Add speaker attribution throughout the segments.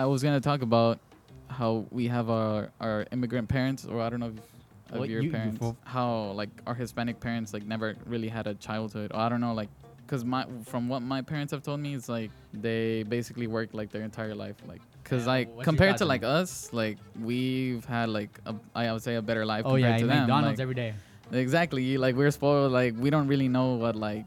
Speaker 1: I was gonna talk about how we have our our immigrant parents, or I don't know if of
Speaker 2: What
Speaker 1: your
Speaker 2: you-
Speaker 1: parents,
Speaker 2: before-
Speaker 1: how like our Hispanic parents like never really had a childhood. Or I don't know, like, cause my from what my parents have told me, it's like they basically worked like their entire life, like, cause
Speaker 2: Yeah,
Speaker 1: like compared to like us, like we've had like a, I would say a better life
Speaker 2: Oh
Speaker 1: compared
Speaker 2: yeah,
Speaker 1: to them.
Speaker 2: McDonald's
Speaker 1: like-
Speaker 2: every day.
Speaker 1: exactly, like we're spoiled, like we don't really know what like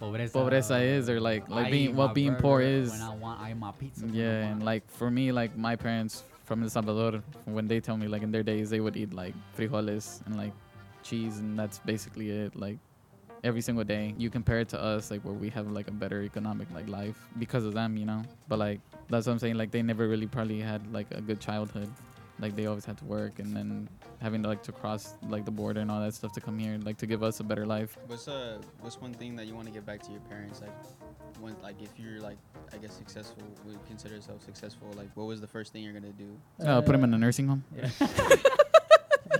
Speaker 2: Pobreza,
Speaker 1: pobreza is or like like
Speaker 2: I
Speaker 1: being what being poor is.
Speaker 2: When I want, I my pizza.
Speaker 1: Yeah, and like for me, like my parents from El Salvador, when they tell me like in their days they would eat like frijoles and like cheese, and that's basically it. Like every single day, you compare it to us, like where we have like a better economic like life because of them, you know. But like that's what I'm saying. Like they never really probably had like a good childhood. Like they always had to work, and then having to like to cross like the border and all that stuff to come here, like to give us a better life.
Speaker 3: What's uh what's one thing that you want to give back to your parents? Like when like if you're like I guess successful, would consider yourself successful, like what was the first thing you're gonna do?
Speaker 1: Uh, put them in a nursing home.
Speaker 2: Yeah.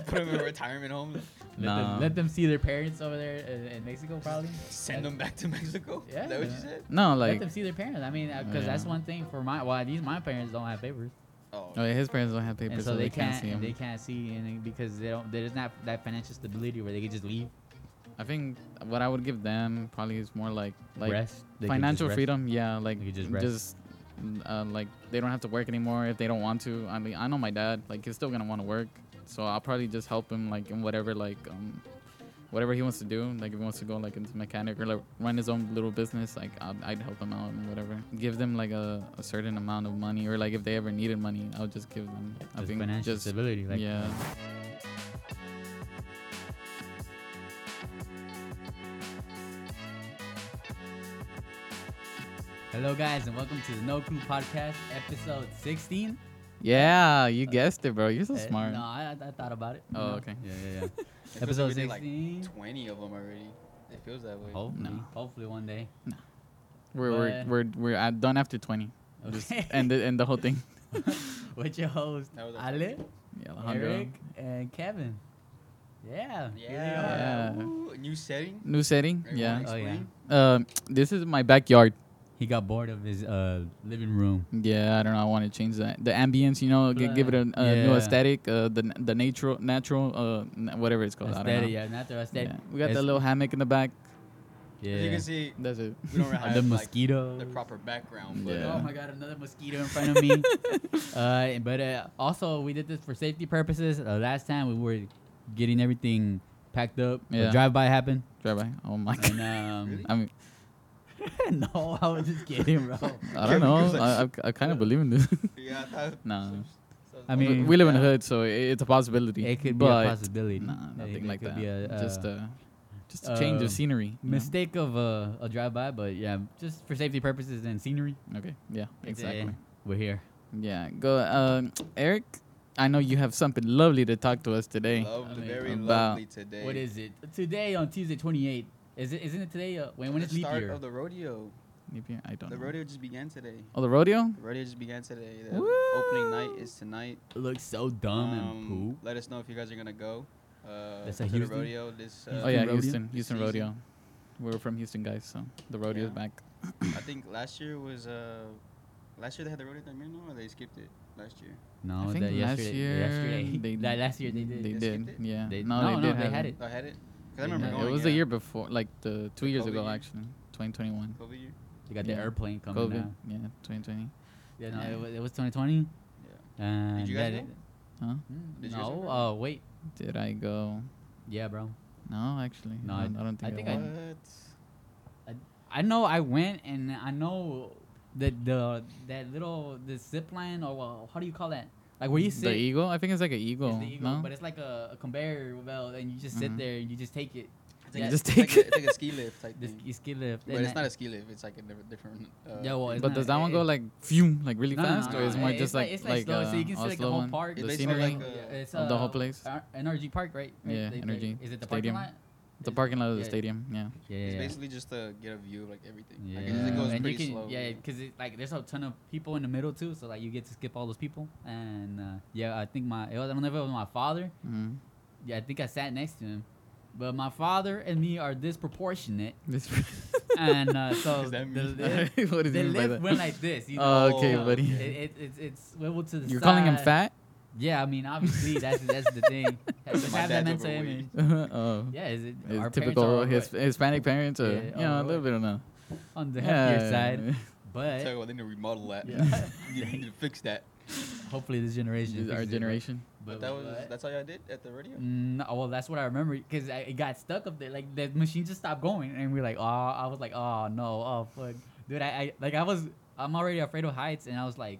Speaker 3: Put them in a retirement home?
Speaker 2: let,
Speaker 1: Nah.
Speaker 2: them, let them see their parents over there in, in Mexico, probably.
Speaker 3: Send them back to Mexico?
Speaker 2: Yeah.
Speaker 3: Is that what you said?
Speaker 1: No, like let
Speaker 2: them see their parents. I mean, because that's one thing for my. Well, at least my parents don't have papers,
Speaker 3: Oh.
Speaker 1: oh, yeah, his parents don't have papers,
Speaker 2: and
Speaker 1: so,
Speaker 2: so
Speaker 1: they,
Speaker 2: they
Speaker 1: can't,
Speaker 2: can't.
Speaker 1: see him.
Speaker 2: they can't see, and because they don't. There's not that financial stability where they can just leave.
Speaker 1: I think what I would give them probably is more like like
Speaker 2: rest. They can just
Speaker 1: financial
Speaker 2: rest.
Speaker 1: freedom. Yeah, like
Speaker 2: They could just
Speaker 1: just, uh, like they don't have to work anymore if they don't want to. I mean, I know my dad like he's still gonna want to work, so I'll probably just help him like in whatever like um whatever he wants to do. Like if he wants to go like into mechanic or like run his own little business, like I'd, I'd help him out and whatever. Give them like a, a certain amount of money or like if they ever needed money, I'll just give them. I think
Speaker 2: financial
Speaker 1: just
Speaker 2: stability. Like,
Speaker 1: yeah.
Speaker 2: Hello, guys, and welcome to the No Clue Podcast, episode 16.
Speaker 1: Yeah, you guessed it, bro. You're so
Speaker 2: Uh,
Speaker 1: smart.
Speaker 2: No, I, I thought about it.
Speaker 1: Oh, okay.
Speaker 2: Yeah, yeah, yeah.
Speaker 3: It feels
Speaker 2: episode
Speaker 3: like we did, like
Speaker 2: 16.
Speaker 3: 20 of them already. It feels that way.
Speaker 2: Hopefully,
Speaker 1: No.
Speaker 2: hopefully one day. No.
Speaker 1: We're we're
Speaker 2: But-
Speaker 1: we're we're at, done after 20. Just end it end the whole thing.
Speaker 2: With your host,
Speaker 3: That
Speaker 2: Ale,
Speaker 1: Yeah, Alejandro.
Speaker 2: Eric, and Kevin. Yeah.
Speaker 3: Yeah.
Speaker 1: Yeah.
Speaker 3: Ooh, new setting.
Speaker 1: New setting.
Speaker 3: Everyone
Speaker 1: Yeah.
Speaker 2: Oh, yeah.
Speaker 1: Um, this is my backyard.
Speaker 2: He got bored of his uh, living room.
Speaker 1: Yeah, I don't know. I want to change that. The ambience, you know, gi- give it a, a new aesthetic. Uh, the the natural natural uh n- whatever it's called. I don't know.
Speaker 2: Aesthetic, yeah, not the aesthetic.
Speaker 1: Yeah. We got the little hammock in the back.
Speaker 2: Yeah.
Speaker 3: As you can see,
Speaker 1: That's it.
Speaker 3: we don't
Speaker 2: Uh,
Speaker 3: have
Speaker 2: the
Speaker 3: like,
Speaker 2: mosquito.
Speaker 3: the proper background. But,
Speaker 1: Yeah.
Speaker 2: Oh my god, another mosquito in front of me. uh, but uh, also, we did this for safety purposes. Uh, last time we were getting everything packed up.
Speaker 1: Yeah.
Speaker 2: A drive by happened.
Speaker 1: Drive by. Oh my god.
Speaker 2: And, um,
Speaker 3: Really?
Speaker 1: I mean,
Speaker 2: no, I was just kidding, bro.
Speaker 1: I don't know. I, I, I kind of believe in this.
Speaker 3: Yeah, I thought.
Speaker 1: no,
Speaker 2: I mean,
Speaker 1: we live in the
Speaker 3: yeah.
Speaker 1: hood, so it, it's a possibility.
Speaker 2: It could be a possibility.
Speaker 1: Nah, nothing
Speaker 2: it
Speaker 1: like
Speaker 2: could
Speaker 1: that.
Speaker 2: be a,
Speaker 1: just
Speaker 2: uh,
Speaker 1: uh, just to change the
Speaker 2: um,
Speaker 1: scenery. you know?
Speaker 2: mistake of a, a drive by, but yeah, just for safety purposes and scenery.
Speaker 1: Okay. Yeah.
Speaker 2: It's, uh,
Speaker 1: Exactly.
Speaker 2: We're here.
Speaker 1: Yeah. Go. Um, Eric, I know you have something lovely to talk to us today.
Speaker 3: Lovely,
Speaker 2: I mean,
Speaker 3: very
Speaker 1: about-
Speaker 3: lovely today.
Speaker 2: What is it? Today on Tuesday 28th. Is it? Isn't it today? Uh, when when
Speaker 3: the
Speaker 2: is leap
Speaker 3: start
Speaker 2: year?
Speaker 3: of the rodeo?
Speaker 1: Maybe I don't know.
Speaker 3: The
Speaker 1: know.
Speaker 3: rodeo just began today.
Speaker 1: Oh, the rodeo.
Speaker 3: The rodeo just began today. The
Speaker 1: Woo!
Speaker 3: opening night is tonight.
Speaker 2: It looks so dumb and
Speaker 3: Um,
Speaker 2: poop.
Speaker 3: Let us know if you guys are gonna go. Uh,
Speaker 2: That's
Speaker 3: to
Speaker 2: at
Speaker 3: the
Speaker 2: Houston?
Speaker 3: rodeo. This. Uh,
Speaker 1: oh yeah,
Speaker 2: rodeo?
Speaker 1: Houston. Houston
Speaker 3: Season.
Speaker 1: rodeo. We're from Houston, guys, so the rodeo is
Speaker 3: Yeah.
Speaker 1: back.
Speaker 3: I think last year was uh, last year they had the rodeo at Mirno, or they skipped it last year.
Speaker 2: No,
Speaker 1: I think
Speaker 2: that
Speaker 1: last
Speaker 2: yesterday,
Speaker 1: year
Speaker 2: yesterday,
Speaker 1: they-
Speaker 2: last year they did.
Speaker 1: They
Speaker 3: They
Speaker 1: did.
Speaker 3: skipped it?
Speaker 1: Yeah.
Speaker 2: They-
Speaker 1: no,
Speaker 2: no,
Speaker 1: they
Speaker 2: no,
Speaker 1: did
Speaker 2: they
Speaker 1: have
Speaker 2: had
Speaker 1: it.
Speaker 2: it.
Speaker 3: Oh, I had it. Cause I
Speaker 2: They
Speaker 3: remember
Speaker 1: Yeah,
Speaker 3: going.
Speaker 1: it was the
Speaker 3: yeah.
Speaker 1: year before, like the two
Speaker 3: The
Speaker 1: years
Speaker 3: COVID
Speaker 1: ago,
Speaker 3: year?
Speaker 1: actually, 2021.
Speaker 3: COVID year.
Speaker 2: They got the airplane coming
Speaker 1: COVID.
Speaker 2: now.
Speaker 1: Yeah, 2020.
Speaker 2: Yeah, no,
Speaker 1: Yeah.
Speaker 2: it was, it was 2020.
Speaker 3: Yeah.
Speaker 2: And
Speaker 3: you guys
Speaker 2: that-
Speaker 3: go?
Speaker 1: Huh?
Speaker 2: Mm,
Speaker 3: Did you
Speaker 2: no,
Speaker 3: ever?
Speaker 2: oh wait,
Speaker 1: Did I go?
Speaker 2: yeah, bro.
Speaker 1: No, actually.
Speaker 2: No,
Speaker 1: I,
Speaker 2: I-
Speaker 1: don't- think
Speaker 2: I
Speaker 1: I,
Speaker 2: think I-
Speaker 1: went.
Speaker 3: What?
Speaker 2: I know I went and I know that the that little the zip line or well, how do you call that? Like where you sit.
Speaker 1: The eagle? I think it's like an
Speaker 2: It's
Speaker 1: eagle.
Speaker 2: the eagle,
Speaker 1: no?
Speaker 2: but it's like a, a conveyor belt, and you just sit
Speaker 1: Mhm.
Speaker 2: there and you just take it.
Speaker 3: It's
Speaker 2: Yeah.
Speaker 3: like,
Speaker 1: Just
Speaker 3: it's
Speaker 1: take
Speaker 3: like a,
Speaker 1: it.
Speaker 3: it's like a ski lift type
Speaker 2: The
Speaker 3: thing.
Speaker 2: ski, ski lift.
Speaker 3: But
Speaker 2: and
Speaker 3: it's not a ski lift. It's like a diff- different. Uh,
Speaker 2: Yeah, well,
Speaker 1: but
Speaker 2: not-
Speaker 1: does that one go like fume, like really
Speaker 2: No, no,
Speaker 1: fast,
Speaker 2: no,
Speaker 1: or is
Speaker 2: no,
Speaker 1: more
Speaker 2: it's
Speaker 1: just like
Speaker 2: it's
Speaker 1: like,
Speaker 2: slow, so you
Speaker 1: uh,
Speaker 2: can see like the
Speaker 1: slow
Speaker 2: whole park.
Speaker 1: The scenery,
Speaker 3: like a-
Speaker 2: it's,
Speaker 1: of the whole
Speaker 2: uh,
Speaker 1: place?
Speaker 2: NRG Park, right? Right,
Speaker 1: Yeah,
Speaker 2: they- they- Is it the
Speaker 1: Stadium.
Speaker 2: parking lot?
Speaker 1: The parking lot of the
Speaker 2: yeah.
Speaker 1: stadium. Yeah.
Speaker 2: Yeah,
Speaker 3: It's
Speaker 2: yeah.
Speaker 3: basically just to get a view of like everything.
Speaker 2: Yeah,
Speaker 3: Like, it, it goes
Speaker 2: and
Speaker 3: pretty
Speaker 2: you can,
Speaker 3: slow.
Speaker 2: yeah, because it, like there's a ton of people in the middle too, so like you get to skip all those people. And uh, yeah, I think my it was, I don't know if it was my father.
Speaker 1: hmm
Speaker 2: Yeah, I think I sat next to him, but my father and me are disproportionate,
Speaker 1: This-
Speaker 2: and uh, so
Speaker 3: Does
Speaker 2: the,
Speaker 3: mean-
Speaker 2: the,
Speaker 1: what does
Speaker 2: the
Speaker 1: he mean by
Speaker 2: lift
Speaker 1: that?
Speaker 2: went like this. You know?
Speaker 1: Oh, okay,
Speaker 3: Oh,
Speaker 1: buddy.
Speaker 2: It, it, it's it's swiveled to the
Speaker 1: You're
Speaker 2: side.
Speaker 1: calling him fat?
Speaker 2: Yeah, I mean, obviously that's that's the thing. Just
Speaker 3: My
Speaker 2: have that
Speaker 3: dad's
Speaker 2: mental
Speaker 3: overweight.
Speaker 2: image.
Speaker 1: oh.
Speaker 2: Yeah, is it our
Speaker 1: typical
Speaker 2: parents
Speaker 1: his, Hispanic parents, or
Speaker 2: Yeah,
Speaker 1: you know, a little bit on the
Speaker 2: on the healthier side,
Speaker 3: Tell
Speaker 2: but
Speaker 3: you what, they need to remodel that.
Speaker 2: Yeah.
Speaker 3: you need to fix that.
Speaker 2: hopefully this generation.
Speaker 1: our
Speaker 2: fixes it, but-
Speaker 1: generation.
Speaker 3: But
Speaker 2: But,
Speaker 3: that was
Speaker 2: but-
Speaker 3: that's all y'all did at the radio.
Speaker 2: Mm, no, well, that's what I remember because it got stuck up there. Like the machine just stopped going, and we are like, oh, I was like, oh no, oh fuck, dude, I, I like I was, I'm already afraid of heights, and I was like,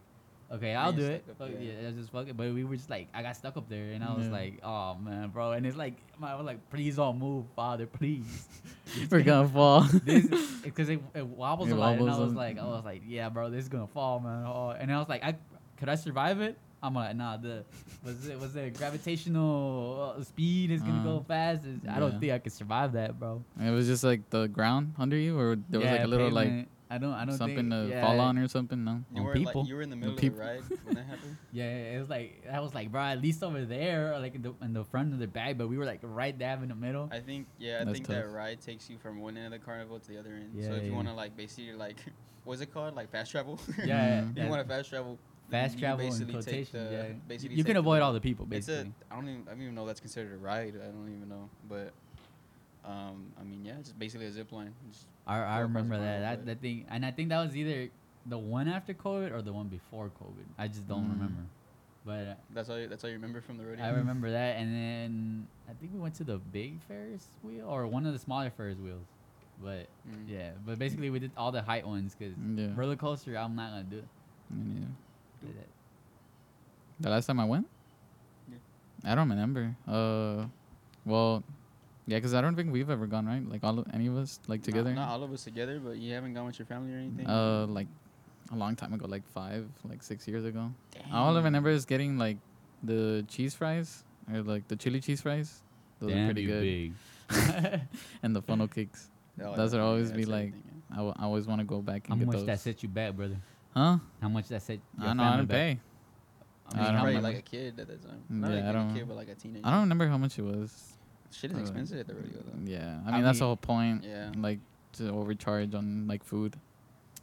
Speaker 2: okay, I'll do it. Fuck, yeah, just fuck it. But we were just like, I got stuck up there, and I was
Speaker 1: Yeah.
Speaker 2: like, oh man, bro, and it's like, I was like, please don't move, father, please.
Speaker 1: We're gonna fall.
Speaker 2: because it, it wobbles
Speaker 1: It
Speaker 2: a lot, and I was
Speaker 1: and-
Speaker 2: like, I was like, yeah, bro, this is gonna fall, man. Oh, and I was like, I could I survive it? I'm like, nah, the was it was the gravitational uh, speed is gonna
Speaker 1: Uh,
Speaker 2: go fast. Is- I don't think I could survive that, bro.
Speaker 1: it was just like the ground under you, or there was like a little like
Speaker 2: pavement. I don't, I don't
Speaker 1: something
Speaker 2: think,
Speaker 1: to
Speaker 2: yeah,
Speaker 1: fall on or something. No.
Speaker 3: You
Speaker 2: On
Speaker 3: were
Speaker 2: people.
Speaker 3: like you were in the middle of the ride when that happened.
Speaker 2: Yeah, it was like I was like, bro, at least over there, like in the, in the front of the bag, but we were like right dab in the middle.
Speaker 3: I think yeah, I
Speaker 1: That's
Speaker 3: think that ride takes you from one end of the carnival to the other end. Yeah, so
Speaker 2: Yeah,
Speaker 3: if you want to like basically like what's it called like fast travel?
Speaker 2: Yeah,
Speaker 3: you want to fast travel.
Speaker 2: Fast travel in
Speaker 3: basically take
Speaker 2: quotation.
Speaker 3: the-
Speaker 2: yeah,
Speaker 3: basically
Speaker 2: you
Speaker 3: take
Speaker 2: can
Speaker 3: the-
Speaker 2: avoid all the people
Speaker 3: It's
Speaker 2: basically.
Speaker 3: a I don't even I don't even know that's considered a ride. I don't even know, but um I mean yeah, it's basically a zip line. Just
Speaker 2: I, I
Speaker 3: go across the
Speaker 2: remember that.
Speaker 3: carnival,
Speaker 2: That that thing, and I think that was either the one after COVID or the one before COVID. I just don't
Speaker 1: Mm.
Speaker 2: remember. But uh,
Speaker 3: That's all. You, that's all you remember from the rodeo.
Speaker 2: I remember that, and then I think we went to the big Ferris wheel or one of the smaller Ferris wheels. But
Speaker 3: Mm.
Speaker 2: yeah, but basically we did all the height ones because
Speaker 1: Yeah.
Speaker 2: roller coaster I'm not gonna do. it.
Speaker 1: Yeah. The last time I went?
Speaker 3: Yeah.
Speaker 1: I don't remember. Uh, well, yeah, because I don't think we've ever gone, right? Like all of, any of us, like together.
Speaker 3: Not, all of us together, but you haven't gone with your family or anything.
Speaker 1: Uh, like a long time ago, like five, like six years ago. All I
Speaker 3: Dang.
Speaker 1: remember is getting like the cheese fries or like the chili cheese fries. Those are pretty good.
Speaker 2: big.
Speaker 1: And the funnel cakes.
Speaker 3: Oh,
Speaker 1: those
Speaker 3: yeah,
Speaker 1: would always
Speaker 3: yeah,
Speaker 1: be like-
Speaker 3: everything,
Speaker 1: I, w- I always want to go back
Speaker 2: How
Speaker 1: and get it.
Speaker 2: How much
Speaker 1: those.
Speaker 2: that set you back, brother?
Speaker 1: Huh?
Speaker 2: How much that set?
Speaker 1: I don't know. I
Speaker 2: family
Speaker 1: didn't
Speaker 2: back?
Speaker 1: pay.
Speaker 3: yeah.
Speaker 1: I
Speaker 3: I mean,
Speaker 1: don't
Speaker 3: you're probably
Speaker 1: remember.
Speaker 3: like a kid at that time. Not
Speaker 1: yeah,
Speaker 3: like
Speaker 1: I
Speaker 3: a
Speaker 1: don't-
Speaker 3: kid, but like a teenager.
Speaker 1: I don't remember how much it was.
Speaker 3: Shit is
Speaker 1: Uh,
Speaker 3: expensive at the rodeo though.
Speaker 1: Yeah, I
Speaker 2: I
Speaker 1: mean that's the whole point.
Speaker 3: Yeah.
Speaker 1: Like to overcharge on like food.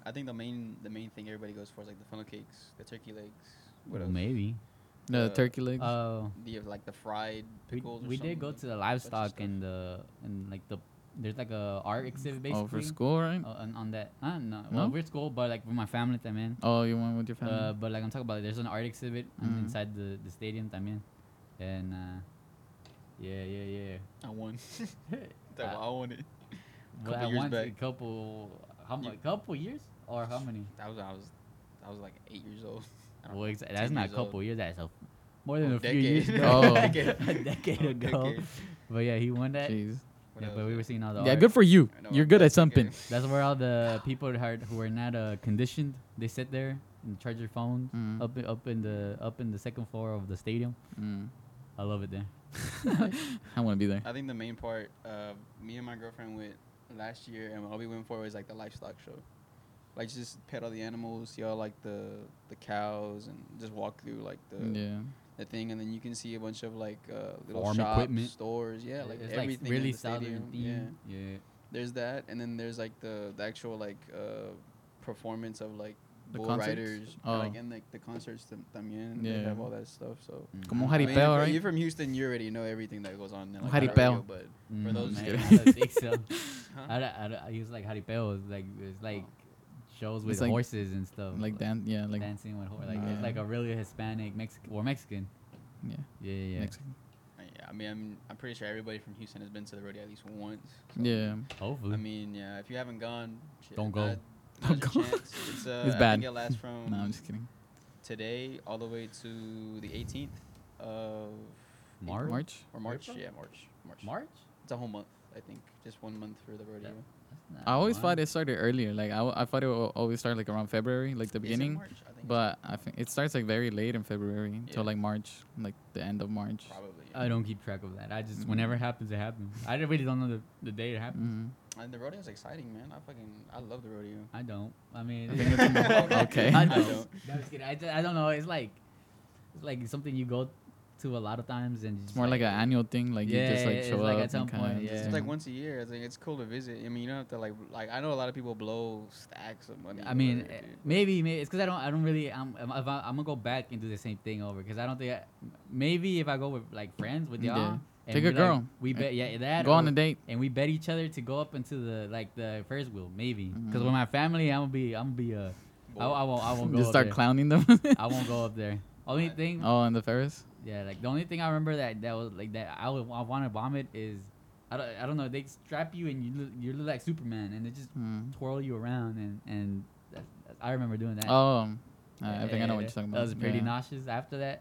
Speaker 3: I think the main the main thing everybody goes for is like the funnel cakes, the turkey legs. What
Speaker 2: Well,
Speaker 3: else?
Speaker 2: maybe.
Speaker 1: The
Speaker 3: Uh,
Speaker 1: turkey legs.
Speaker 2: Oh.
Speaker 3: Do you like the fried
Speaker 2: we,
Speaker 3: pickles? or
Speaker 2: we did go to the livestock and the and like the there's like a art exhibit basically.
Speaker 1: oh, for school, right?
Speaker 2: Uh, on, on that. Uh, no,
Speaker 1: No?
Speaker 2: well, we're school, but like with my family también.
Speaker 1: Oh, you went with your family.
Speaker 2: Uh, but like I'm talking about, there's an art exhibit on-
Speaker 1: Mhm.
Speaker 2: inside the, the stadium I mean, and uh, yeah, yeah, yeah.
Speaker 3: I won. That I won it.
Speaker 2: Well,
Speaker 3: Couple
Speaker 2: I
Speaker 3: years
Speaker 2: won a couple, how
Speaker 3: You-
Speaker 2: much? Couple years or how many?
Speaker 3: That was I was I was like eight years old. I
Speaker 2: Well,
Speaker 3: know,
Speaker 2: exa- that's not a
Speaker 3: years old.
Speaker 2: couple years. That's a, more than
Speaker 3: Oh,
Speaker 2: a few years. ago.
Speaker 1: Oh.
Speaker 3: Decade.
Speaker 2: a decade
Speaker 3: Oh,
Speaker 2: ago.
Speaker 3: decade.
Speaker 2: But yeah, he won that.
Speaker 1: Jeez.
Speaker 2: Yeah, but we were seeing all the
Speaker 1: Yeah,
Speaker 2: art.
Speaker 1: good for you. You're good at something.
Speaker 3: okay.
Speaker 2: That's where all the people who are, who are not uh, conditioned, they sit there and charge their phones
Speaker 1: Mm.
Speaker 2: up up in the up in the second floor of the stadium.
Speaker 1: Mm.
Speaker 2: I love it there.
Speaker 1: I want to be there.
Speaker 3: I think the main part, uh, me and my girlfriend went last year, and all we went for was like the livestock show, like just pet all the animals, see all like the the cows, and just walk through like the
Speaker 1: yeah.
Speaker 3: the thing, and then you can see a bunch of like uh, little
Speaker 2: Farm
Speaker 3: shops,
Speaker 2: equipment.
Speaker 3: stores, yeah, like
Speaker 2: it's
Speaker 3: everything
Speaker 2: like really
Speaker 3: in the stadium.
Speaker 2: theme.
Speaker 3: Yeah,
Speaker 2: Yeah.
Speaker 3: there's that, and then there's like the, the actual like uh, performance of like
Speaker 1: The
Speaker 3: bull
Speaker 1: concerts?
Speaker 3: riders,
Speaker 1: Oh.
Speaker 3: like and like the concerts tam- también. They
Speaker 1: Yeah.
Speaker 3: have all that stuff. So.
Speaker 2: Mm.
Speaker 1: Como
Speaker 3: I mean,
Speaker 1: jaripeo,
Speaker 3: you're-
Speaker 1: right?
Speaker 3: You're from Houston, you already know everything that goes on. In, like,
Speaker 1: Jaripeo.
Speaker 3: Colorado, But
Speaker 2: Mm,
Speaker 3: those-
Speaker 2: man, I don't think so.
Speaker 3: Huh?
Speaker 2: I, don't- I, don't- I use like jaripeo. It's like it's like shows with
Speaker 1: like-
Speaker 2: horses and stuff.
Speaker 1: Like dan- yeah, like
Speaker 2: dancing with horses. Like
Speaker 1: Yeah.
Speaker 2: it's like a really Hispanic Mexican or Mexican.
Speaker 1: yeah.
Speaker 2: Yeah, yeah. yeah.
Speaker 1: Mexican.
Speaker 3: Uh, yeah, I mean, I'm, I'm pretty sure everybody from Houston has been to the rodeo at least once. so,
Speaker 1: Yeah.
Speaker 2: Hopefully.
Speaker 3: I mean, yeah, if you haven't gone, shit,
Speaker 2: Don't go.
Speaker 3: That-
Speaker 1: Don't
Speaker 3: now's chance. It's, uh,
Speaker 1: It's
Speaker 3: I
Speaker 1: bad.
Speaker 3: think it lasts from
Speaker 1: No, I'm just kidding.
Speaker 3: today all the way to the 18th of
Speaker 2: March?
Speaker 1: March.
Speaker 3: or March.
Speaker 2: April?
Speaker 3: Yeah, March. March.
Speaker 2: March.
Speaker 3: It's a whole month, I think. Just one month for the rodeo.
Speaker 2: That's not
Speaker 1: I always thought it started earlier. Like I, w- I thought it would always start like around February, like the
Speaker 3: Is it
Speaker 1: beginning.
Speaker 3: March? I think
Speaker 1: But I think it starts like very late in February until
Speaker 3: Yeah.
Speaker 1: like March, like the end of March.
Speaker 3: probably.
Speaker 2: I don't keep track of that. I just
Speaker 1: Mhm.
Speaker 2: whenever it happens, it happens. I really don't know the, the day it happens.
Speaker 1: Mm.
Speaker 3: And the rodeo is exciting, man. I fucking I love the rodeo.
Speaker 2: I don't. I mean,
Speaker 1: I think it's more- okay.
Speaker 2: I
Speaker 1: I
Speaker 2: don't.
Speaker 3: don't.
Speaker 2: No, I'm just. I, ju- I don't know. It's like it's like something you go to a lot of times, and
Speaker 1: It's more like an annual thing. Like you just
Speaker 2: Yeah,
Speaker 1: like
Speaker 2: it's
Speaker 1: show
Speaker 2: like
Speaker 1: up
Speaker 2: at some point, yeah.
Speaker 3: It's like once a year. I think it's cool to visit. I mean, you don't have to like like. I know a lot of people blow stacks of money.
Speaker 2: I mean,
Speaker 3: whatever,
Speaker 2: maybe, maybe it's because I don't, I don't really. I'm, I'm, if I, I'm gonna go back and do the same thing over because I don't think. I, maybe if I go with like friends with y'all
Speaker 1: Yeah.
Speaker 2: Y'all, and
Speaker 1: Take a
Speaker 2: like,
Speaker 1: girl.
Speaker 2: we bet, yeah, that.
Speaker 1: Go on
Speaker 2: or-
Speaker 1: a date.
Speaker 2: and we bet each other to go up into the like the Ferris wheel, maybe. Because
Speaker 1: Mhm.
Speaker 2: with my family, I'm gonna be, I'm gonna be, uh, I, I won't, I won't go.
Speaker 1: Just
Speaker 2: up
Speaker 1: start
Speaker 2: there.
Speaker 1: clowning them.
Speaker 2: I won't go up there. Only thing,
Speaker 1: oh, and the Ferris.
Speaker 2: yeah, like the only thing I remember that that was like that I would I want to vomit is, I don't, I don't know. They strap you and you look, you look like Superman, and they just
Speaker 1: Hmm.
Speaker 2: twirl you around, and and that's, that's, I remember doing that.
Speaker 1: Oh, uh, I think I know what you're talking
Speaker 2: That
Speaker 1: about.
Speaker 2: was pretty
Speaker 1: yeah.
Speaker 2: nauseous. After that,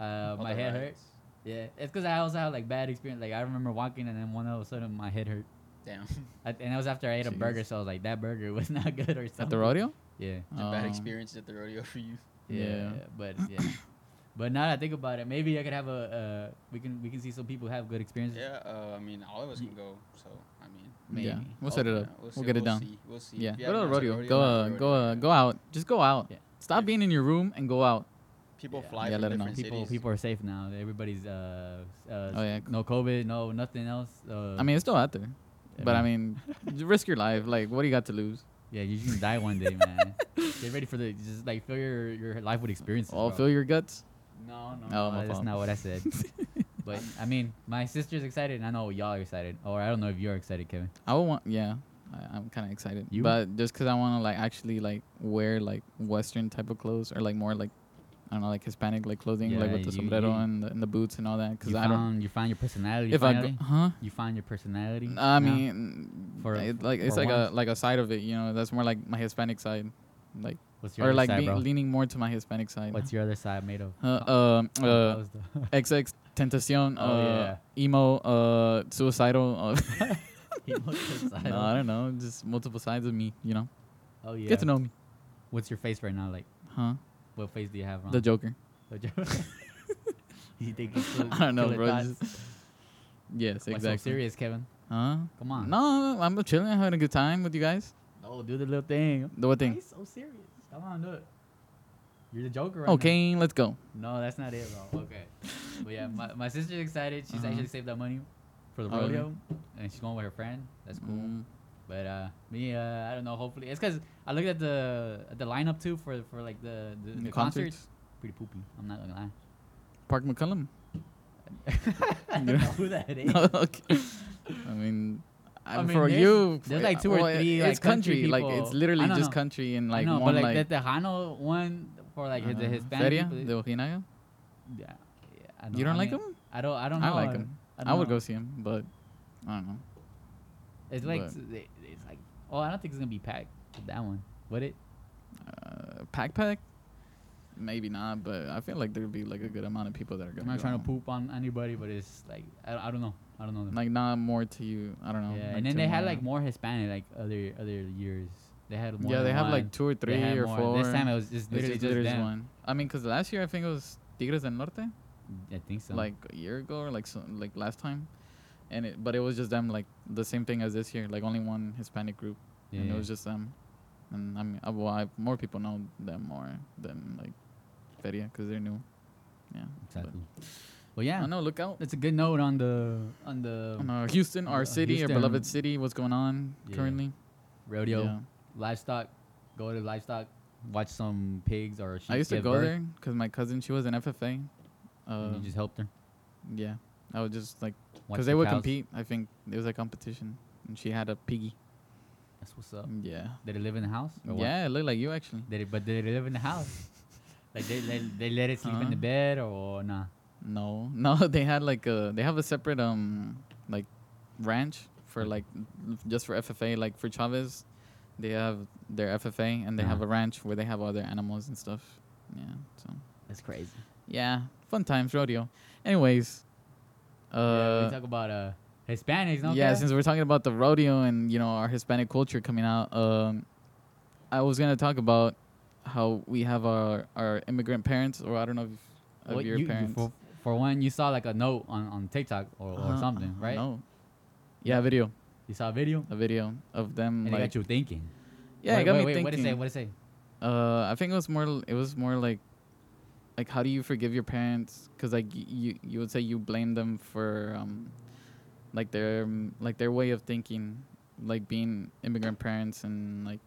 Speaker 2: uh, my head hurt.
Speaker 3: rides.
Speaker 2: Yeah, it's because I also had like bad experience. Like I remember walking, and then one all of a sudden my head hurt.
Speaker 3: Damn.
Speaker 2: I, and that was after I ate a burger, so I was like, that burger was not good or something.
Speaker 1: At the rodeo?
Speaker 2: Yeah.
Speaker 3: It's a bad
Speaker 1: Um,
Speaker 3: experience at the rodeo for you.
Speaker 2: Yeah.
Speaker 1: Yeah.
Speaker 2: But yeah. but now that I think about it, maybe I could have a. Uh, we can we can see some people have good experiences.
Speaker 3: Yeah. Uh, I mean, all of us can go. So I mean.
Speaker 2: Maybe.
Speaker 1: Yeah, we'll set it up.
Speaker 3: We'll,
Speaker 1: We'll
Speaker 3: see-
Speaker 1: get it
Speaker 3: we'll
Speaker 1: down.
Speaker 3: See. We'll see.
Speaker 1: Yeah, go to the
Speaker 3: haven't
Speaker 1: rodeo. Go, uh,
Speaker 3: rodeo,
Speaker 1: go, uh, go out. Just go out.
Speaker 2: Yeah.
Speaker 1: Stop
Speaker 3: Yeah.
Speaker 1: being in your room and go out.
Speaker 3: People
Speaker 2: Yeah.
Speaker 3: fly
Speaker 1: Yeah,
Speaker 3: from
Speaker 1: let 'em know.
Speaker 3: different
Speaker 2: People
Speaker 3: cities.
Speaker 2: people are safe now. Everybody's uh, uh
Speaker 1: Oh, yeah.
Speaker 2: no COVID, no nothing else. Uh,
Speaker 1: I mean, it's still out there.
Speaker 2: yeah,
Speaker 1: But I mean, you risk your life. Like, what do you got to lose?
Speaker 2: yeah, you can die one day, man. Get ready for the just like fill your your life with experiences.
Speaker 1: Oh,
Speaker 2: bro.
Speaker 1: fill your guts.
Speaker 2: No, no,
Speaker 1: Oh,
Speaker 2: no that's
Speaker 1: fault.
Speaker 2: not what I said. but I mean, my sister's excited, and I know y'all are excited. Or I don't know if you're excited, Kevin.
Speaker 1: I would want, yeah. I, I'm kind of excited.
Speaker 2: You?
Speaker 1: But just because I want to like actually like wear like Western type of clothes or like more like I don't know like Hispanic like clothing like with the
Speaker 2: you-
Speaker 1: sombrero
Speaker 2: you-
Speaker 1: and, the, and the boots and all that.
Speaker 2: Because
Speaker 1: I
Speaker 2: found
Speaker 1: don't.
Speaker 2: you find your personality.
Speaker 1: If I go, huh?
Speaker 2: you find your personality.
Speaker 1: I
Speaker 2: now?
Speaker 1: mean,
Speaker 2: For-
Speaker 1: it, like it's
Speaker 2: for
Speaker 1: like a like a side of it, you know. That's more like my Hispanic side, like
Speaker 2: what's your
Speaker 1: or like
Speaker 2: side,
Speaker 1: leaning more to my Hispanic side.
Speaker 2: What's your other side made of?
Speaker 1: uh, um,
Speaker 2: Oh,
Speaker 1: uh, XX Tentacion,
Speaker 2: Oh,
Speaker 1: uh, emo, uh, suicidal. Uh,
Speaker 2: side
Speaker 1: no, I don't know, just multiple sides of me, you know.
Speaker 2: Oh yeah.
Speaker 1: Get to know me,
Speaker 2: What's your face right now? Like,
Speaker 1: huh?
Speaker 2: What face do you have on?
Speaker 1: The Joker.
Speaker 2: The Joker. you think he's still
Speaker 1: I don't know, bro. just- yes,
Speaker 2: Why
Speaker 1: exactly.
Speaker 2: so serious, Kevin?
Speaker 1: Huh?
Speaker 2: Come on.
Speaker 1: No, I'm chilling, I'm having a good time with you guys.
Speaker 2: Oh, do the little thing.
Speaker 1: The what thing?
Speaker 2: you so serious? Come on, do it. You're the Joker right
Speaker 1: Okay, let's go.
Speaker 2: No, that's not it, bro. Okay. but yeah, my, my sister's excited. She's
Speaker 1: Uh-huh.
Speaker 2: actually saved that money for the
Speaker 1: Oh,
Speaker 2: rodeo, and she's going with her friend. That's cool.
Speaker 1: Mm,
Speaker 2: But uh, me, uh, I don't know. Hopefully, it's because I looked at the at the lineup too for for like the the,
Speaker 1: the
Speaker 2: the
Speaker 1: concerts.
Speaker 2: concerts. Pretty poopy. I'm not gonna lie.
Speaker 1: Parker McCollum.
Speaker 2: I don't know who that is.
Speaker 1: okay. I mean, I
Speaker 2: I mean,
Speaker 1: for
Speaker 2: there's-
Speaker 1: you,
Speaker 2: there's
Speaker 1: uh,
Speaker 2: like two or
Speaker 1: well, it-
Speaker 2: three,
Speaker 1: It's
Speaker 2: like, country
Speaker 1: country, like it's literally just
Speaker 2: know.
Speaker 1: country and like
Speaker 2: know,
Speaker 1: one
Speaker 2: but
Speaker 1: like,
Speaker 2: like, the Tejano one for like the
Speaker 1: uh,
Speaker 2: Hispanic
Speaker 1: Feria de Ojinaga.
Speaker 2: yeah, yeah, I
Speaker 1: You don't
Speaker 2: I
Speaker 1: like
Speaker 2: mean,
Speaker 1: him?
Speaker 2: I don't. I don't know.
Speaker 1: I like him. I,
Speaker 2: don't
Speaker 1: would
Speaker 2: know.
Speaker 1: go see him, but I don't know.
Speaker 2: It's like
Speaker 1: but-
Speaker 2: s- it- it's like. Oh, I don't think it's gonna be packed. with That one. Would it?
Speaker 1: Uh, pack pack, maybe not, but I feel like there'd be like a good amount of people that are
Speaker 2: going.
Speaker 1: I'm
Speaker 2: not
Speaker 1: go.
Speaker 2: trying to poop on anybody, but it's like I, I don't know. I don't know. Them.
Speaker 1: Like not more to you. I don't know.
Speaker 2: yeah,
Speaker 1: like
Speaker 2: and then they had like more Hispanic like other other years. They had more.
Speaker 1: Yeah, they have
Speaker 2: one.
Speaker 1: like two or three or
Speaker 2: more.
Speaker 1: four.
Speaker 2: This time it was just
Speaker 1: It's
Speaker 2: literally
Speaker 1: just
Speaker 2: just, them.
Speaker 1: one. I mean, cause last year I think it was Tigres del Norte,
Speaker 2: I think so.
Speaker 1: like a year ago or like so, like last time, and it but it was just them like the same thing as this year, like only one Hispanic group,
Speaker 2: yeah,
Speaker 1: and
Speaker 2: yeah.
Speaker 1: it was just them. And I mean, I, well, I, more people know them more than like Feria, cause they're new. Yeah. but-
Speaker 2: exactly. Well, yeah,
Speaker 1: I know. Look out.
Speaker 2: it's a good note on the on the
Speaker 1: On, uh, Houston, our
Speaker 2: uh,
Speaker 1: city, our beloved city. What's going on
Speaker 2: Yeah.
Speaker 1: currently?
Speaker 2: rodeo livestock. Go to livestock, watch some pigs or sheep.
Speaker 1: I used to go
Speaker 2: birth,
Speaker 1: there because my cousin she was an FFA. Uh,
Speaker 2: you just helped her.
Speaker 1: yeah, I was just like because they would
Speaker 2: cows.
Speaker 1: compete. I think it was a competition, and she had a piggy.
Speaker 2: That's what's up.
Speaker 1: Yeah,
Speaker 2: Did it live in the house? or what?
Speaker 1: yeah, it looked like you actually.
Speaker 2: Did it? But did it live in the house? like they they, they let it sleep in the bed or nah?
Speaker 1: No, no, they had like a they have a separate um like ranch for like just for FFA like for Chavez, they have their FFA and they have
Speaker 2: Uh-huh.
Speaker 1: a ranch where they have other animals and stuff. Yeah, so
Speaker 2: That's crazy.
Speaker 1: yeah, fun times rodeo. Anyways,
Speaker 2: yeah,
Speaker 1: uh,
Speaker 2: we talk about uh Hispanics. No,
Speaker 1: yeah, since we're talking about the rodeo and you know our Hispanic culture coming out, um, I was gonna talk about how we have our our immigrant parents, or I don't know if of
Speaker 2: Well,
Speaker 1: your
Speaker 2: you-
Speaker 1: parents.
Speaker 2: for, for one, you saw like a note on, on TikTok or, or
Speaker 1: Uh,
Speaker 2: something, right?
Speaker 1: No. Yeah, a video,
Speaker 2: You saw a video,
Speaker 1: a video of them
Speaker 2: and it got you thinking.
Speaker 1: yeah,
Speaker 2: wait,
Speaker 1: it got
Speaker 2: wait,
Speaker 1: me
Speaker 2: wait,
Speaker 1: thinking.
Speaker 2: What did it say? What did it say?
Speaker 1: Uh, I think it was more. It was more like like how do you forgive your parents? Because like you you would say you blame them for um like their um, like their way of thinking, like being immigrant parents and like.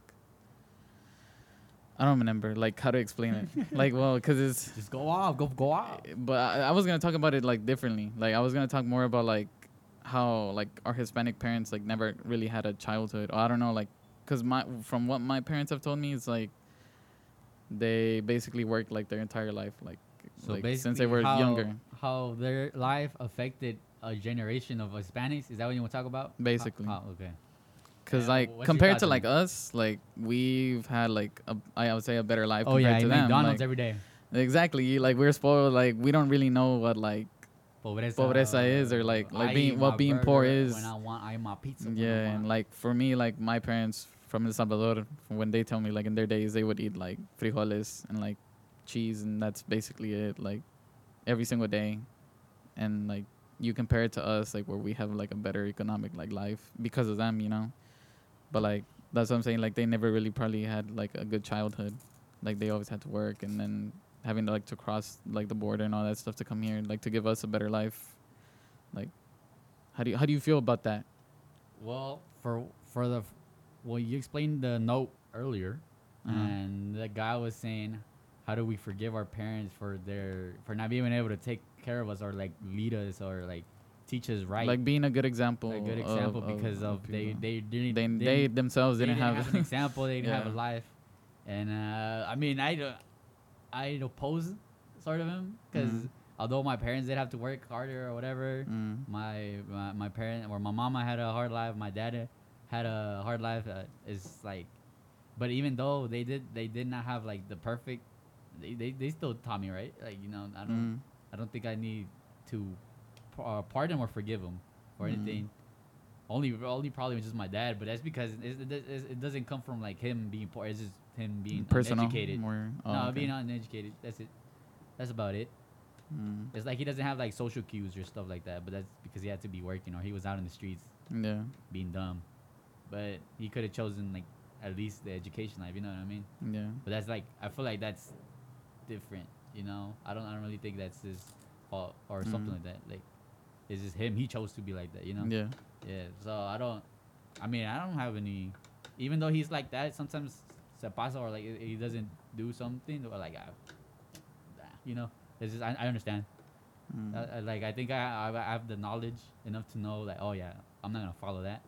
Speaker 1: I don't remember like how to explain it. like, well, because it's
Speaker 2: Just go off, go go off.
Speaker 1: but I, I was gonna talk about it like differently. Like I was gonna talk more about like how like our Hispanic parents like never really had a childhood. Or I don't know, like, cause my from what my parents have told me, it's like they basically worked like their entire life, like
Speaker 2: So
Speaker 1: like since they were
Speaker 2: how,
Speaker 1: younger.
Speaker 2: how their life affected a generation of Hispanics. Is that what you want to talk about?
Speaker 1: Basically.
Speaker 2: how- okay.
Speaker 1: Cause
Speaker 2: Yeah,
Speaker 1: like compared to like us, like we've had like a I would say a better life
Speaker 2: Oh
Speaker 1: compared
Speaker 2: yeah,
Speaker 1: to them.
Speaker 2: McDonald's
Speaker 1: like-
Speaker 2: every day.
Speaker 1: exactly, like we're spoiled. Like we don't really know what like
Speaker 2: Pobreza,
Speaker 1: Pobreza is, or, like- like
Speaker 2: I
Speaker 1: being- what being poor is.
Speaker 2: When I want, I eat my pizza.
Speaker 1: Yeah, and like for me, like my parents from El Salvador, when they tell me like in their days they would eat like frijoles and like cheese, and that's basically it, like every single day. And like you compare it to us, like where we have like a better economic like life because of them, you know. But like that's what I'm saying. Like they never really probably had like a good childhood. Like they always had to work, and then having to like to cross like the border and all that stuff to come here, like to give us a better life. Like, how do you how do you feel about that?
Speaker 2: Well, for for the well, you explained the note earlier,
Speaker 1: Uh-huh.
Speaker 2: and the guy was saying, how do we forgive our parents for their for not being able to take care of us or like lead us or like teach us right?
Speaker 1: Like being a good example.
Speaker 2: a good
Speaker 1: of-
Speaker 2: example because of, they they didn't
Speaker 1: they,
Speaker 2: didn't-
Speaker 1: they themselves
Speaker 2: they
Speaker 1: didn't, have,
Speaker 2: an example. They didn't have a life, and uh, I mean, I I oppose sort of him because
Speaker 1: Mhm.
Speaker 2: although my parents did have to work harder or whatever,
Speaker 1: Mm.
Speaker 2: my, my my parent or my mama had a hard life. My dad had a hard life. Uh, it's like, but even though they did, they did not have like the perfect. They, they, they still taught me right. Like you know, I don't
Speaker 1: Mm.
Speaker 2: I don't think I need to uh, pardon or forgive him or
Speaker 1: Mm.
Speaker 2: anything. Only only probably was just my dad, but that's because it, it, it, it doesn't come from like him being poor. It's just him being
Speaker 1: personal.
Speaker 2: uneducated.
Speaker 1: More, oh,
Speaker 2: no,
Speaker 1: okay.
Speaker 2: being uneducated. That's it. That's about it.
Speaker 1: Mm.
Speaker 2: It's like he doesn't have like social cues or stuff like that, but that's because he had to be working or he was out in the streets
Speaker 1: Yeah.
Speaker 2: being dumb. But he could have chosen like at least the education life. You know what I mean?
Speaker 1: Yeah.
Speaker 2: But that's like I feel like that's different. You know, I don't I don't really think that's his fault or something
Speaker 1: Mhm.
Speaker 2: like that. Like it's just him. He chose to be like that. You know.
Speaker 1: Yeah.
Speaker 2: Yeah. So I don't. I mean, I don't have any. Even though he's like that, sometimes se pasa or like he doesn't do something or like, I, you know, it's just I, I understand.
Speaker 1: Mm.
Speaker 2: Uh, uh, like I think I, I I have the knowledge enough to know like oh yeah I'm not gonna follow that.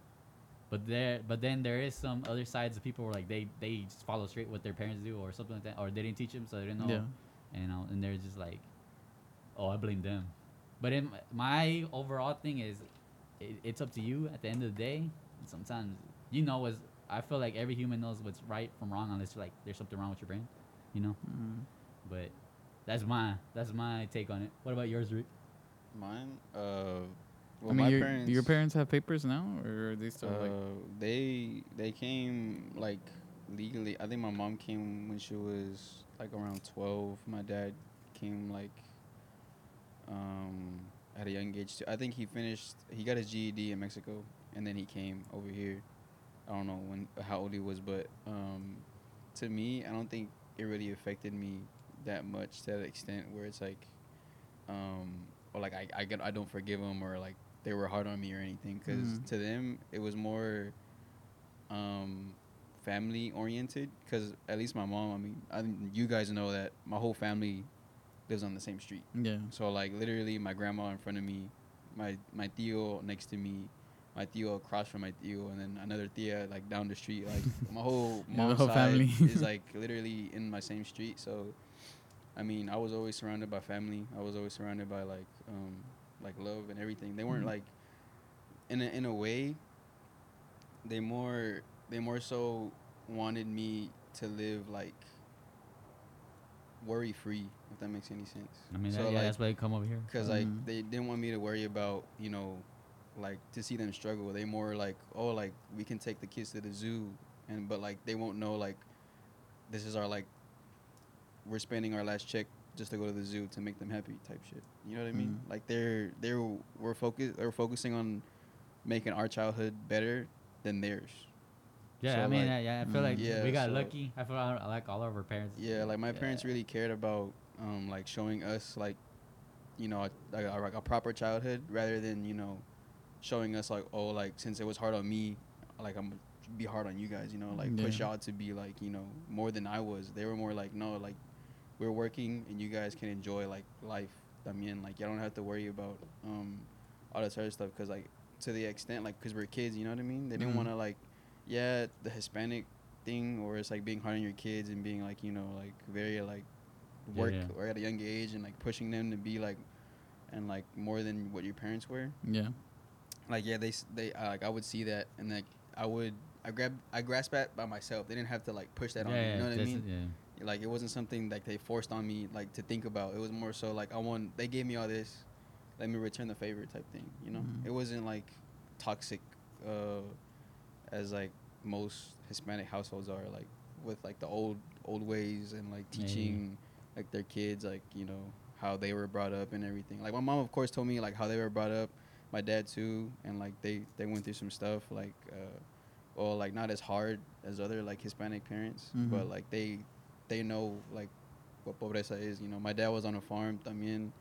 Speaker 2: But there but then there is some other sides of people where like they they just follow straight what their parents do or something like that or they didn't teach them so they didn't know
Speaker 1: yeah.
Speaker 2: you know and they're just like oh I blame them. But in my overall thing is it, it's up to you at the end of the day. And sometimes you know as I feel like every human knows what's right from wrong unless like there's something wrong with your brain, you know.
Speaker 1: Mm.
Speaker 2: But that's my that's my take on it. What about yours, Rick?
Speaker 3: Mine, uh, well,
Speaker 1: I mean, your,
Speaker 3: parents.
Speaker 1: your parents have papers now, or are they still
Speaker 3: uh,
Speaker 1: like?
Speaker 3: they they came like legally. I think my mom came when she was like around twelve. My dad came like um at a young age too. I think he finished. He got his GED in Mexico, and then he came over here. I don't know when how old he was, but um, to me, I don't think it really affected me that much to that extent where it's like, um, or like I I, get, I don't forgive him or like they were hard on me or anything because
Speaker 1: Mhm.
Speaker 3: to them it was more um, family oriented because at least my mom I mean I, you guys know that my whole family lives on the same street
Speaker 1: Yeah.
Speaker 3: so like literally my grandma in front of me my my tío next to me my tío across from my tío and then another tia like down the street like my whole
Speaker 1: Yeah,
Speaker 3: mom's
Speaker 1: whole
Speaker 3: side
Speaker 1: family.
Speaker 3: is like literally in my same street so I mean I was always surrounded by family I was always surrounded by like um like love and everything they weren't
Speaker 1: Mhm.
Speaker 3: like in a, in a way they more they more so wanted me to live like worry free if that makes any sense
Speaker 2: I mean,
Speaker 3: So,
Speaker 2: that, yeah,
Speaker 3: like,
Speaker 2: that's why they come over here.
Speaker 3: because like
Speaker 1: Mhm.
Speaker 3: they didn't want me to worry about you know like to see them struggle they more like oh like we can take the kids to the zoo and but like they won't know like this is our like we're spending our last check just to go to the zoo to make them happy type shit you know what i mean
Speaker 1: Mhm.
Speaker 3: like they're they're we're focused they're focusing on making our childhood better than theirs
Speaker 2: Yeah,
Speaker 3: So,
Speaker 2: I mean,
Speaker 3: like,
Speaker 2: yeah, I feel like
Speaker 1: mm,
Speaker 3: yeah,
Speaker 2: we got
Speaker 3: so-
Speaker 2: lucky. I feel like, like all of our parents.
Speaker 3: Yeah, like my parents really cared about um, like showing us like, you know, a, a, like a proper childhood rather than you know, showing us like oh like since it was hard on me, like I'm gonna be hard on you guys. You know, like push y'all to be like you know more than I was. They were more like no like, we're working and you guys can enjoy like life. I mean like you don't have to worry about um, all this other stuff because like to the extent like because we're kids, you know what I mean. They didn't
Speaker 1: Mhm.
Speaker 3: want to like, yeah, the Hispanic thing or it's like being hard on your kids and being like you know like very like work
Speaker 2: yeah.
Speaker 3: or at a young age and like pushing them to be like and like more than what your parents were
Speaker 1: Yeah.
Speaker 3: like yeah they they uh, like i would see that and like i would i grab i grasp that by myself they didn't have to like push that on me you know what i mean
Speaker 2: yeah.
Speaker 3: Like it wasn't something like they forced on me like to think about it was more so like i want they gave me all this let me return the favor type thing you know
Speaker 1: Mhm.
Speaker 3: it wasn't like toxic uh as like most hispanic households are like with like the old old ways and like
Speaker 2: yeah.
Speaker 3: teaching like their kids like you know how they were brought up and everything like my mom of course told me like how they were brought up my dad too and like they they went through some stuff like uh well like not as hard as other like hispanic parents but
Speaker 1: Mhm.
Speaker 3: like they they know like what pobreza is you know. My dad was on a farm también.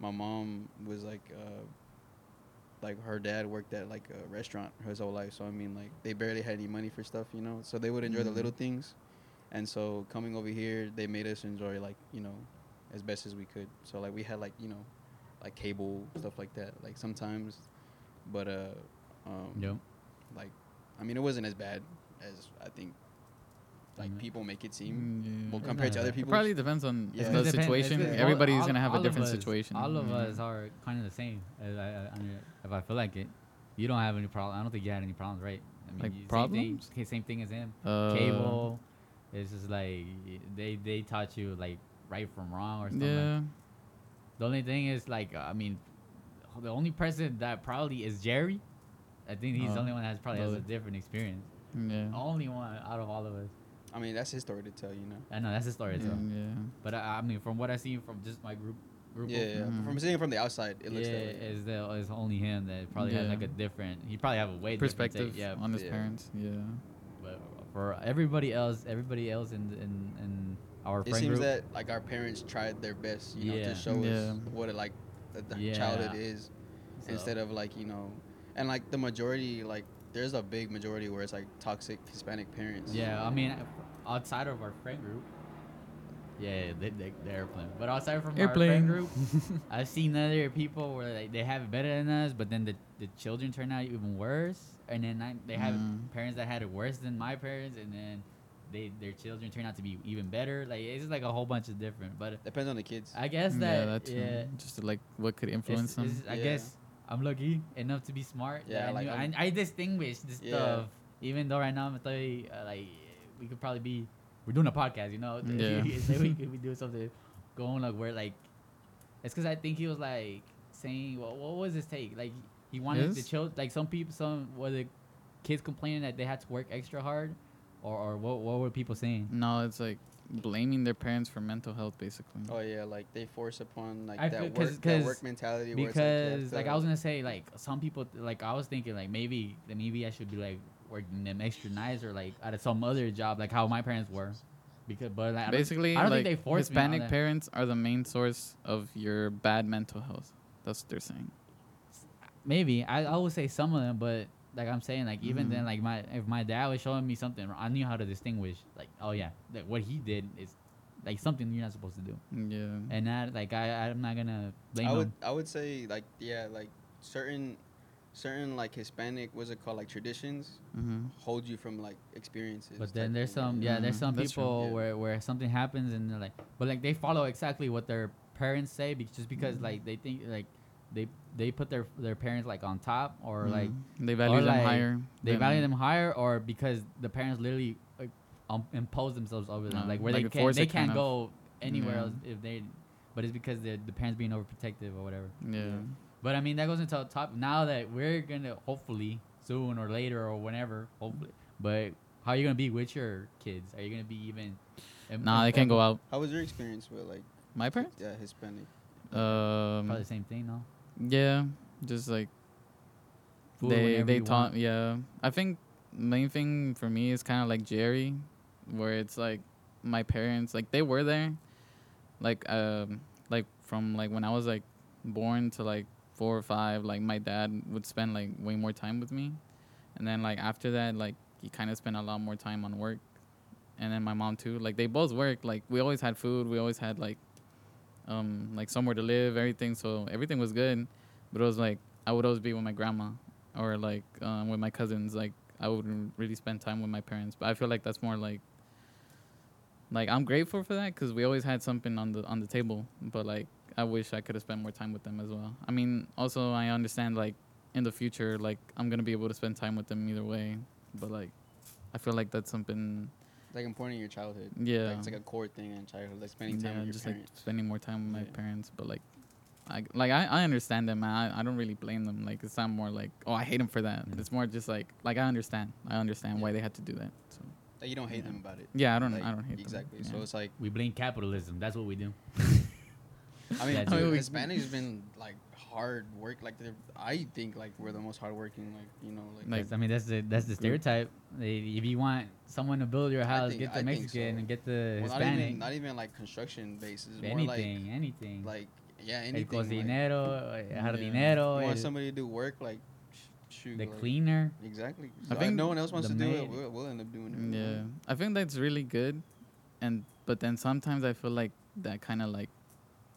Speaker 3: My mom was like uh like her dad worked at like a restaurant his whole life. So i mean like they barely had any money for stuff you know. So they would enjoy the
Speaker 1: Mhm.
Speaker 3: little things. And so coming over here they made us enjoy like you know as best as we could. So like we had like you know like cable stuff like that like sometimes. But uh um
Speaker 2: Yep.
Speaker 3: like i mean it wasn't as bad as i think like
Speaker 2: Mhm.
Speaker 3: people make it seem
Speaker 1: Mm, yeah.
Speaker 3: well compared
Speaker 2: not
Speaker 3: to other people
Speaker 1: It probably depends on
Speaker 3: Yeah.
Speaker 1: the
Speaker 2: depends-
Speaker 1: situation. Everybody's
Speaker 2: all-
Speaker 1: gonna have a different
Speaker 2: us-
Speaker 1: situation.
Speaker 2: All of
Speaker 1: Yeah.
Speaker 2: us are kind of the same. As I, I, I mean, if I feel like it, you don't have any problem. I don't think you had any problems, right? I mean,
Speaker 1: Like
Speaker 2: you- Same
Speaker 1: problems?
Speaker 2: thing, same thing as him.
Speaker 1: Uh,
Speaker 2: Cable. It's just like they they taught you like right from wrong or something. like
Speaker 1: Yeah.
Speaker 2: The only thing is like uh, I mean, the only person that probably is Jerry. I think he's the
Speaker 1: Oh,
Speaker 2: only one that has probably has a different experience.
Speaker 1: Yeah.
Speaker 2: Only one out of all of us.
Speaker 3: I mean that's his story to tell you know
Speaker 2: I know that's his story too.
Speaker 1: Mm, yeah.
Speaker 2: But I, I mean, from what I see from just my group, group
Speaker 3: yeah,
Speaker 2: of
Speaker 3: yeah.
Speaker 1: Mhm.
Speaker 3: from seeing it from the outside it looks
Speaker 2: yeah,
Speaker 3: that way.
Speaker 2: is the is only him that probably has
Speaker 1: Yeah.
Speaker 2: like a different. He probably have a way different
Speaker 1: Perspective
Speaker 2: take, yeah,
Speaker 1: on his
Speaker 3: Yeah.
Speaker 1: parents. Yeah.
Speaker 2: but for everybody else, everybody else in in, in our
Speaker 3: it seems
Speaker 2: group,
Speaker 3: that like our parents tried their best you know
Speaker 2: Yeah.
Speaker 3: to show
Speaker 1: Yeah.
Speaker 3: us what it like the, the
Speaker 2: Yeah.
Speaker 3: childhood is
Speaker 2: so-
Speaker 3: instead of like you know and like the majority like there's a big majority where it's like toxic hispanic parents
Speaker 2: yeah, I mean, outside of our friend group, yeah, they, they, the airplane. But outside from our
Speaker 1: Airplane.
Speaker 2: friend group, I've seen other people where like, they have it better than us, but then the, the children turn out even worse, and then I, they have
Speaker 1: Mm.
Speaker 2: parents that had it worse than my parents, and then they their children turn out to be even better. Like it's just like a whole bunch of different. But
Speaker 3: depends on the kids
Speaker 2: I guess that
Speaker 1: yeah,
Speaker 2: that
Speaker 1: that's
Speaker 2: yeah,
Speaker 1: just like what could influence
Speaker 2: it's-
Speaker 1: them.
Speaker 2: it's- I
Speaker 3: Yeah.
Speaker 2: guess I'm lucky enough to be smart.
Speaker 3: Yeah,
Speaker 2: I,
Speaker 3: like,
Speaker 2: knew-
Speaker 3: I'm-
Speaker 2: I, I distinguish this
Speaker 3: Yeah.
Speaker 2: stuff. Even though right now I'm tell you, uh, like we could probably be we're doing a podcast, you know.
Speaker 1: Yeah.
Speaker 2: We could be doing something going like where like it's because I think he was like saying what what was his take like he wanted the
Speaker 1: His?
Speaker 2: child like some people some were the kids complaining that they had to work extra hard or or what what were people saying?
Speaker 1: No, it's like blaming their parents for mental health, basically.
Speaker 3: oh yeah like they force upon like
Speaker 2: I
Speaker 3: that
Speaker 2: feel-
Speaker 3: work
Speaker 2: 'cause-
Speaker 3: that
Speaker 2: 'cause-
Speaker 3: work mentality where it's like,
Speaker 2: because like,
Speaker 3: to-
Speaker 2: I was gonna say like some people like I was thinking like maybe maybe I should be like working them extra nights or like at some other job like how my parents were because but like, I don't-
Speaker 1: basically,
Speaker 2: I don't
Speaker 1: like
Speaker 2: think they force me on
Speaker 1: Hispanic
Speaker 2: that.
Speaker 1: parents are the main source of your bad mental health. That's what they're saying.
Speaker 2: maybe I, I would say some of them but like I'm saying like even
Speaker 1: Mhm.
Speaker 2: then like my if my dad was showing me something I knew how to distinguish like oh yeah that what he did is like something you're not supposed to do
Speaker 1: Yeah.
Speaker 2: and that like I I'm not gonna blame
Speaker 3: I would
Speaker 2: him
Speaker 3: I would say like yeah like certain certain like Hispanic what's it called like traditions
Speaker 1: mm-hmm.
Speaker 3: hold you from like experiences.
Speaker 2: But then there's some,
Speaker 3: you
Speaker 2: yeah,
Speaker 3: know?
Speaker 2: there's some
Speaker 1: that's true.
Speaker 2: people
Speaker 3: Yeah.
Speaker 2: where where something happens and they're like, but like they follow exactly what their parents say, because just because
Speaker 1: Mhm.
Speaker 2: like they think like they they put their their parents like on top or like
Speaker 1: Mhm. they value them
Speaker 2: like,
Speaker 1: higher.
Speaker 2: they value them higher or because the parents literally like, um, impose themselves over them,
Speaker 1: Uh,
Speaker 2: like where
Speaker 1: like
Speaker 2: they can't they can't
Speaker 1: of.
Speaker 2: go anywhere
Speaker 1: Yeah.
Speaker 2: else if they, but it's because the the parents being overprotective or whatever.
Speaker 1: Yeah.
Speaker 2: But I mean that goes into the top now that we're gonna hopefully soon or later or whenever hopefully. But how are you gonna be with your kids? Are you gonna be even? em-
Speaker 1: Nah, they can't go out.
Speaker 3: How was your experience with like
Speaker 1: My parents?
Speaker 3: yeah Hispanic?
Speaker 1: Um.
Speaker 2: Probably the same thing, no.
Speaker 1: Yeah. Just like
Speaker 2: Food
Speaker 1: they they taught
Speaker 2: want.
Speaker 1: yeah i think main thing for me is kind of like jerry where it's like my parents like they were there like um like from like when I was like born to like four or five, like my dad would spend like way more time with me, and then like after that, like he kind of spent a lot more time on work, and then my mom too. Like they both worked. Like we always had food. We always had like um like somewhere to live, everything. So everything was good, but it was like I would always be with my grandma or like um, with my cousins. Like I wouldn't really spend time with my parents. But I feel like that's more like like I'm grateful for that because we always had something on the on the table. But like I wish I could have spent more time with them as well. I mean, also I understand like in the future, like I'm gonna be able to spend time with them either way. But like I feel like that's something.
Speaker 3: Like important in your childhood.
Speaker 1: Yeah.
Speaker 3: Like, it's like a core thing in childhood, like spending time
Speaker 1: yeah,
Speaker 3: with your
Speaker 1: just
Speaker 3: parents.
Speaker 1: like spending more time with my parents. But like, I like I, I understand them, man. I, I don't really blame them. Like it's not more like oh I hate them for that.
Speaker 2: Yeah.
Speaker 1: It's more just like like I understand. I understand why they had to do that. So
Speaker 3: Like, you don't hate
Speaker 1: Yeah.
Speaker 3: them about it.
Speaker 1: yeah, I don't
Speaker 3: Like,
Speaker 1: I don't hate them.
Speaker 3: exactly.
Speaker 1: them.
Speaker 3: So
Speaker 1: Yeah.
Speaker 3: it's like
Speaker 2: We blame capitalism. That's what we do.
Speaker 3: I mean,
Speaker 2: Yeah,
Speaker 3: dude,
Speaker 1: dude.
Speaker 3: Hispanics been like hard work. Like I think like we're the most hardworking. Like you know, like,
Speaker 1: Like-
Speaker 2: I mean, that's the that's the stereotype. They- If you want someone to build your house,
Speaker 3: think-
Speaker 2: get the
Speaker 3: I
Speaker 2: Mexican
Speaker 3: so.
Speaker 2: and get the
Speaker 3: well, not
Speaker 2: Hispanic.
Speaker 3: even not even like construction bases. More
Speaker 2: anything, anything.
Speaker 3: like like yeah,
Speaker 2: El
Speaker 3: anything. like,
Speaker 2: cocinero, el
Speaker 3: yeah.
Speaker 2: jardinero,
Speaker 3: You want somebody to do work like shoot.
Speaker 2: the
Speaker 3: like,
Speaker 2: cleaner.
Speaker 3: Exactly.
Speaker 1: I
Speaker 3: So,
Speaker 1: think
Speaker 3: no one else wants
Speaker 2: the
Speaker 3: to do it. We'll, we'll end up doing it.
Speaker 1: Yeah, I think that's really good, and but then sometimes I feel like that kind of like,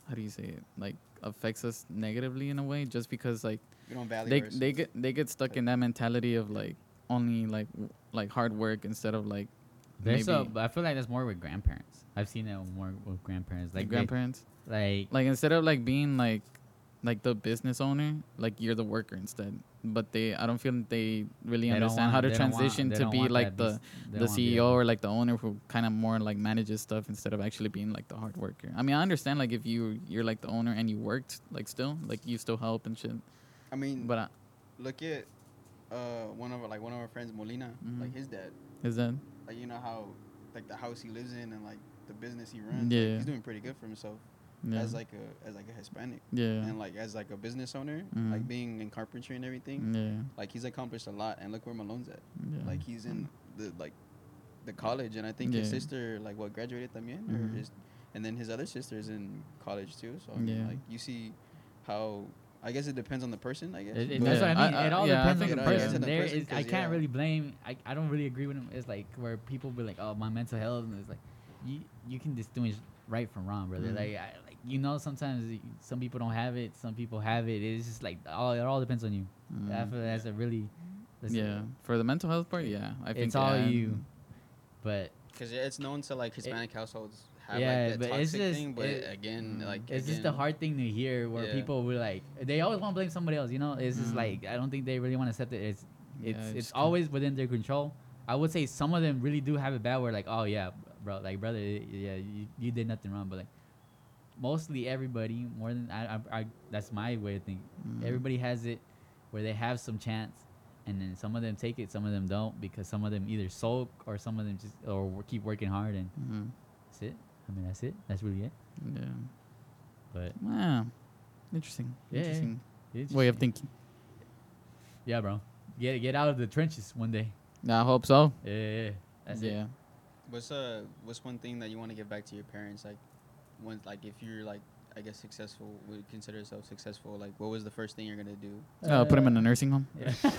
Speaker 1: how do you say it? Like affects us negatively in a way, just because like
Speaker 3: We don't value
Speaker 1: they
Speaker 3: ourselves.
Speaker 1: they get they get stuck in that mentality of like only like w- like hard work instead of like
Speaker 2: There's
Speaker 1: maybe
Speaker 2: a, I feel like that's more with grandparents. I've seen it more with grandparents.
Speaker 1: like
Speaker 2: Like they-
Speaker 1: grandparents.
Speaker 2: like
Speaker 1: like instead of like being like like the business owner, like you're the worker instead. But they, I don't feel they really
Speaker 2: they
Speaker 1: understand
Speaker 2: want-
Speaker 1: how to
Speaker 2: they don't want-
Speaker 1: transition to be like the the
Speaker 2: don't wanna be
Speaker 1: CEO
Speaker 2: that-
Speaker 1: or like the owner who kind of more like manages stuff instead of actually being like the hard worker. I mean, I understand like if you you're like the owner and you worked like still like you still help and shit.
Speaker 3: I mean,
Speaker 1: But uh,
Speaker 3: look at uh one of our, like one of our friends, Molina.
Speaker 1: Mhm.
Speaker 3: Like his dad.
Speaker 1: is that
Speaker 3: Like you know how like the house he lives in and like the business he runs. like,
Speaker 1: Yeah.
Speaker 3: he's doing pretty good for himself
Speaker 1: yeah
Speaker 3: as like a as like a Hispanic
Speaker 1: yeah
Speaker 3: and like as like a business owner,
Speaker 1: Mhm.
Speaker 3: like being in carpentry and everything.
Speaker 1: yeah
Speaker 3: Like he's accomplished a lot. And look where Malone's at.
Speaker 1: yeah
Speaker 3: Like he's in the like the college, and I think his sister like what graduated también,
Speaker 1: Mhm.
Speaker 3: or is, and then his other sister is in college too. So I mean,
Speaker 1: Yeah.
Speaker 3: like you see how I guess it depends on the person. I guess.
Speaker 2: It, it,
Speaker 3: but-
Speaker 2: that's what I mean.
Speaker 1: I-
Speaker 2: it all
Speaker 1: yeah,
Speaker 2: depends on the person.
Speaker 1: depends on
Speaker 3: the
Speaker 2: There
Speaker 3: person
Speaker 2: is, I
Speaker 3: 'cause,
Speaker 2: can't
Speaker 3: yeah.
Speaker 2: really blame. I, I don't really agree with him. It's like where people be like, "Oh, my mental health," and it's like, you you can distinguish right from wrong, brother.
Speaker 1: Mhm.
Speaker 2: Like, I, like you know, sometimes some people don't have it, some people have it. It's just like all it all depends on you. I
Speaker 1: Mm.
Speaker 2: feel that's a really, that's a-
Speaker 1: yeah for the mental health part yeah I think
Speaker 2: it's all
Speaker 1: yeah,
Speaker 2: you. But
Speaker 3: Because it's known to like Hispanic households have
Speaker 2: yeah,
Speaker 3: like
Speaker 2: but
Speaker 3: that
Speaker 2: it's just-
Speaker 3: thing, but
Speaker 2: it-
Speaker 3: again,
Speaker 1: Mm.
Speaker 3: like
Speaker 2: it's just a
Speaker 3: again,
Speaker 2: hard thing to hear where
Speaker 3: Yeah.
Speaker 2: people were like they always want to blame somebody else. You know, it's just
Speaker 1: Mhm.
Speaker 2: like I don't think they really want to accept it. It's it's
Speaker 1: it's
Speaker 2: it's
Speaker 1: kinda-
Speaker 2: always within their control. I would say some of them really do have it bad. Where like, oh yeah, bro, like brother, yeah, you, you did nothing wrong. But like, mostly everybody, more than I, I, I that's my way of thinking.
Speaker 1: Mm.
Speaker 2: Everybody has it where they have some chance, and then some of them take it, some of them don't, because some of them either sulk or some of them just or wo- keep working hard, and
Speaker 1: Mhm.
Speaker 2: that's it. I mean, that's it. That's really it.
Speaker 1: yeah
Speaker 2: But
Speaker 1: wow interesting
Speaker 2: Yeah, yeah.
Speaker 1: interesting way of thinking
Speaker 2: Yeah, bro. Get get out of the trenches one day.
Speaker 1: I hope so
Speaker 2: Yeah, yeah, yeah. That's
Speaker 1: yeah
Speaker 2: it.
Speaker 3: What's uh what's one thing that you want to give back to your parents? Like, when like if you're like I guess successful, would consider yourself successful. Like, what was the first thing you're gonna do?
Speaker 1: uh, put him in a nursing home
Speaker 2: Yeah.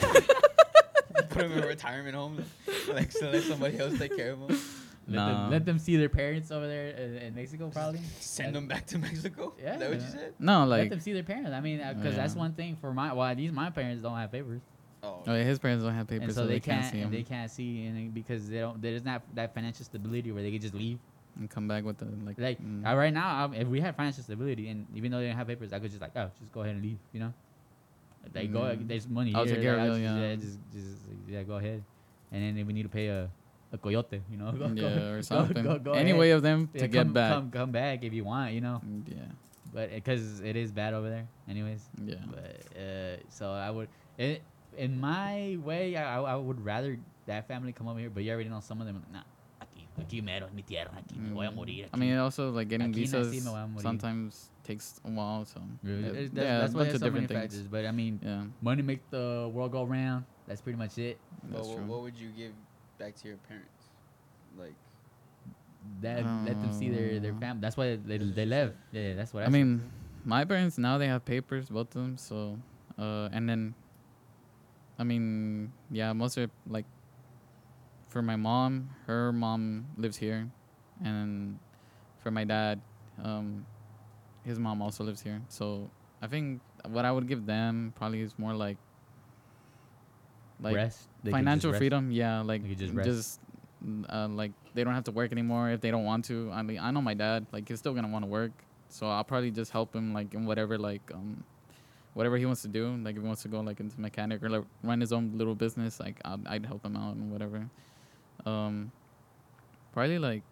Speaker 3: Put them in a retirement home, like so let somebody else take care of them.
Speaker 2: let,
Speaker 1: Nah.
Speaker 2: them, let them see their parents over there in, in Mexico, probably.
Speaker 3: Send them back to Mexico.
Speaker 2: Yeah,
Speaker 3: Is that what you said?
Speaker 1: no like let
Speaker 2: them see their parents. I mean, because that's
Speaker 1: Yeah.
Speaker 2: one thing for my. Well, these my parents don't have papers,
Speaker 3: Oh,
Speaker 1: oh yeah his parents don't have papers
Speaker 2: and so, they,
Speaker 1: can't,
Speaker 2: can't.
Speaker 1: see him
Speaker 2: and they can't see, and because they don't. There's not that financial stability where they can just leave.
Speaker 1: And come back with the like
Speaker 2: Like
Speaker 1: mm.
Speaker 2: uh, right now, um, if we had financial stability, and even though they didn't have papers, I could just like, oh, just go ahead and leave. You know, like go.
Speaker 1: Mm.
Speaker 2: There's money
Speaker 1: I
Speaker 2: here.
Speaker 1: was like,
Speaker 2: I'll
Speaker 1: yeah,
Speaker 2: just,
Speaker 1: yeah.
Speaker 2: just, just yeah, go ahead. And then if we need to pay a, a coyote, you know, go,
Speaker 1: yeah
Speaker 2: go,
Speaker 1: or something
Speaker 2: Go, go,
Speaker 1: any
Speaker 2: ahead.
Speaker 1: way of them to
Speaker 2: Yeah,
Speaker 1: get
Speaker 2: come,
Speaker 1: back
Speaker 2: Come, come back if you want, you know.
Speaker 1: Mm, yeah
Speaker 2: But because it is bad over there, anyways.
Speaker 1: yeah
Speaker 2: But uh, so I would, it, in my way, I, I I would rather that family come over here. But you already know some of them. Nah, aquí, aquí mero, es mi tierra, aquí me voy a
Speaker 1: Mm.
Speaker 2: morir.
Speaker 1: I mean, also like getting
Speaker 2: Aquí nací,
Speaker 1: visas
Speaker 2: me voy a morir.
Speaker 1: sometimes takes a while. So
Speaker 2: Really?
Speaker 1: yeah,
Speaker 2: It's-
Speaker 1: yeah,
Speaker 2: that's, that's
Speaker 1: a
Speaker 2: why
Speaker 1: bunch
Speaker 2: there's
Speaker 1: of
Speaker 2: so many
Speaker 1: different
Speaker 2: factors.
Speaker 1: things.
Speaker 2: But I mean,
Speaker 1: Yeah,
Speaker 2: money make the world go round. That's pretty much it.
Speaker 1: that's
Speaker 3: what,
Speaker 1: true.
Speaker 3: what would you give back to your parents? Like,
Speaker 2: that let them see their their
Speaker 1: Uh,
Speaker 2: family. That's why they they left. Yeah, that's what I,
Speaker 1: I mean, my parents now they have papers, both of them. So, uh, and then, I mean, yeah, most of it, like, for my mom, her mom lives here, and for my dad, um, his mom also lives here. So I think what I would give them probably is more like, like
Speaker 2: rest.
Speaker 1: Financial
Speaker 2: rest.
Speaker 1: freedom. Yeah, like
Speaker 2: just
Speaker 1: just, uh, like they don't have to work anymore if they don't want to. I mean, I know my dad, like he's still gonna want to work, so I'll probably just help him like in whatever like um whatever he wants to do. Like if he wants to go like into mechanic or like run his own little business, like I'd, I'd help him out and whatever. Um, probably like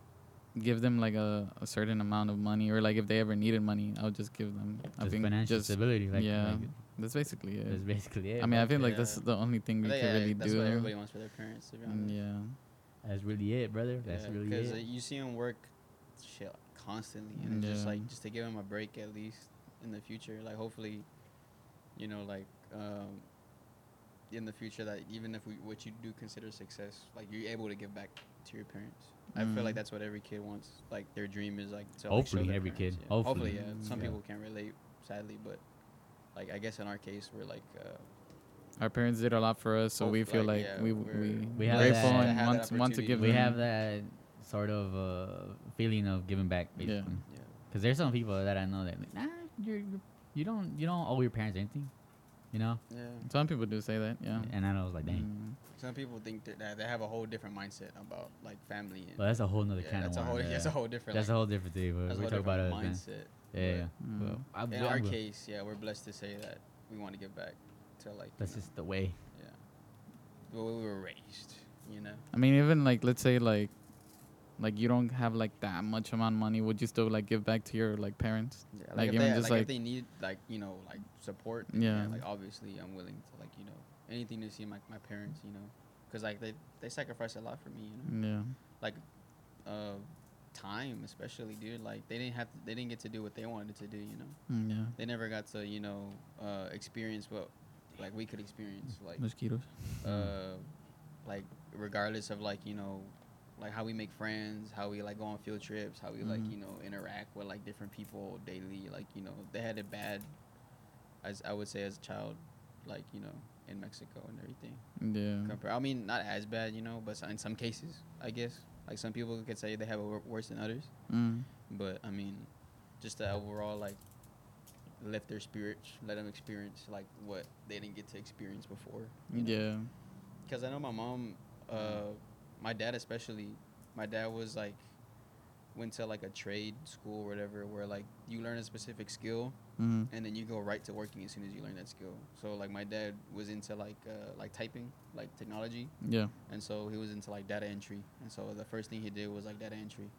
Speaker 1: give them like a, a certain amount of money or like if they ever needed money, I would just give them. I
Speaker 2: Just
Speaker 1: think
Speaker 2: financial
Speaker 1: just
Speaker 2: stability. Like,
Speaker 1: yeah,
Speaker 2: like,
Speaker 1: that's basically it.
Speaker 2: that's basically it.
Speaker 1: I mean, I
Speaker 2: bro.
Speaker 1: feel like that's the only thing we can
Speaker 3: yeah,
Speaker 1: really
Speaker 3: that's
Speaker 1: do.
Speaker 3: what everybody wants for their parents. To be
Speaker 1: Mm,
Speaker 3: honest.
Speaker 1: yeah.
Speaker 2: that's really it, brother. That's really
Speaker 3: because
Speaker 2: it.
Speaker 3: you see them work shit constantly, and it's just like just to give them a break at least in the future. Like hopefully, you know, like um, in the future that even if we what you do consider success, like you're able to give back to your parents. I feel like
Speaker 1: Mm.
Speaker 3: that's what every kid wants. Like their dream is like to like, show
Speaker 2: Hopefully
Speaker 3: their
Speaker 2: every
Speaker 3: parents,
Speaker 2: kid.
Speaker 3: yeah.
Speaker 2: Hopefully.
Speaker 3: yeah. Some
Speaker 2: Yeah.
Speaker 3: people can't relate, sadly, but like I guess in our case, we're like. Uh,
Speaker 1: Our parents did a lot for us, so we feel
Speaker 3: like,
Speaker 1: like,
Speaker 3: yeah,
Speaker 1: we
Speaker 3: we're-
Speaker 1: we
Speaker 2: We have
Speaker 1: grateful
Speaker 2: that-
Speaker 1: and
Speaker 3: have
Speaker 1: want to, want to
Speaker 3: opportunity.
Speaker 1: give
Speaker 2: we
Speaker 1: them.
Speaker 2: have that sort of uh, feeling of giving back, basically.
Speaker 3: yeah.
Speaker 2: Because there's some people that I know that like, nah, you're, you're you don't you don't owe your parents anything, you know.
Speaker 3: Yeah.
Speaker 1: Some people do say that, yeah.
Speaker 2: And I was like, dang,
Speaker 1: Mm.
Speaker 3: Some people think that, that they have a whole different mindset about like family. And,
Speaker 2: but that's a whole nother
Speaker 3: yeah,
Speaker 2: kind
Speaker 3: that's
Speaker 2: of
Speaker 3: a whole.
Speaker 2: worm,
Speaker 3: That's a whole different.
Speaker 2: That's a whole different thing. But
Speaker 3: that's a
Speaker 2: we
Speaker 3: whole
Speaker 2: talk about it.
Speaker 3: different
Speaker 2: man.
Speaker 3: mindset.
Speaker 2: Yeah, yeah.
Speaker 1: Mm.
Speaker 2: Well, I'm,
Speaker 3: In
Speaker 2: I'm
Speaker 3: our case, yeah, we're blessed to say that we want to give back to like.
Speaker 2: that's
Speaker 3: know,
Speaker 2: just the way.
Speaker 3: yeah, the way we were raised. You know.
Speaker 1: I mean, even like let's say like, like you don't have like that much amount of money, would you still like give back to your like parents?
Speaker 3: Yeah,
Speaker 1: Like,
Speaker 3: if
Speaker 1: even
Speaker 3: they,
Speaker 1: just,
Speaker 3: like,
Speaker 1: like-
Speaker 3: if they need like you know like support.
Speaker 1: Yeah.
Speaker 3: Like obviously, I'm willing to like you know anything to see my my parents. You know, because like they they sacrifice a lot for me. You know.
Speaker 1: Yeah.
Speaker 3: like uh time especially dude like they didn't have to, they didn't get to do what they wanted to do you know
Speaker 1: Mm, yeah.
Speaker 3: they never got to you know uh experience what like we could experience like
Speaker 1: Mosquitoes.
Speaker 3: uh like regardless of like you know like how we make friends how we like go on field trips how we like
Speaker 1: Mhm.
Speaker 3: you know interact with like different people daily like you know they had it bad as i would say as a child like you know in mexico and everything
Speaker 1: Yeah.
Speaker 3: compare. I mean, not as bad, you know, but in some cases, I guess. Like some people could say they have it wor- worse than others,
Speaker 1: Mm.
Speaker 3: but I mean, just to overall like lift their spirits, let them experience like what they didn't get to experience before. you know?
Speaker 1: Yeah.
Speaker 3: Because I know my mom, uh, my dad especially, my dad was like went to like a trade school or whatever, where like you learn a specific skill
Speaker 1: Mm.
Speaker 3: and then you go right to working as soon as you learn that skill. So like my dad was into like uh, like typing, like technology.
Speaker 1: Yeah.
Speaker 3: And so he was into like data entry. And so the first thing he did was like data entry.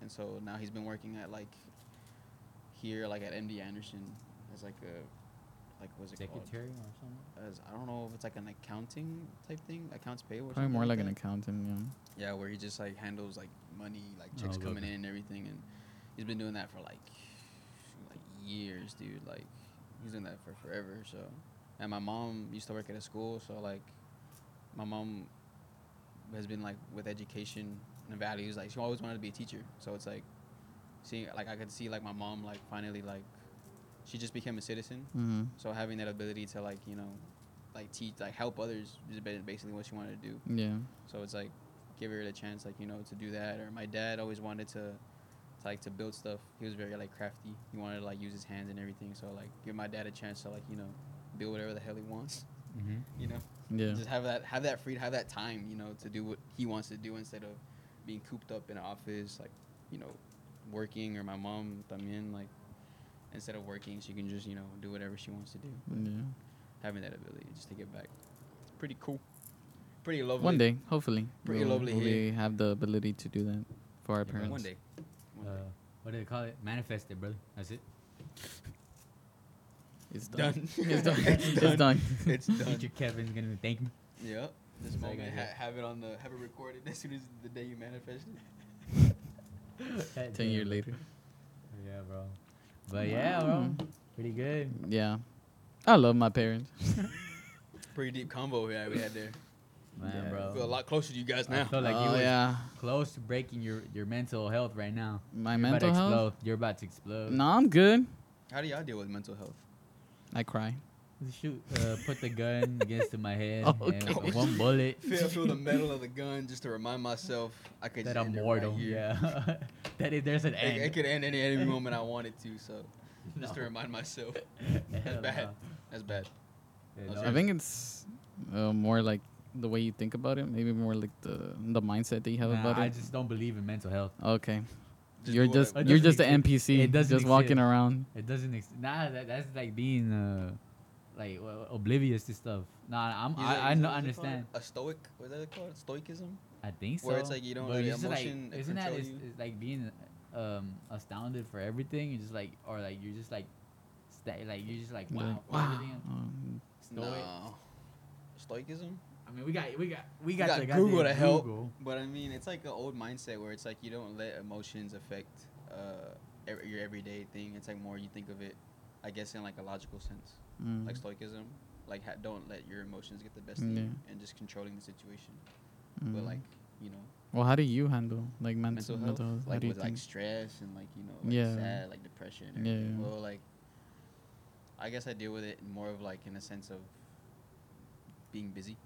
Speaker 3: And so now he's been working at like here, like at MD Anderson as like a like was it
Speaker 2: Secretary or something.
Speaker 3: called? As I don't know if it's like an accounting type thing, accounts payable. or
Speaker 1: Probably
Speaker 3: something
Speaker 1: more like an
Speaker 3: that.
Speaker 1: accountant. Yeah.
Speaker 3: Yeah, where he just like handles like money, like oh, checks
Speaker 2: Oh,
Speaker 3: coming
Speaker 2: okay.
Speaker 3: in and everything, and he's been doing that for like like years, dude. Like he's doing that for forever. So, and my mom used to work at a school, so like my mom has been like with education and values. Like she always wanted to be a teacher, so it's like seeing like I could see like my mom like finally like she just became a citizen.
Speaker 1: Mm-hmm.
Speaker 3: So having that ability to like you know like teach like help others is basically what she wanted to do.
Speaker 1: Yeah.
Speaker 3: So it's like give her the chance, like you know, to do that. Or my dad always wanted to, to like to build stuff. He was very like crafty. He wanted to like use his hands and everything. So like give my dad a chance to like you know build whatever the hell he wants.
Speaker 2: Mm-hmm.
Speaker 3: You know,
Speaker 1: Yeah.
Speaker 3: just have that have that freedom, have that time. You know, to do what he wants to do instead of being cooped up in an office, like you know, working. Or my mom, también like instead of working, she can just you know do whatever she wants to do.
Speaker 1: Yeah.
Speaker 3: Having that ability just to get back, it's pretty cool. Pretty lovely.
Speaker 1: One day, hopefully,
Speaker 3: Pretty
Speaker 1: we'll,
Speaker 3: lovely
Speaker 1: we have the ability to do that for our
Speaker 2: Yeah,
Speaker 1: parents.
Speaker 3: One day. One
Speaker 2: Uh,
Speaker 3: day.
Speaker 2: what do they call it? Manifest it, brother. That's it.
Speaker 1: It's done.
Speaker 3: Done.
Speaker 1: it's done.
Speaker 3: It's done.
Speaker 1: it's
Speaker 3: done.
Speaker 1: done.
Speaker 3: It's done.
Speaker 2: Teacher Kevin's gonna thank me.
Speaker 3: Yep. This
Speaker 2: That's
Speaker 3: moment,
Speaker 2: gotta
Speaker 3: ha- have it on the, have it recorded as soon as the day you manifest it.
Speaker 1: Ten years later.
Speaker 2: Yeah, bro. But yeah, bro. Pretty good.
Speaker 1: Yeah. I love my parents.
Speaker 3: Pretty deep combo yeah, we had there.
Speaker 2: Man,
Speaker 1: Yeah.
Speaker 2: bro.
Speaker 3: I feel a lot closer to you guys now.
Speaker 2: I
Speaker 3: now.
Speaker 2: feel like
Speaker 1: oh
Speaker 2: you was
Speaker 1: yeah,
Speaker 2: close to breaking your, your mental health right now.
Speaker 1: my
Speaker 2: You're
Speaker 1: mental
Speaker 2: about to
Speaker 1: health.
Speaker 2: explode. You're about to explode.
Speaker 1: No, I'm good.
Speaker 3: How do y'all deal with mental health?
Speaker 1: I cry.
Speaker 2: Shoot, uh, put the gun against my head
Speaker 1: Okay.
Speaker 2: and with one bullet.
Speaker 3: Feel, feel the metal of the gun just to remind myself I could
Speaker 2: that
Speaker 3: just
Speaker 2: I'm
Speaker 3: end it right
Speaker 2: mortal.
Speaker 3: here.
Speaker 2: yeah, that it, there's an end.
Speaker 3: it could end any any moment I wanted to. So just to remind myself, that's bad.
Speaker 2: no.
Speaker 3: That's bad.
Speaker 2: Yeah,
Speaker 3: I
Speaker 2: no.
Speaker 1: I think it's uh, more like the way you think about it. Maybe more like the the mindset that you have
Speaker 2: Nah,
Speaker 1: about
Speaker 2: I
Speaker 1: it.
Speaker 2: I just don't believe in mental health.
Speaker 1: Okay,
Speaker 3: Just
Speaker 1: you're just.
Speaker 2: It
Speaker 1: you're just an. NPC,
Speaker 2: It doesn't
Speaker 1: just walking around.
Speaker 2: It doesn't. Ex- nah, that, that's like being uh, like w- oblivious to stuff. Nah, I'm.
Speaker 3: Is it-
Speaker 2: I, I
Speaker 3: is it-
Speaker 2: know,
Speaker 3: what's it
Speaker 2: understand.
Speaker 3: A stoic. What is that called? Stoicism.
Speaker 2: I think so.
Speaker 3: Where it's like you don't
Speaker 2: but
Speaker 3: let
Speaker 2: it's
Speaker 3: emotion
Speaker 2: like, isn't that
Speaker 3: control
Speaker 2: it's,
Speaker 3: you?
Speaker 2: it's like being um astounded for everything? You're just like, or like you're just like, sta- like you're just like wow,
Speaker 1: Like,
Speaker 2: for everything.
Speaker 1: Um,
Speaker 2: Stoic.
Speaker 3: No. Stoicism.
Speaker 2: I mean, we got, we got, we
Speaker 3: You
Speaker 2: got,
Speaker 3: got
Speaker 2: the
Speaker 3: Google
Speaker 2: goddamn
Speaker 3: to help.
Speaker 2: Google.
Speaker 3: But I mean, it's like an old mindset where it's like you don't let emotions affect uh, every, your everyday thing. It's like more you think of it, I guess, in like a logical sense,
Speaker 1: mm,
Speaker 3: like stoicism. Like ha- don't let your emotions get the best of you, and just controlling the situation.
Speaker 1: Mm.
Speaker 3: But like you know,
Speaker 1: well, how do you handle like mental,
Speaker 3: mental health,
Speaker 1: mental health?
Speaker 3: Like with like stress and like you know, like
Speaker 1: Yeah.
Speaker 3: sad, like depression. And
Speaker 1: Yeah,
Speaker 3: everything.
Speaker 1: yeah.
Speaker 3: Well, like I guess I deal with it more of like in a sense of being busy,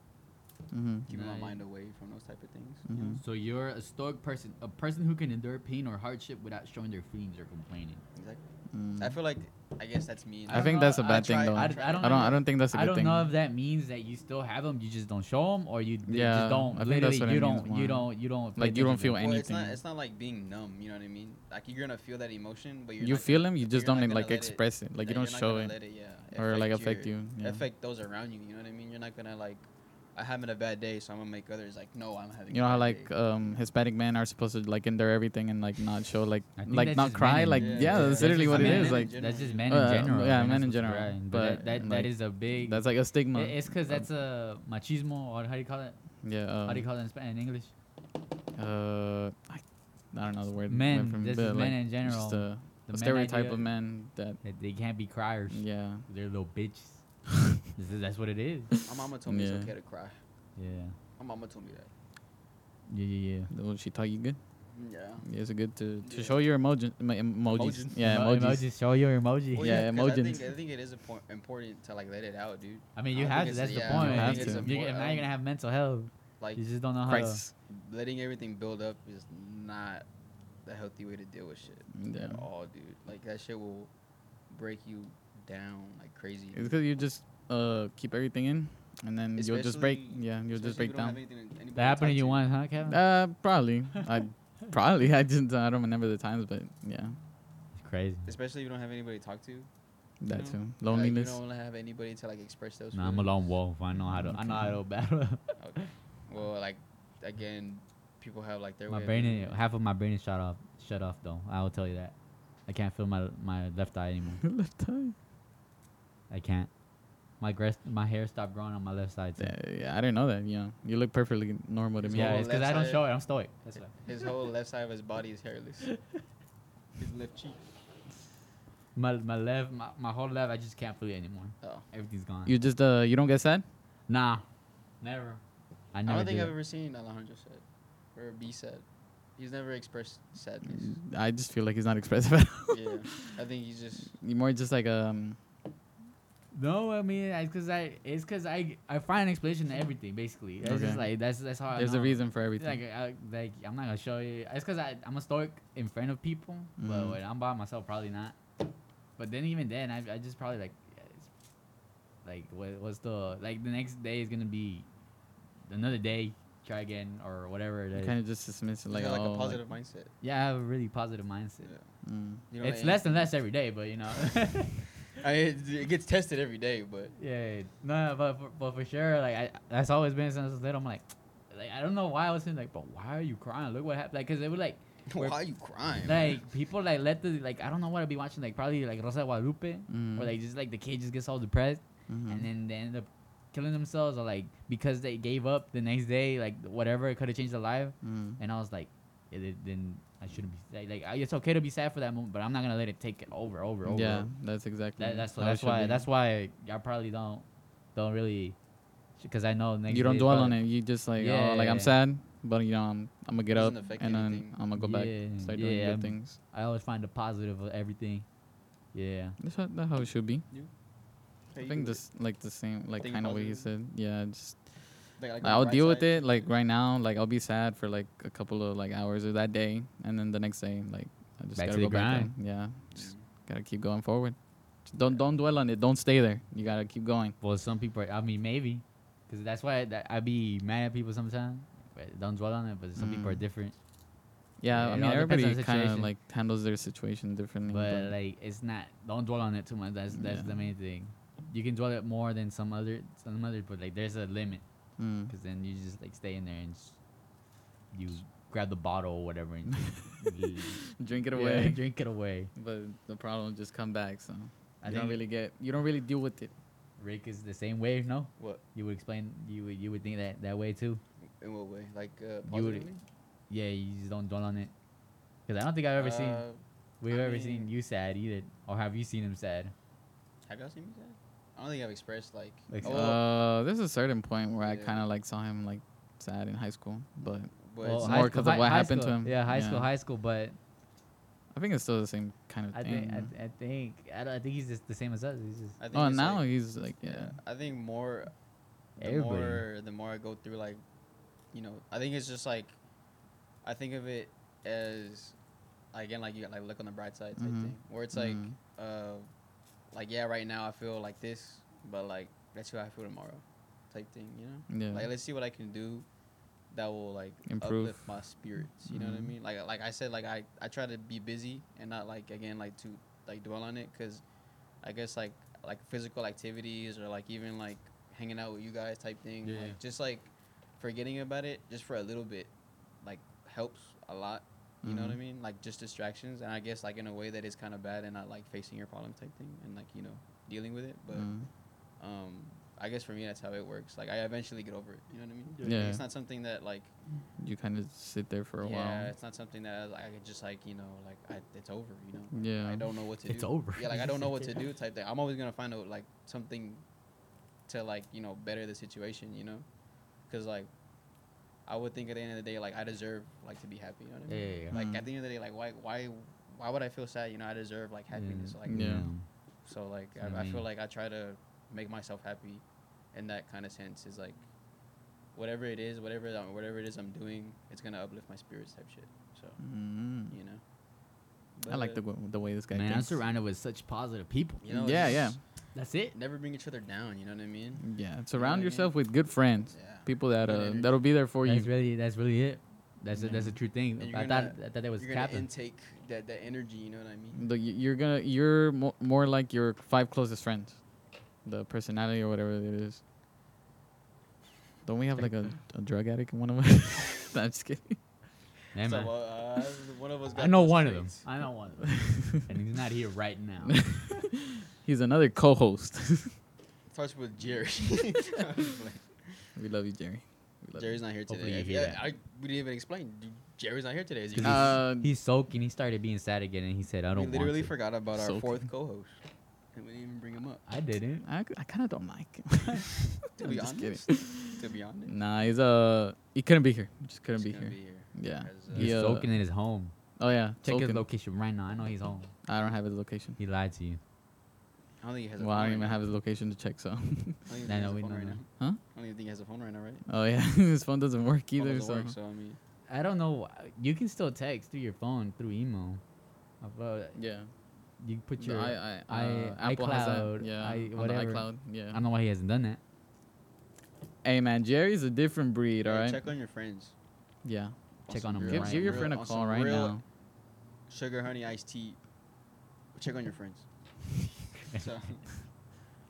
Speaker 1: Mm-hmm.
Speaker 3: keeping
Speaker 2: Nah,
Speaker 3: my mind away from those type of things. you know?
Speaker 1: Mhm.
Speaker 2: So you're a stoic person, a person who can endure pain or hardship without showing their feelings or complaining.
Speaker 3: Exactly.
Speaker 1: Mm.
Speaker 3: I feel like I guess that's me.
Speaker 1: I
Speaker 2: don't
Speaker 1: think
Speaker 2: know,
Speaker 1: that's a bad thing
Speaker 3: try-
Speaker 1: though.
Speaker 3: I
Speaker 1: I don't.
Speaker 2: I
Speaker 1: I
Speaker 2: don't
Speaker 1: don't. think that's a good thing.
Speaker 2: I don't
Speaker 1: thing.
Speaker 2: know if that means that you still have them, you just don't show them, or you d-
Speaker 1: Yeah,
Speaker 2: just don't.
Speaker 1: I think that's
Speaker 2: literally,
Speaker 1: what
Speaker 2: you don't,
Speaker 1: more.
Speaker 2: you don't, you don't.
Speaker 1: Like, you don't feel
Speaker 2: them.
Speaker 3: Well, it's not.
Speaker 1: anything.
Speaker 3: It's not like being numb. You know what I mean? Like you're gonna feel that emotion, but you're
Speaker 1: You
Speaker 3: not
Speaker 1: feel
Speaker 3: gonna,
Speaker 1: them, you just don't
Speaker 3: gonna
Speaker 1: like express it. Like you don't show it
Speaker 3: it, yeah,
Speaker 1: or like
Speaker 3: affect
Speaker 1: affect you.
Speaker 3: Affect those around you. You know what I mean? You're not gonna like. I'm having a bad day, so I'm gonna make others like, no, I'm having.
Speaker 1: You
Speaker 3: a
Speaker 1: know how like
Speaker 3: day.
Speaker 1: um Hispanic men are supposed to like endure everything and like not show like like not
Speaker 2: just men
Speaker 1: cry like
Speaker 3: Yeah,
Speaker 1: yeah,
Speaker 3: yeah,
Speaker 1: that's
Speaker 3: that's
Speaker 1: literally what it
Speaker 3: men
Speaker 1: is
Speaker 3: in
Speaker 1: like.
Speaker 2: That's just men
Speaker 1: Uh,
Speaker 2: in general.
Speaker 1: yeah, men in general,
Speaker 2: cry, But,
Speaker 1: but,
Speaker 2: that, that, that
Speaker 1: like,
Speaker 2: is a big.
Speaker 1: that's like a stigma.
Speaker 2: it's because that's a machismo, or how do you call it?
Speaker 1: yeah.
Speaker 2: how do you
Speaker 1: Um,
Speaker 2: call it in, Spa- in English?
Speaker 1: uh, I, I don't know the word.
Speaker 2: Men,
Speaker 1: went from-
Speaker 2: this
Speaker 1: but,
Speaker 2: is men
Speaker 1: like,
Speaker 2: in general.
Speaker 1: Just a,
Speaker 2: The
Speaker 1: a stereotype of men that
Speaker 2: that they can't be criers.
Speaker 1: yeah.
Speaker 2: They're little bitches. this is, that's what it is.
Speaker 3: My mama told me
Speaker 1: Yeah.
Speaker 3: it's okay to cry.
Speaker 2: Yeah.
Speaker 3: My mama told me that.
Speaker 2: Yeah, yeah, yeah.
Speaker 1: Well, she taught you good.
Speaker 3: Mm, yeah.
Speaker 1: Yeah, it's good to to
Speaker 3: Yeah.
Speaker 1: show your emoji, em- emojis.
Speaker 3: Emojis.
Speaker 1: Yeah,
Speaker 2: Emo-
Speaker 1: emojis.
Speaker 2: Show your emoji.
Speaker 3: Well,
Speaker 1: Yeah,
Speaker 3: 'cause I
Speaker 1: emojis.
Speaker 3: think, I think it is impor- important to like let it out, dude.
Speaker 2: I mean,
Speaker 3: I
Speaker 2: you
Speaker 3: don't
Speaker 2: have
Speaker 3: think
Speaker 2: to.
Speaker 3: it's-
Speaker 2: That's
Speaker 3: yeah,
Speaker 2: the point.
Speaker 1: You have
Speaker 2: You're-
Speaker 1: to.
Speaker 2: you're-
Speaker 3: It's
Speaker 2: now you're gonna have mental health.
Speaker 3: Like
Speaker 2: You just don't know how
Speaker 1: Crisis.
Speaker 3: letting everything build up is not the healthy way to deal with shit
Speaker 1: Yeah.
Speaker 3: at all, dude. Like that shit will break you down like crazy.
Speaker 1: It's because you just uh keep everything in, and then you'll just break.
Speaker 3: Especially-
Speaker 1: Yeah, you'll just
Speaker 3: Especially if
Speaker 1: break
Speaker 3: you don't have
Speaker 1: down.
Speaker 3: anything- anybody.
Speaker 2: That happened to you once, huh, Kevin?
Speaker 1: Uh, probably. I probably. I just I don't remember the times, but yeah,
Speaker 2: It's crazy.
Speaker 3: Especially if you don't have anybody to talk to.
Speaker 1: that
Speaker 3: know?
Speaker 1: too.
Speaker 3: Like,
Speaker 1: Loneliness.
Speaker 3: you don't have anybody to like express those.
Speaker 2: Nah, I'm a
Speaker 3: feelings.
Speaker 2: lone wolf. I know how to. I know how to battle.
Speaker 3: Okay. Well, like again, people have like their
Speaker 2: my
Speaker 3: way of
Speaker 2: brain,
Speaker 3: doing
Speaker 2: is,
Speaker 3: it.
Speaker 2: half of my brain is shut off. Shut off though. I will tell you that. I can't feel my my left eye anymore.
Speaker 1: Left eye.
Speaker 2: I can't. My grass, my hair stopped growing on my left side. Too.
Speaker 1: Yeah, yeah, I didn't know that. You know, you look perfectly normal to
Speaker 3: His
Speaker 1: me.
Speaker 2: Yeah, it's because I don't show it. I'm stoic. That's why.
Speaker 3: His whole left side of his body is hairless. His left cheek.
Speaker 2: My my left, my, my whole left, I just can't feel it anymore.
Speaker 3: Oh.
Speaker 2: Everything's gone.
Speaker 1: You just uh, you don't get sad.
Speaker 2: nah, never. I never.
Speaker 3: I don't think
Speaker 2: did.
Speaker 3: I've ever seen Alejandro sad or be sad. He's never expressed sadness.
Speaker 1: I just feel like he's not expressive at all.
Speaker 3: yeah, I think he's just
Speaker 1: You're more just like um.
Speaker 2: No, I mean it's because I it's because I I find an explanation to everything basically. That's
Speaker 1: Okay.
Speaker 2: just like that's that's how I
Speaker 1: There's a reason for everything.
Speaker 2: Like I, like I'm not gonna show you. It's because I I'm a stoic in front of people, but
Speaker 1: Mhm.
Speaker 2: when I'm by myself, probably not. But then even then, I I just probably like, like what what's the like the next day is gonna be another day. Try again or whatever it is.
Speaker 1: kind of just dismiss it
Speaker 3: like,
Speaker 1: like,
Speaker 3: like
Speaker 1: oh,
Speaker 3: a positive mindset.
Speaker 2: yeah, I have a really positive mindset.
Speaker 3: Yeah.
Speaker 1: mm.
Speaker 3: You know,
Speaker 2: it's
Speaker 3: and-
Speaker 2: less and less every day, but you know.
Speaker 3: I mean, it, it gets tested every day, but
Speaker 2: Yeah, no, but for, but for sure, like I, that's always been since I was little. I'm like, like I don't know why I was saying like, but why are you crying? Look what happened. Like, cause they were like,
Speaker 3: why
Speaker 2: We're-
Speaker 3: you crying?
Speaker 2: like people like let the like I don't know what I'd be watching like probably like Rosa de Guadalupe
Speaker 1: Mm.
Speaker 2: or like just like the kid just gets all depressed
Speaker 1: Mhm.
Speaker 2: and then they end up killing themselves or like because they gave up the next day like whatever it could have changed their life
Speaker 1: Mm.
Speaker 2: and I was like, it, it- then I shouldn't be sad. Like it's okay to be sad for that moment, but I'm not gonna let it take it over, over, over.
Speaker 1: Yeah, that's exactly.
Speaker 2: That, that's
Speaker 1: how it
Speaker 2: that's why
Speaker 1: be.
Speaker 2: that's why I probably don't don't really because I know next
Speaker 1: you don't dwell on it. You just like, oh, like I'm
Speaker 2: Yeah.
Speaker 1: sad, but you know, I'm, I'm gonna get up
Speaker 3: Doesn't
Speaker 1: and then
Speaker 3: anything.
Speaker 1: I'm gonna go back,
Speaker 2: Yeah,
Speaker 1: start doing
Speaker 2: yeah,
Speaker 1: good
Speaker 2: I'm-
Speaker 1: things.
Speaker 2: I always find the positive of everything. Yeah.
Speaker 1: That's how, that's how it should be.
Speaker 3: Hey,
Speaker 1: I think this like the same, like kind of what he said. Yeah, just
Speaker 3: like- like
Speaker 1: I'll
Speaker 3: bright
Speaker 1: deal with it. Like right now, like I'll be sad for like a couple of like hours of that day, and then the next day, like I just
Speaker 2: Back
Speaker 1: gotta
Speaker 2: to
Speaker 1: go
Speaker 2: the
Speaker 1: back.
Speaker 2: grind.
Speaker 1: Yeah,
Speaker 3: Mm.
Speaker 1: just gotta keep going forward. Just don't don't dwell on it. Don't stay there. You gotta keep going.
Speaker 2: Well, some people. Are, I mean, maybe, because that's why that, I be mad at people sometimes. But don't dwell on it. But some people are
Speaker 1: Mm.
Speaker 2: different.
Speaker 1: Yeah,
Speaker 2: Yeah,
Speaker 1: I mean
Speaker 2: all depends on
Speaker 1: everybody kind of like handles their situation differently.
Speaker 2: But like, it's not. Don't dwell on it too much. That's that's
Speaker 1: Yeah.
Speaker 2: the main thing. You can dwell it more than some other some other, but like, there's a limit.
Speaker 1: Mm,
Speaker 2: Because then you just like stay in there and s you grab the bottle or whatever and
Speaker 1: drink it
Speaker 2: yeah,
Speaker 1: away.
Speaker 2: drink it away.
Speaker 1: But the problem just come back. So
Speaker 2: I
Speaker 1: you don't really get. You don't really deal with it.
Speaker 2: Rick is the same way. No,
Speaker 3: What?
Speaker 2: you would explain. You would you would think that that way too.
Speaker 3: In what way? Like uh,
Speaker 2: You would- Yeah, you just don't dwell on it. Because I don't think I've ever seen
Speaker 3: Uh,
Speaker 2: we've
Speaker 3: I
Speaker 2: ever seen you sad either, or have you seen him sad?
Speaker 3: Have y'all seen me sad? I don't think I've expressed like.
Speaker 2: Like,
Speaker 3: oh,
Speaker 1: Uh, there's a certain point where I kind of like saw him like sad in high school, but
Speaker 3: but
Speaker 2: Well,
Speaker 3: it's
Speaker 1: high
Speaker 2: high
Speaker 1: more 'cause of what
Speaker 2: high
Speaker 1: happened to him.
Speaker 2: Yeah, high school, high school, but
Speaker 1: I think it's still the same kind of
Speaker 2: I
Speaker 1: thing.
Speaker 2: think I, I think I, don't, I think he's just the same as us. He's just
Speaker 3: I think
Speaker 1: oh,
Speaker 3: it's,
Speaker 1: now
Speaker 3: like-
Speaker 1: he's like yeah.
Speaker 3: yeah. I think more. The
Speaker 2: Everybody.
Speaker 3: more the more I go through like, you know, I think it's just like, I think of it as, again, like you got like look on the bright side type
Speaker 1: Mhm.
Speaker 3: thing, where it's like,
Speaker 1: Mhm.
Speaker 3: uh, like yeah, right now I feel like this, but like that's who I feel tomorrow, type thing, you know.
Speaker 1: yeah.
Speaker 3: Like let's see what I can do, that will like
Speaker 1: Improve.
Speaker 3: uplift my spirits. You know what I
Speaker 1: Mhm.
Speaker 3: mean? Like like I said, like I I try to be busy and not like again like to like dwell on it because, I guess like like physical activities or like even like hanging out with you guys type thing.
Speaker 2: Yeah.
Speaker 3: Like just like forgetting about it just for a little bit, like helps a lot. You know what I
Speaker 1: Mhm.
Speaker 3: mean? Like just distractions, and I guess like in a way that is kind of bad and not like facing your problem type thing, and like you know dealing with it. But
Speaker 1: Mm.
Speaker 3: um, I guess for me that's how it works. Like I eventually get over it. You know what I mean?
Speaker 1: Yeah.
Speaker 3: Like, it's not something that like
Speaker 1: you kind of sit there for a
Speaker 3: yeah,
Speaker 1: while.
Speaker 3: Yeah, it's not something that like, I could just like you know like I, it's over. You know.
Speaker 1: Yeah.
Speaker 3: I don't know what to
Speaker 2: It's
Speaker 3: do.
Speaker 2: It's over.
Speaker 3: Yeah, like I don't know what to do type thing. I'm always gonna find out like something to like you know better the situation. You know, because like I would think at the end of the day like I deserve like to be happy. You know what I mean?
Speaker 2: yeah, yeah.
Speaker 3: Like
Speaker 1: Mhm.
Speaker 3: at the end of the day, like why why why would I feel sad? You know, I deserve like happiness. Like
Speaker 1: Yeah.
Speaker 3: so like
Speaker 2: I
Speaker 3: I, I feel like I try to make myself happy, in that kind of sense is like, whatever it is, whatever I'm- whatever it is I'm doing, it's gonna uplift my spirits type shit. So
Speaker 1: Mm.
Speaker 3: you know.
Speaker 1: I like the the way this guy
Speaker 2: Man, I'm surrounded with such positive people.
Speaker 3: you know,
Speaker 1: Yeah, yeah.
Speaker 3: Just
Speaker 2: That's it.
Speaker 3: Never bring each other down. You know what I mean?
Speaker 1: Yeah,
Speaker 3: what I
Speaker 1: surround
Speaker 3: mean?
Speaker 1: yourself with good friends,
Speaker 3: Yeah.
Speaker 1: people that uh, that'll be there for
Speaker 2: That's
Speaker 1: you.
Speaker 2: really that's really it. That's a, that's a true thing.
Speaker 3: You're
Speaker 2: I
Speaker 3: gonna-
Speaker 2: thought I thought that was
Speaker 3: You're gonna
Speaker 2: capping.
Speaker 3: intake that that energy. You know what I mean?
Speaker 1: The, you're gonna you're mo- more like your five closest friends, the personality or whatever it is. Don't we have like a, a drug addict in one of us? no, I'm just kidding.
Speaker 2: Yeah,
Speaker 3: So,
Speaker 2: man.
Speaker 3: uh, one of us.
Speaker 2: I know
Speaker 3: those
Speaker 2: one of them. I know one of them, and he's not here right now.
Speaker 1: He's another co-host.
Speaker 3: Starts with Jerry.
Speaker 1: we love you, Jerry. We love
Speaker 3: Jerry's not here today. yeah,
Speaker 2: that.
Speaker 3: I, we didn't even explain. Jerry's not here today. Is he?
Speaker 1: you. Uh,
Speaker 2: He's soaking. He started being sad again, and he said, "I don't
Speaker 3: literally
Speaker 2: want to."
Speaker 3: He literally forgot about our fourth co-host, and we didn't even bring him up.
Speaker 2: I didn't.
Speaker 1: I, I kind of don't like him.
Speaker 3: To
Speaker 1: I'm
Speaker 3: be
Speaker 1: just
Speaker 3: honest,
Speaker 1: kidding.
Speaker 3: To be honest,
Speaker 1: Nah, he's uh he couldn't be here. Just couldn't
Speaker 3: Just
Speaker 1: be
Speaker 3: gonna
Speaker 1: here. Yeah.
Speaker 3: As, uh,
Speaker 2: He's
Speaker 1: He, uh,
Speaker 2: soaking in his home.
Speaker 1: Oh yeah.
Speaker 2: Check his location right now. I know he's home.
Speaker 1: I don't have his location.
Speaker 2: He lied to you.
Speaker 3: I don't think he has. A
Speaker 1: Well, I
Speaker 3: phone
Speaker 1: don't even
Speaker 3: now.
Speaker 1: have his location to check. So.
Speaker 3: I don't even think he
Speaker 2: know
Speaker 3: has a
Speaker 2: we
Speaker 3: phone
Speaker 2: know
Speaker 3: right now.
Speaker 1: Huh?
Speaker 3: I don't even think he has a phone right now, right?
Speaker 1: Oh yeah, his phone doesn't work
Speaker 3: Phone
Speaker 1: either.
Speaker 3: doesn't
Speaker 1: So.
Speaker 3: work, so I mean,
Speaker 2: I don't know. You can still text through your phone through email. About
Speaker 1: Yeah.
Speaker 2: you put
Speaker 1: The
Speaker 2: your.
Speaker 1: I, I,
Speaker 2: I-
Speaker 1: uh, Apple has that.
Speaker 2: iCloud,
Speaker 1: Yeah.
Speaker 2: I-
Speaker 1: on the
Speaker 2: whatever.
Speaker 1: iCloud. Yeah.
Speaker 2: I don't know why he hasn't done that.
Speaker 1: Hey man, Jerry's a different breed. All
Speaker 3: hey,
Speaker 1: right.
Speaker 3: Check on your friends.
Speaker 1: Yeah.
Speaker 2: Check
Speaker 3: on
Speaker 2: on 'em
Speaker 3: real-
Speaker 1: Give,
Speaker 2: right
Speaker 1: give your
Speaker 3: real-
Speaker 1: friend a
Speaker 3: on
Speaker 1: call
Speaker 3: some
Speaker 1: right now.
Speaker 3: Sugar, honey, iced tea. Check on your friends. so,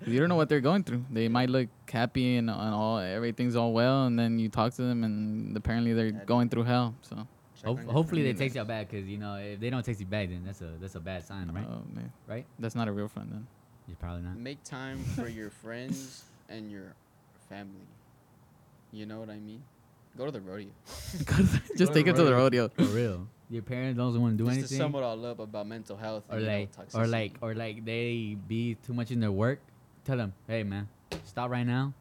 Speaker 1: You don't know what they're going through. They might look happy and, and all everything's all well, and then you talk to them, and apparently they're
Speaker 3: Yeah.
Speaker 1: going through hell. So.
Speaker 3: check
Speaker 2: Hope,
Speaker 3: on your
Speaker 2: hopefully they
Speaker 3: friends.
Speaker 2: text you back because you know if they don't text you back, then that's a that's a bad sign, right?
Speaker 1: Oh man.
Speaker 2: Right?
Speaker 1: That's not a real friend then.
Speaker 2: You're probably not.
Speaker 3: Make time for your friends and your family. You know what I mean? Go to the rodeo.
Speaker 1: Just take him to the rodeo.
Speaker 2: For real. Your parents don't want to do
Speaker 3: Just to
Speaker 2: anything.
Speaker 3: sum it all up about mental health.
Speaker 2: or
Speaker 3: and, you know,
Speaker 2: like or
Speaker 3: toxicity.
Speaker 2: like or like they be too much in their work tell them hey man stop right now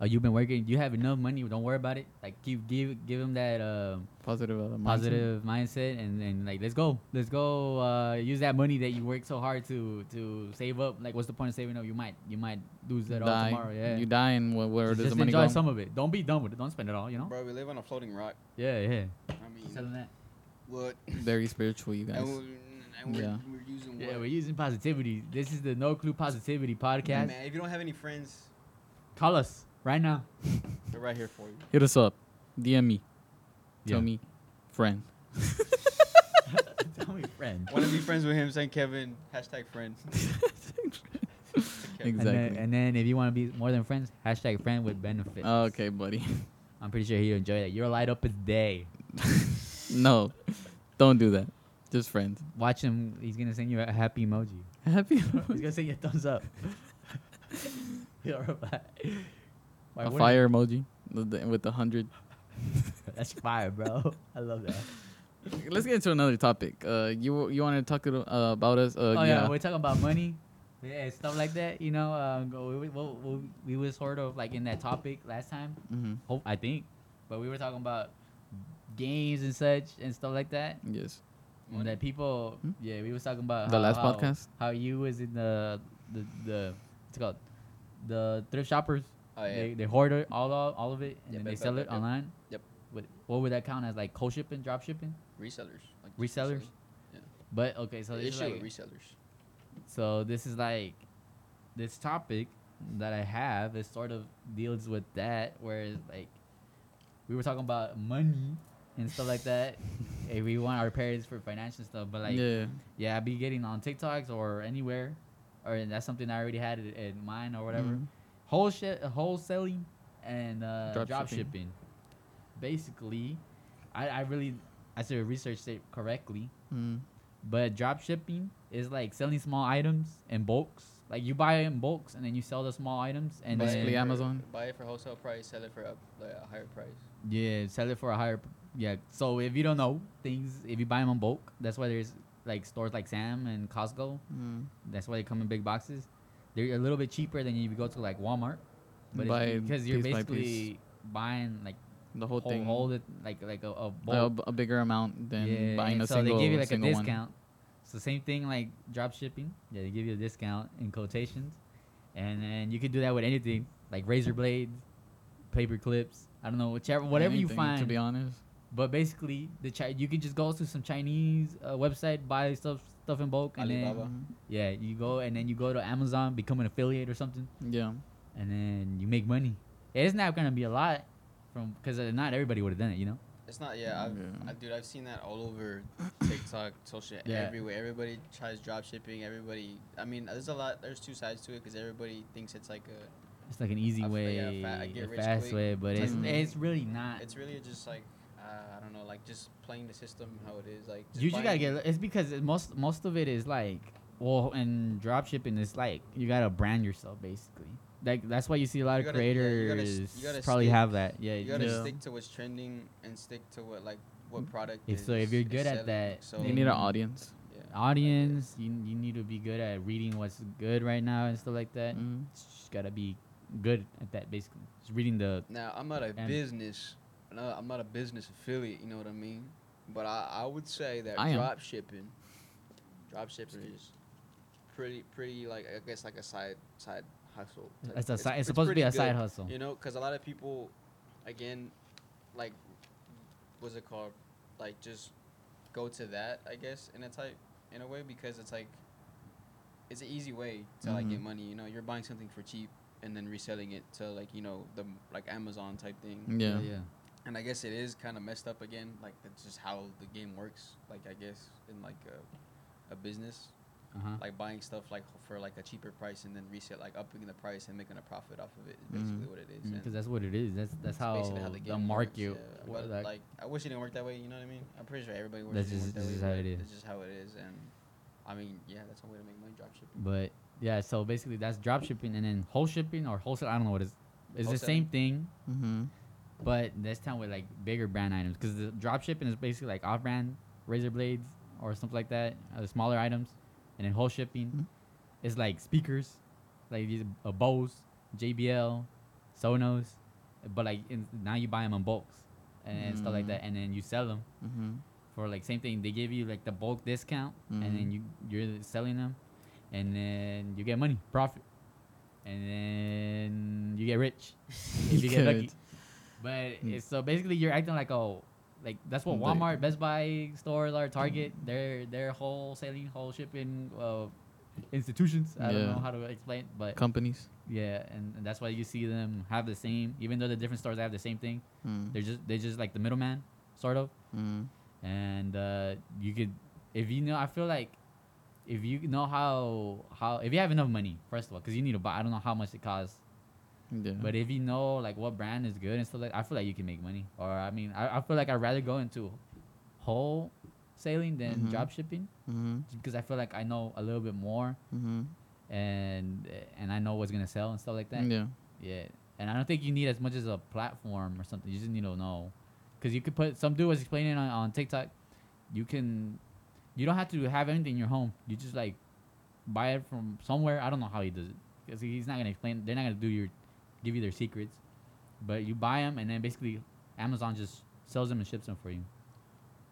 Speaker 2: uh, you've been working, you have enough money, don't worry about it. Like keep give give them that uh,
Speaker 1: Positive. Uh, mindset.
Speaker 2: positive mindset and then like let's go let's go uh use that money that you worked so hard to to save up like what's the point of saving up you might you might lose it all tomorrow yeah
Speaker 1: You die, and where, where
Speaker 2: just,
Speaker 1: does
Speaker 2: just
Speaker 1: the money
Speaker 2: enjoy
Speaker 1: go?
Speaker 2: some of it don't be done with it don't spend it all you know
Speaker 3: Bro, we live on a floating rock.
Speaker 2: yeah yeah
Speaker 3: I mean,
Speaker 2: Selling that.
Speaker 3: what?
Speaker 1: Very spiritual, you guys.
Speaker 3: And, we're, we're,
Speaker 1: Yeah.
Speaker 3: we're using
Speaker 2: yeah
Speaker 3: what?
Speaker 2: we're using positivity this is the no clue positivity podcast
Speaker 3: Man, if you don't have any friends,
Speaker 2: call us right now
Speaker 3: they're right here for you.
Speaker 1: Hit us up. DM me. Tell
Speaker 2: Yeah.
Speaker 1: me, friend.
Speaker 2: tell me friend
Speaker 3: Want to be friends with him? Saint Kevin. Hashtag friend.
Speaker 1: Exactly.
Speaker 2: and then, and then if you want to be more than friends hashtag friend with benefits
Speaker 1: okay, buddy.
Speaker 2: i'm pretty sure he'll enjoy that you're light up as day
Speaker 1: no, don't do that. Just friends.
Speaker 2: watch him he's gonna send you a happy emoji
Speaker 1: Happy.
Speaker 2: He's gonna send you a thumbs up. He'll reply. Why
Speaker 1: a
Speaker 2: wouldn't
Speaker 1: fire emoji with the, with the hundred.
Speaker 2: That's fire, bro. I love that.
Speaker 1: Let's get into another topic. Uh, you you want to talk uh, about us? Uh,
Speaker 2: oh yeah.
Speaker 1: yeah.
Speaker 2: we're talking about money, yeah, stuff like that. You know, uh, we, we, we, we was sort of like in that topic last time.
Speaker 1: Mm-hmm.
Speaker 2: Hope I think, but we were talking about games and such and stuff like that.
Speaker 1: Yes.
Speaker 2: And that people,
Speaker 1: Hmm?
Speaker 2: yeah, we was talking about
Speaker 1: The
Speaker 2: how,
Speaker 1: last
Speaker 2: how-
Speaker 1: podcast?
Speaker 2: how you was in the the the what's it called the thrift shoppers.
Speaker 3: Oh yeah.
Speaker 2: They, they hoard it, all all, all of it and
Speaker 3: Yep,
Speaker 2: then they
Speaker 3: yep,
Speaker 2: sell
Speaker 3: yep,
Speaker 2: it
Speaker 3: yep, yep.
Speaker 2: online.
Speaker 3: Yep.
Speaker 2: What what would that count as like co-shipping, drop shipping?
Speaker 3: resellers. Like just
Speaker 2: Resellers?
Speaker 3: Yeah.
Speaker 2: But okay, so
Speaker 3: the
Speaker 2: this is
Speaker 3: issue
Speaker 2: like,
Speaker 3: with resellers.
Speaker 2: so this is like this topic that I have is sort of deals with that where it's like we were talking about money and stuff like that. if we want our parents for financial stuff, but like
Speaker 1: yeah.
Speaker 2: yeah, I be getting on TikToks or anywhere, or that's something I already had in, in mind or whatever.
Speaker 1: Mhm.
Speaker 2: Whole shit, wholesaling and uh,
Speaker 1: Drop
Speaker 2: drop,
Speaker 1: shipping.
Speaker 2: shipping. Basically, I, I really I should research it correctly,
Speaker 1: Mm.
Speaker 2: but drop shipping is like selling small items in bulks. Like you buy it in bulks and then you sell the small items and
Speaker 1: Basically,
Speaker 2: then,
Speaker 1: Amazon.
Speaker 3: Buy it for wholesale price, sell it for a, like, a higher price.
Speaker 2: yeah, sell it for a higher. p- Yeah. So if you don't know things, if you buy them in bulk, that's why there's like stores like Sam and Costco.
Speaker 1: Mm.
Speaker 2: That's why they come in big boxes. They're a little bit cheaper than if you go to like Walmart. But
Speaker 1: Buy
Speaker 2: because you're
Speaker 1: piece by
Speaker 2: basically
Speaker 1: piece.
Speaker 2: buying like
Speaker 1: The whole
Speaker 2: whole,
Speaker 1: thing.
Speaker 2: hold it like like a, a
Speaker 1: a,
Speaker 2: bulk.
Speaker 1: a bigger amount than
Speaker 2: yeah,
Speaker 1: buying
Speaker 2: and
Speaker 1: a
Speaker 2: so
Speaker 1: single So
Speaker 2: they give you like a
Speaker 1: single one.
Speaker 2: discount. So same thing like drop shipping. Yeah, they give you a discount in quotations, and then you can do that with anything like razor blades, paper clips. I don't know whichever whatever you find.
Speaker 1: To be honest.
Speaker 2: but basically, the Chi- you can just go to some Chinese uh, website, buy stuff stuff in bulk, and
Speaker 3: Alibaba.
Speaker 2: then yeah, you go and then you go to Amazon, become an affiliate or something,
Speaker 1: Yeah.
Speaker 2: and then you make money. It's not gonna be a lot from because uh, not everybody would have done it, you know.
Speaker 3: It's not. Yeah, I've,
Speaker 1: Yeah.
Speaker 3: I, dude, I've seen that all over TikTok, social,
Speaker 2: Yeah.
Speaker 3: everywhere. Everybody tries drop shipping. Everybody. I mean, there's a lot. There's two sides to it because everybody thinks it's like a.
Speaker 2: It's like an easy
Speaker 3: I f-
Speaker 2: way,
Speaker 3: yeah, fa- a get
Speaker 2: a
Speaker 3: rich
Speaker 2: fast
Speaker 3: quick
Speaker 2: way, but it's
Speaker 1: type of
Speaker 2: it's really not.
Speaker 3: It's really just like I don't know, like just playing the system how it is. Like just
Speaker 2: you just gotta get. It's because it- most most of it is like well, and drop shipping is like you gotta brand yourself basically. Like that's why you see a lot
Speaker 3: You
Speaker 2: of
Speaker 3: gotta- yeah, you
Speaker 2: creators
Speaker 3: gotta you gotta
Speaker 2: probably
Speaker 3: stick-
Speaker 2: have that. Yeah,
Speaker 3: You gotta
Speaker 1: Yeah.
Speaker 3: stick to what's trending and stick to what like what product.
Speaker 2: If-
Speaker 3: is,
Speaker 2: so if you're good at
Speaker 3: selling.
Speaker 2: that,
Speaker 3: so
Speaker 1: You need an audience.
Speaker 3: yeah,
Speaker 2: audience. You you need to be good at reading what's good right now and stuff like that.
Speaker 1: Mm.
Speaker 2: Just gotta be good at that basically. Just reading the
Speaker 3: Now I'm not a business. No, I'm not a business affiliate. You know what I mean? But I, I would say that
Speaker 1: I am.
Speaker 3: drop shipping, drop shipping is pretty pretty like I guess like a side side hustle. type.
Speaker 2: it's a side. It's, supposed to be
Speaker 3: pretty
Speaker 2: a side hustle.
Speaker 3: You know, because a lot of people, again, like, what's it called? Like just go to that. I guess in a type in a way because it's like it's an easy way to like get
Speaker 1: Mhm.
Speaker 3: money. You know, you're buying something for cheap and then reselling it to like you know the like Amazon type thing.
Speaker 1: Yeah.
Speaker 2: yeah.
Speaker 3: And I guess it is kind of messed up again. Like that's just how the game works. Like I guess in like a, a business,
Speaker 2: Uh-huh.
Speaker 3: like buying stuff like for like a cheaper price and then resell like upping the price and making a profit off of it. Is basically
Speaker 1: Mhm.
Speaker 3: what it is.
Speaker 2: Because
Speaker 3: And
Speaker 2: that's what it is. That's that's
Speaker 3: it's
Speaker 2: how,
Speaker 3: basically
Speaker 2: the,
Speaker 3: game
Speaker 2: market.
Speaker 3: works, yeah.
Speaker 2: what-
Speaker 3: But
Speaker 2: like-
Speaker 3: like, I wish it didn't work that way. You know what I mean? I'm pretty sure everybody wishes
Speaker 2: That's
Speaker 3: it didn't
Speaker 2: just-
Speaker 3: work
Speaker 2: this
Speaker 3: that
Speaker 2: is
Speaker 3: way.
Speaker 2: how it is.
Speaker 3: It's just how it is, and I mean, yeah, that's one way to make money. Drop shipping.
Speaker 2: But yeah, so basically that's drop shipping and then whole shipping or wholesale. I don't know what it is. It's the same thing,
Speaker 1: Mm-hmm.
Speaker 2: But this time with like bigger brand items because the drop shipping is basically like off brand razor blades or something like that, uh, the smaller items, and then whole shipping
Speaker 1: Mhm.
Speaker 2: is like speakers, like these uh, Bose, JBL, Sonos, but like in, now you buy them in bulks and, and stuff like
Speaker 1: Mm.
Speaker 2: that, and then you sell them
Speaker 1: Mm-hmm.
Speaker 2: for like same thing. They give you like the bulk discount, and then you you're selling them, and then you get money profit, and then you get rich if you get lucky. But
Speaker 1: Mm.
Speaker 2: it's, so basically, you're acting like oh, like that's what Walmart, Best Buy stores are. Target, they're they're wholesaling, whole shipping uh, institutions. I don't know how to explain, it, but
Speaker 1: Companies.
Speaker 2: yeah, and, and that's why you see them have the same, even though the different stores have the same thing.
Speaker 1: Mm.
Speaker 2: They're just they're just like the middleman, sort of.
Speaker 1: Mm.
Speaker 2: And uh, you could, if you know, I feel like if you know how how if you have enough money, first of all, because you need to buy. I don't know how much it costs,
Speaker 1: Yeah.
Speaker 2: but if you know like what brand is good and stuff like, I feel like you can make money. Or I mean, I, I feel like I'd rather go into wholesaling than
Speaker 1: Mhm.
Speaker 2: drop shipping,
Speaker 1: mm-hmm.
Speaker 2: because I feel like I know a little bit more
Speaker 1: Mm-hmm.
Speaker 2: and and I know what's gonna sell and stuff like that.
Speaker 1: Yeah.
Speaker 2: Yeah, and I don't think you need as much as a platform or something. You just need to know, because you could put some dude was explaining on, on TikTok. You can, you don't have to have anything in your home. You just like buy it from somewhere. I don't know how he does it because he's not gonna explain. They're not gonna do your, give you their secrets, but you buy them and then basically Amazon just sells them and ships them for you.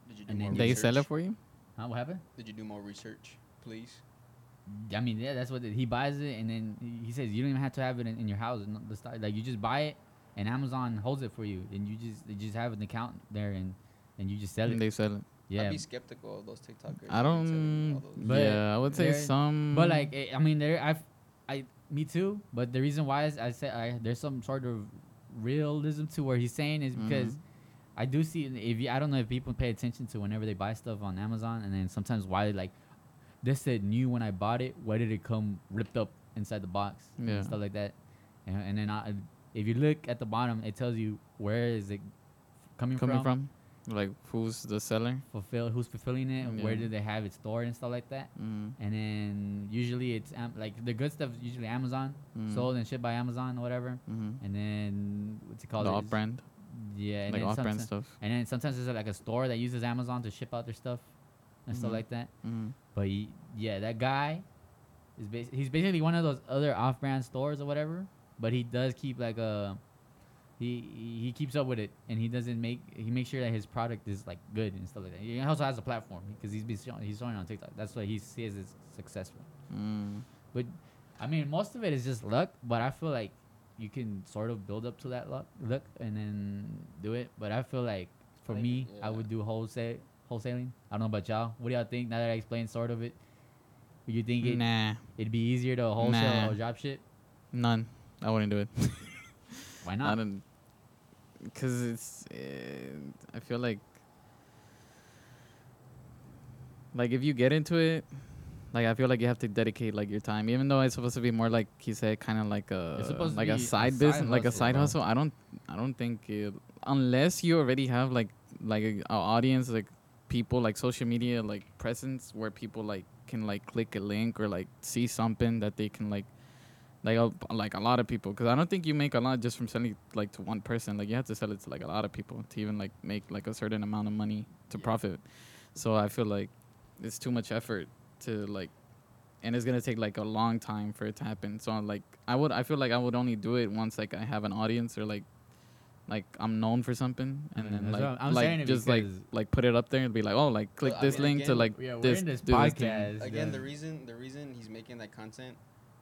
Speaker 3: Did you do
Speaker 2: And
Speaker 3: more
Speaker 2: then
Speaker 1: They sell it for you.
Speaker 2: Huh? What happened?
Speaker 3: Did you do more research, please?
Speaker 2: I mean, yeah, that's what it- he buys it, and then he- he says you don't even have to have it in, in your house. the sti- Like you just buy it, and Amazon holds it for you, and you just they just have an account there, and and you just sell
Speaker 1: And
Speaker 2: it.
Speaker 1: they sell it.
Speaker 2: Yeah,
Speaker 3: I'd be skeptical of those TikTokers.
Speaker 1: I
Speaker 3: who be telling you
Speaker 1: don't.
Speaker 2: But
Speaker 1: yeah, I would say some.
Speaker 2: but like eh, I mean, there I've, I me too. But the reason why is I said I there's some sort of realism to what he's saying is because
Speaker 1: Mhm.
Speaker 2: I do see if you, I don't know if people pay attention to whenever they buy stuff on Amazon, and then sometimes why like this said new when I bought it. Why did it come ripped up inside the box
Speaker 1: Yeah.
Speaker 2: and stuff like that? And, and then I, if you look at the bottom, it tells you where is it coming,
Speaker 1: coming
Speaker 2: from,
Speaker 1: from, like who's the seller?
Speaker 2: fulfill who's fulfilling it, and where
Speaker 1: Yeah.
Speaker 2: did they have it stored and stuff like that.
Speaker 1: Mm.
Speaker 2: And then usually it's am- like the good stuff is usually Amazon,
Speaker 1: Mm.
Speaker 2: sold and shipped by Amazon or whatever.
Speaker 1: Mm-hmm.
Speaker 2: And then what's it called?
Speaker 1: The off brand,
Speaker 2: Yeah, and
Speaker 1: like off brand stuff.
Speaker 2: And then sometimes there's like a store that uses Amazon to ship out their stuff and stuff
Speaker 1: Mhm.
Speaker 2: like that.
Speaker 1: Mm.
Speaker 2: But he, yeah, that guy is bas- he's basically one of those other off-brand stores or whatever. But he does keep like a he he keeps up with it and he doesn't make he makes sure that his product is like good and stuff like that. He also has a platform because he's been showing, he's showing on TikTok. That's why he says it's successful.
Speaker 1: Mm.
Speaker 2: But I mean, most of it is just luck. But I feel like you can sort of build up to that luck, luck, and then do it. But I feel like for
Speaker 3: I think-
Speaker 2: me, I would do wholesale wholesaling. I don't know about y'all. What do y'all think? Now that I explained sort of it, would you think it,
Speaker 1: Nah,
Speaker 2: it'd be easier to wholesale
Speaker 1: Nah.
Speaker 2: or drop shit?
Speaker 1: none. I wouldn't do it.
Speaker 2: Why
Speaker 1: I
Speaker 2: not?
Speaker 1: don't, cause it's. Uh, I feel like. Like if you get into it, like I feel like you have to dedicate like your time, even though it's supposed to be more like he said, kind of like a
Speaker 2: It's supposed to
Speaker 1: like a
Speaker 2: a
Speaker 1: side
Speaker 2: side
Speaker 1: business, like a
Speaker 2: hustle,
Speaker 1: side
Speaker 2: bro.
Speaker 1: hustle. I don't, I don't think it, unless you already have like like a, a audience, like people, like social media, like presence where people like can like click a link or like see something that they can like like a, like a lot of people because i don't think you make a lot just from selling like to one person like you have to sell it to like a lot of people to even like make like a certain amount of money to
Speaker 3: Yeah.
Speaker 1: profit so i feel like it's too much effort to like and it's gonna take like a long time for it to happen so like i would i feel like i would only do it once like i have an audience or like like i'm known for something and
Speaker 2: Yeah,
Speaker 1: then
Speaker 2: that's
Speaker 1: like
Speaker 2: I'm saying
Speaker 1: like
Speaker 2: it
Speaker 1: just like like put it up there and be like oh like click
Speaker 3: I
Speaker 1: this
Speaker 3: mean,
Speaker 1: link to like
Speaker 2: Yeah, we're
Speaker 1: this
Speaker 2: in this
Speaker 1: do this thing.
Speaker 2: podcast.
Speaker 3: Again, the reason the reason he's making that content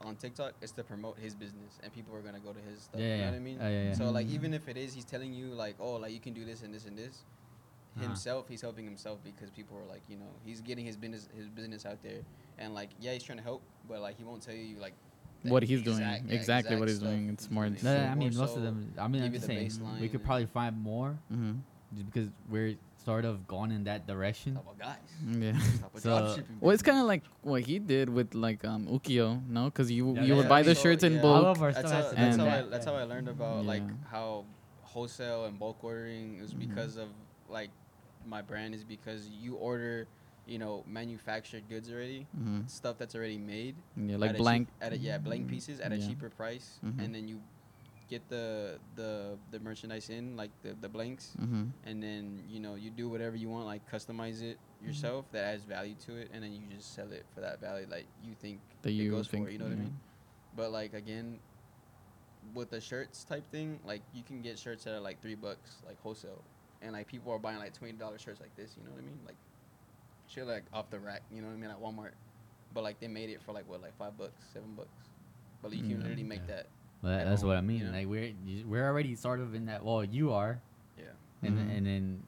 Speaker 3: on TikTok is to promote his business, and people are gonna go to his stuff.
Speaker 2: Yeah,
Speaker 3: you know
Speaker 2: yeah.
Speaker 3: what I mean?
Speaker 2: Uh, yeah, yeah.
Speaker 3: So like,
Speaker 1: Mhm.
Speaker 3: even if it is, he's telling you like, oh, like you can do this and this and this.
Speaker 2: Uh-huh.
Speaker 3: Himself, he's helping himself because people are like, you know, he's getting his business his business out there, and like, yeah, he's trying to help, but like, he won't tell you like
Speaker 1: What he's doing,
Speaker 3: exact- yeah,
Speaker 1: exactly what he's
Speaker 3: stuff
Speaker 1: doing. It's more.
Speaker 2: No, I mean,
Speaker 3: More
Speaker 2: most of them. I mean, I'm just
Speaker 3: the
Speaker 2: saying we could probably find more
Speaker 1: mm-hmm.
Speaker 2: just because we're sort of going in that direction.
Speaker 3: Talk about guys.
Speaker 1: yeah
Speaker 3: Talk about
Speaker 2: So-
Speaker 1: Well, it's kind of like what he did with like um Ukio, no? Because you
Speaker 2: Yeah,
Speaker 1: you would
Speaker 2: yeah,
Speaker 1: buy the
Speaker 3: so,
Speaker 1: shirts in
Speaker 3: yeah.
Speaker 2: All
Speaker 1: bulk.
Speaker 2: of our
Speaker 3: That's,
Speaker 2: stuff
Speaker 3: how,
Speaker 2: has
Speaker 3: that's, how
Speaker 2: that.
Speaker 3: I, that's how I learned about like how wholesale and bulk ordering is
Speaker 1: Mhm.
Speaker 3: because of like my brand is because you order, you know, manufactured goods already,
Speaker 1: Mhm.
Speaker 3: stuff that's already made.
Speaker 1: Yeah, like
Speaker 3: a cheap-
Speaker 1: blank.
Speaker 3: at a, yeah, blank pieces at a cheaper price,
Speaker 1: Mhm.
Speaker 3: and then you get the the the merchandise in like the the blanks,
Speaker 1: Mm-hmm.
Speaker 3: and then you know you do whatever you want, like customize it
Speaker 1: Mm-hmm.
Speaker 3: yourself that adds value to it, and then you just sell it for that value like you think
Speaker 1: That
Speaker 3: it
Speaker 1: you
Speaker 3: goes
Speaker 1: think.
Speaker 3: for. You know what I mean? But like again, with the shirts type thing, like you can get shirts that are like three bucks, like wholesale, and like people are buying like twenty dollars shirts like this. You know what I mean? Like shit like off the rack. You know what I mean? At Walmart, but like they made it for like what, like five bucks, seven bucks. But like, you can
Speaker 1: Mm.
Speaker 3: literally make
Speaker 2: Yeah.
Speaker 3: that.
Speaker 2: Well,
Speaker 3: at
Speaker 2: that's what I mean.
Speaker 3: you know?
Speaker 2: Like we're we're already sort of in that. Well, you are,
Speaker 3: Yeah.
Speaker 2: and
Speaker 1: Mhm.
Speaker 2: and then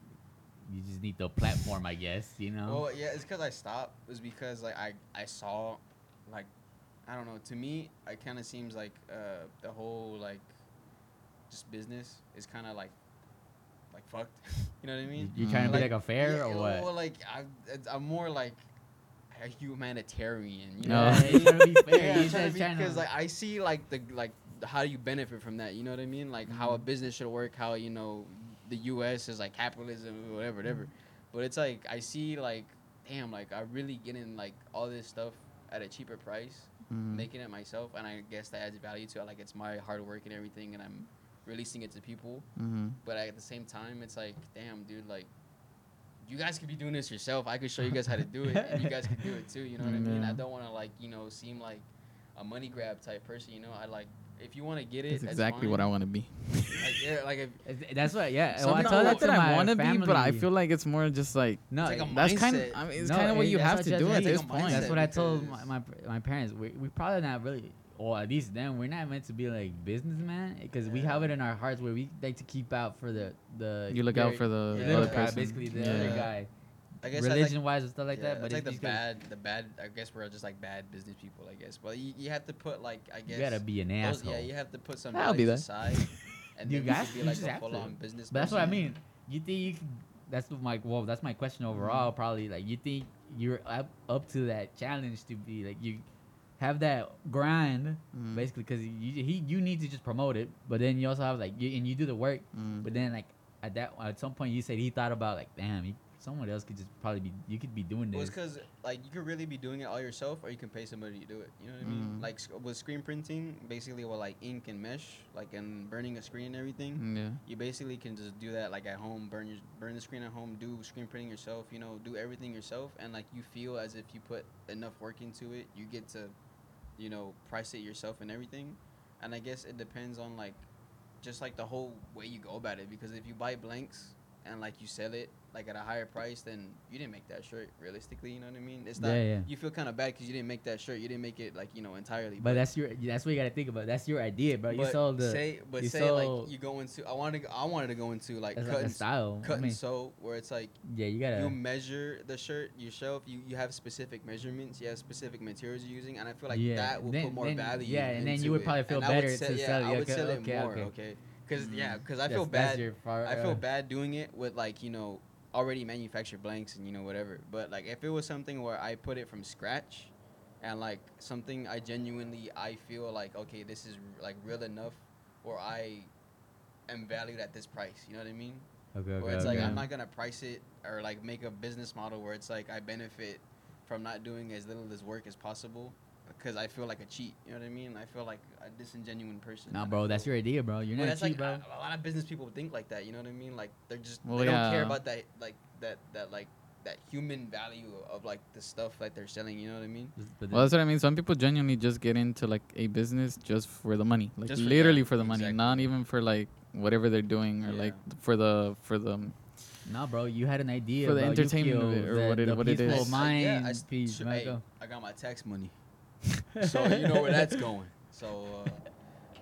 Speaker 2: you just need the platform, I guess. You know.
Speaker 3: Well, yeah, it's because I stopped. It was because like I I saw, like, I don't know. To me, it kind of seems like uh the whole like, just business is kind of like, like fucked. you know what I mean?
Speaker 2: you, trying to be
Speaker 3: Like,
Speaker 2: a fair
Speaker 3: yeah,
Speaker 2: or
Speaker 3: well,
Speaker 2: what?
Speaker 3: like I, I'm more like a humanitarian. You know?
Speaker 2: Yeah, you trying to be fair.
Speaker 3: Yeah, trying to
Speaker 2: trying
Speaker 3: because like I see like the like how do you benefit from that? You know what I mean? Like how a
Speaker 2: Mhm.
Speaker 3: business should work. How you know the U.S. is like capitalism, whatever, whatever. But it's like I see like damn, like I really getting like all this stuff at a cheaper price,
Speaker 1: Mm.
Speaker 3: making it myself, and I guess that adds value to it. Like it's my hard work and everything, and I'm releasing it to people.
Speaker 1: Mhm.
Speaker 3: But at the same time, it's like damn, dude, like. You guys could be doing this yourself. I could show you guys how to do it, and you guys could do it too. You know what I mean? I don't want to like you know seem like a money grab type person. You know, I like if you want to get it.
Speaker 1: That's
Speaker 3: that's
Speaker 1: exactly what I want to be.
Speaker 3: Like, yeah, like if,
Speaker 2: That's what. Yeah. Well, I
Speaker 1: not
Speaker 2: told that
Speaker 1: what
Speaker 2: to
Speaker 1: that I want to be, but I feel like it's more just like
Speaker 2: no.
Speaker 3: It's like a
Speaker 1: that's kind of.
Speaker 3: mindset.
Speaker 1: I mean, it's
Speaker 2: No,
Speaker 1: kind of what you have to do at this point.
Speaker 2: That's what I told my, my my parents. We we probably not really, or at least then we're not meant to be like businessmen because we have it in our hearts where we like to keep out for the the.
Speaker 1: You look out for the
Speaker 3: Yeah.
Speaker 1: other
Speaker 2: guy,
Speaker 1: person.
Speaker 2: basically the
Speaker 1: yeah.
Speaker 2: other guy,
Speaker 3: I guess that's like-
Speaker 2: religion wise and stuff like
Speaker 3: yeah,
Speaker 2: that. But
Speaker 3: it's like the bad, the bad. I guess we're just like bad business people. I guess, but you, you have to put like I guess
Speaker 2: you gotta be an
Speaker 3: those-
Speaker 2: asshole.
Speaker 3: yeah, you have to put some
Speaker 1: I'll be
Speaker 3: values
Speaker 1: that.
Speaker 3: aside, and
Speaker 2: You
Speaker 3: then you
Speaker 2: got-
Speaker 3: could be like a full on business.
Speaker 2: But that's what I mean. You think you can, that's what my well, that's my question overall.
Speaker 3: Mm-hmm.
Speaker 2: Probably like you think you're up, up to that challenge to be like you have that grind
Speaker 1: Mm.
Speaker 2: basically because you he you need to just promote it, but then you also have like you, and you do the work,
Speaker 1: Mm.
Speaker 2: but then like at that at some point you said he thought about like damn he, someone else could just probably be you could be doing
Speaker 3: Well,
Speaker 2: this.
Speaker 3: it's because like you could really be doing it all yourself, or you can pay somebody to do it. You know what I mean?
Speaker 1: Mhm.
Speaker 3: Like with screen printing, basically with like ink and mesh, like and burning a screen and everything.
Speaker 1: Mm, Yeah.
Speaker 3: You basically can just do that like at home, burn your burn the screen at home, do screen printing yourself. You know, do everything yourself, and like you feel as if you put enough work into it, you get to, you know, price it yourself and everything. And I guess it depends on like, just like the whole way you go about it. Because if you buy blanks and like you sell it like at a higher price, then you didn't make that shirt realistically. You know what I mean? It's not.
Speaker 2: Yeah, yeah.
Speaker 3: You feel kind of bad because you didn't make that shirt. You didn't make it like you know entirely.
Speaker 2: But that's your that's what you gotta think about. That's your idea, bro. You
Speaker 3: but
Speaker 2: sold the
Speaker 3: say, but
Speaker 2: you
Speaker 3: say
Speaker 2: sold-
Speaker 3: like you go into. I wanted. To, go- I wanted to go into like cutting
Speaker 2: like style.
Speaker 3: cutting
Speaker 2: I mean,
Speaker 3: and sew, where it's like
Speaker 2: yeah, you gotta.
Speaker 3: you measure the shirt yourself. You you have specific measurements. You have specific materials you're using, and I feel like
Speaker 2: Yeah,
Speaker 3: that will
Speaker 2: then-
Speaker 3: put more
Speaker 2: then-
Speaker 3: value.
Speaker 2: yeah, and then you would
Speaker 3: it.
Speaker 2: probably feel
Speaker 3: And
Speaker 2: better
Speaker 3: sell-
Speaker 2: to
Speaker 3: yeah,
Speaker 2: sell it.
Speaker 3: I would
Speaker 2: okay,
Speaker 3: sell it
Speaker 2: okay,
Speaker 3: more.
Speaker 2: okay.
Speaker 3: Okay. Because yeah,
Speaker 1: Mm.
Speaker 3: because I
Speaker 2: That's-
Speaker 3: feel bad.
Speaker 2: far-
Speaker 3: I feel
Speaker 2: uh,
Speaker 3: bad doing it with like you know already manufactured blanks and you know whatever. But like if it was something where I put it from scratch, and like something I genuinely I feel like okay this is like real enough, or I am valued at this price. You know what I mean?
Speaker 2: Okay, okay,
Speaker 3: Where it's like. I'm not gonna price it or like make a business model where it's like I benefit from not doing as little as work as possible because I feel like a cheat. You know what I mean? I feel like a disingenuine person.
Speaker 2: Nah, bro, that's your idea, bro. You're
Speaker 3: Well,
Speaker 2: not
Speaker 3: that's
Speaker 2: cheap,
Speaker 3: like
Speaker 2: bro.
Speaker 3: a, a lot of business people think like that. You know what I mean? Like they're just
Speaker 1: Well,
Speaker 3: they don't care about that like that that like that human value of like the stuff that they're selling. You know what I mean?
Speaker 1: Well, that's what I mean. Some people genuinely just get into like a business just for the money, like
Speaker 3: for-
Speaker 1: literally
Speaker 3: yeah,
Speaker 1: for the money,
Speaker 3: exactly.
Speaker 1: not even for like whatever they're doing or
Speaker 3: Yeah.
Speaker 1: like for the for the.
Speaker 2: Um, nah, bro, you had an idea
Speaker 1: For the
Speaker 2: bro.
Speaker 1: entertainment of it or
Speaker 2: the-
Speaker 1: what it-
Speaker 2: the
Speaker 1: what it
Speaker 2: peaceful
Speaker 1: is.
Speaker 2: mind
Speaker 3: yeah, I, s-
Speaker 2: piece,
Speaker 3: sh- hey, I got my tax money, so you know where that's going. So,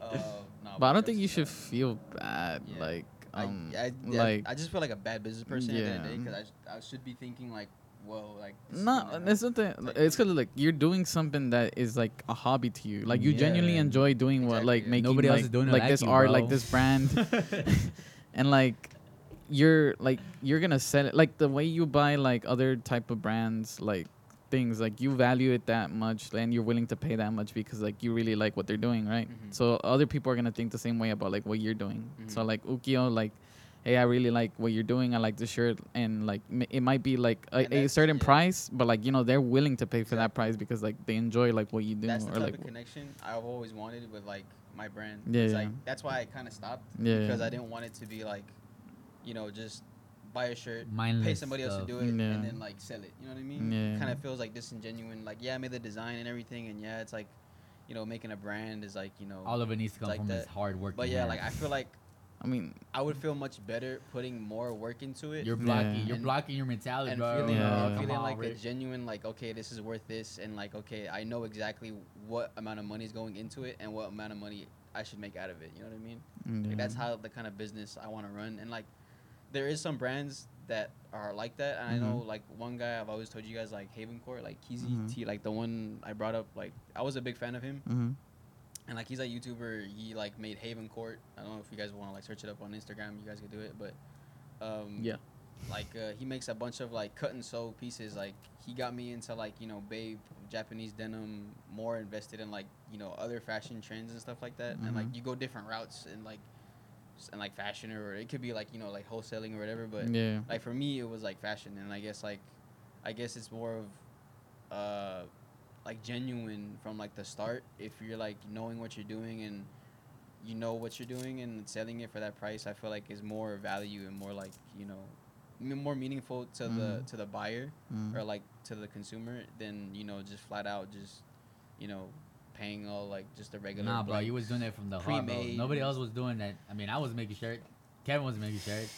Speaker 3: uh, uh, nah,
Speaker 1: But I don't think you should
Speaker 3: that.
Speaker 1: feel bad,
Speaker 3: Yeah.
Speaker 1: like um,
Speaker 3: I, I, yeah,
Speaker 1: like
Speaker 3: I just feel like a bad business person at the end of the day because I, sh- I should be thinking like, well, like
Speaker 1: No,
Speaker 3: gonna
Speaker 1: it's something.
Speaker 3: Like-
Speaker 1: It's because like you're doing something that is like a hobby to you. Like you
Speaker 2: Yeah.
Speaker 1: genuinely enjoy doing what, like
Speaker 3: yeah.
Speaker 1: making
Speaker 2: Nobody else is doing it
Speaker 1: like
Speaker 2: like
Speaker 1: this
Speaker 2: you,
Speaker 1: art,
Speaker 2: bro.
Speaker 1: like this brand, and like you're like you're gonna sell it. Like the way you buy like other type of brands, like things, like you value it that much, and you're willing to pay that much because like you really like what they're doing, right?
Speaker 3: Mhm.
Speaker 1: So other people are gonna think the same way about like what you're doing. So
Speaker 3: Mhm.
Speaker 1: like Ukio, like. Hey, I really like what you're doing. I like the shirt, and like m- it might be like a, a certain
Speaker 3: yeah.
Speaker 1: price, but like you know they're willing to pay for that price because like they enjoy like what you do
Speaker 3: that's the
Speaker 1: or
Speaker 3: type
Speaker 1: like
Speaker 3: of connection I've always wanted with like my brand.
Speaker 1: Yeah,
Speaker 3: It's
Speaker 1: yeah.
Speaker 3: Like, that's why I kind of stopped
Speaker 1: Yeah,
Speaker 3: because
Speaker 1: yeah.
Speaker 3: I didn't want it to be like, you know, just buy a shirt, pay
Speaker 2: Mindless
Speaker 3: somebody else to do it,
Speaker 1: Yeah.
Speaker 3: and then like sell it. You know what I mean?
Speaker 1: Yeah.
Speaker 3: Kind of feels like disingenuine. Like yeah, I made the design and everything, and yeah, it's like, you know, making a brand is like you know.
Speaker 2: All of it needs to come
Speaker 3: like
Speaker 2: from his
Speaker 3: that.
Speaker 2: hard work.
Speaker 3: but yeah, like I feel like
Speaker 1: I mean,
Speaker 3: I would feel much better putting more work into it.
Speaker 2: you're
Speaker 1: Yeah.
Speaker 2: blocking, you're blocking your mentality,
Speaker 3: and
Speaker 2: bro.
Speaker 3: feeling,
Speaker 1: Yeah.
Speaker 3: and feeling
Speaker 2: on,
Speaker 3: like a genuine like okay this is worth this and like okay i know exactly what amount of money is going into it and what amount of money i should make out of it you know what i mean
Speaker 1: yeah.
Speaker 3: like, that's how the kind of business i want to run and like there is some brands that are like that and i know
Speaker 1: Mhm.
Speaker 3: like one guy i've always told you guys like haven court like Keezy
Speaker 1: Mhm.
Speaker 3: T, like the one i brought up like i was a big fan of him
Speaker 1: hmm
Speaker 3: and like he's a YouTuber. He like made Haven Court. I don't know if you guys want to like search it up on Instagram. You guys could do it, but um,
Speaker 1: Yeah.
Speaker 3: like uh, he makes a bunch of like cut and sew pieces. Like he got me into like you know Babe Japanese denim, more invested in like you know other fashion trends and stuff like that. And like
Speaker 1: Mhm.
Speaker 3: you go different routes and like and like fashion or it could be like you know like wholesaling or whatever. But
Speaker 1: yeah.
Speaker 3: like for me it was like fashion and i guess like i guess it's more of uh like genuine from like the start if you're like knowing what you're doing and you know what you're doing and selling it for that price i feel like is more value and more like you know m- more meaningful to the
Speaker 1: Mhm.
Speaker 3: to the buyer
Speaker 1: Mm.
Speaker 3: or like to the consumer than you know just flat out just you know paying all like just a regular
Speaker 2: Nah, bro, you was doing it from the heart, bro.
Speaker 3: pre-made
Speaker 2: Nobody else was doing that. I mean, I was making shirts. Kevin was making shirts.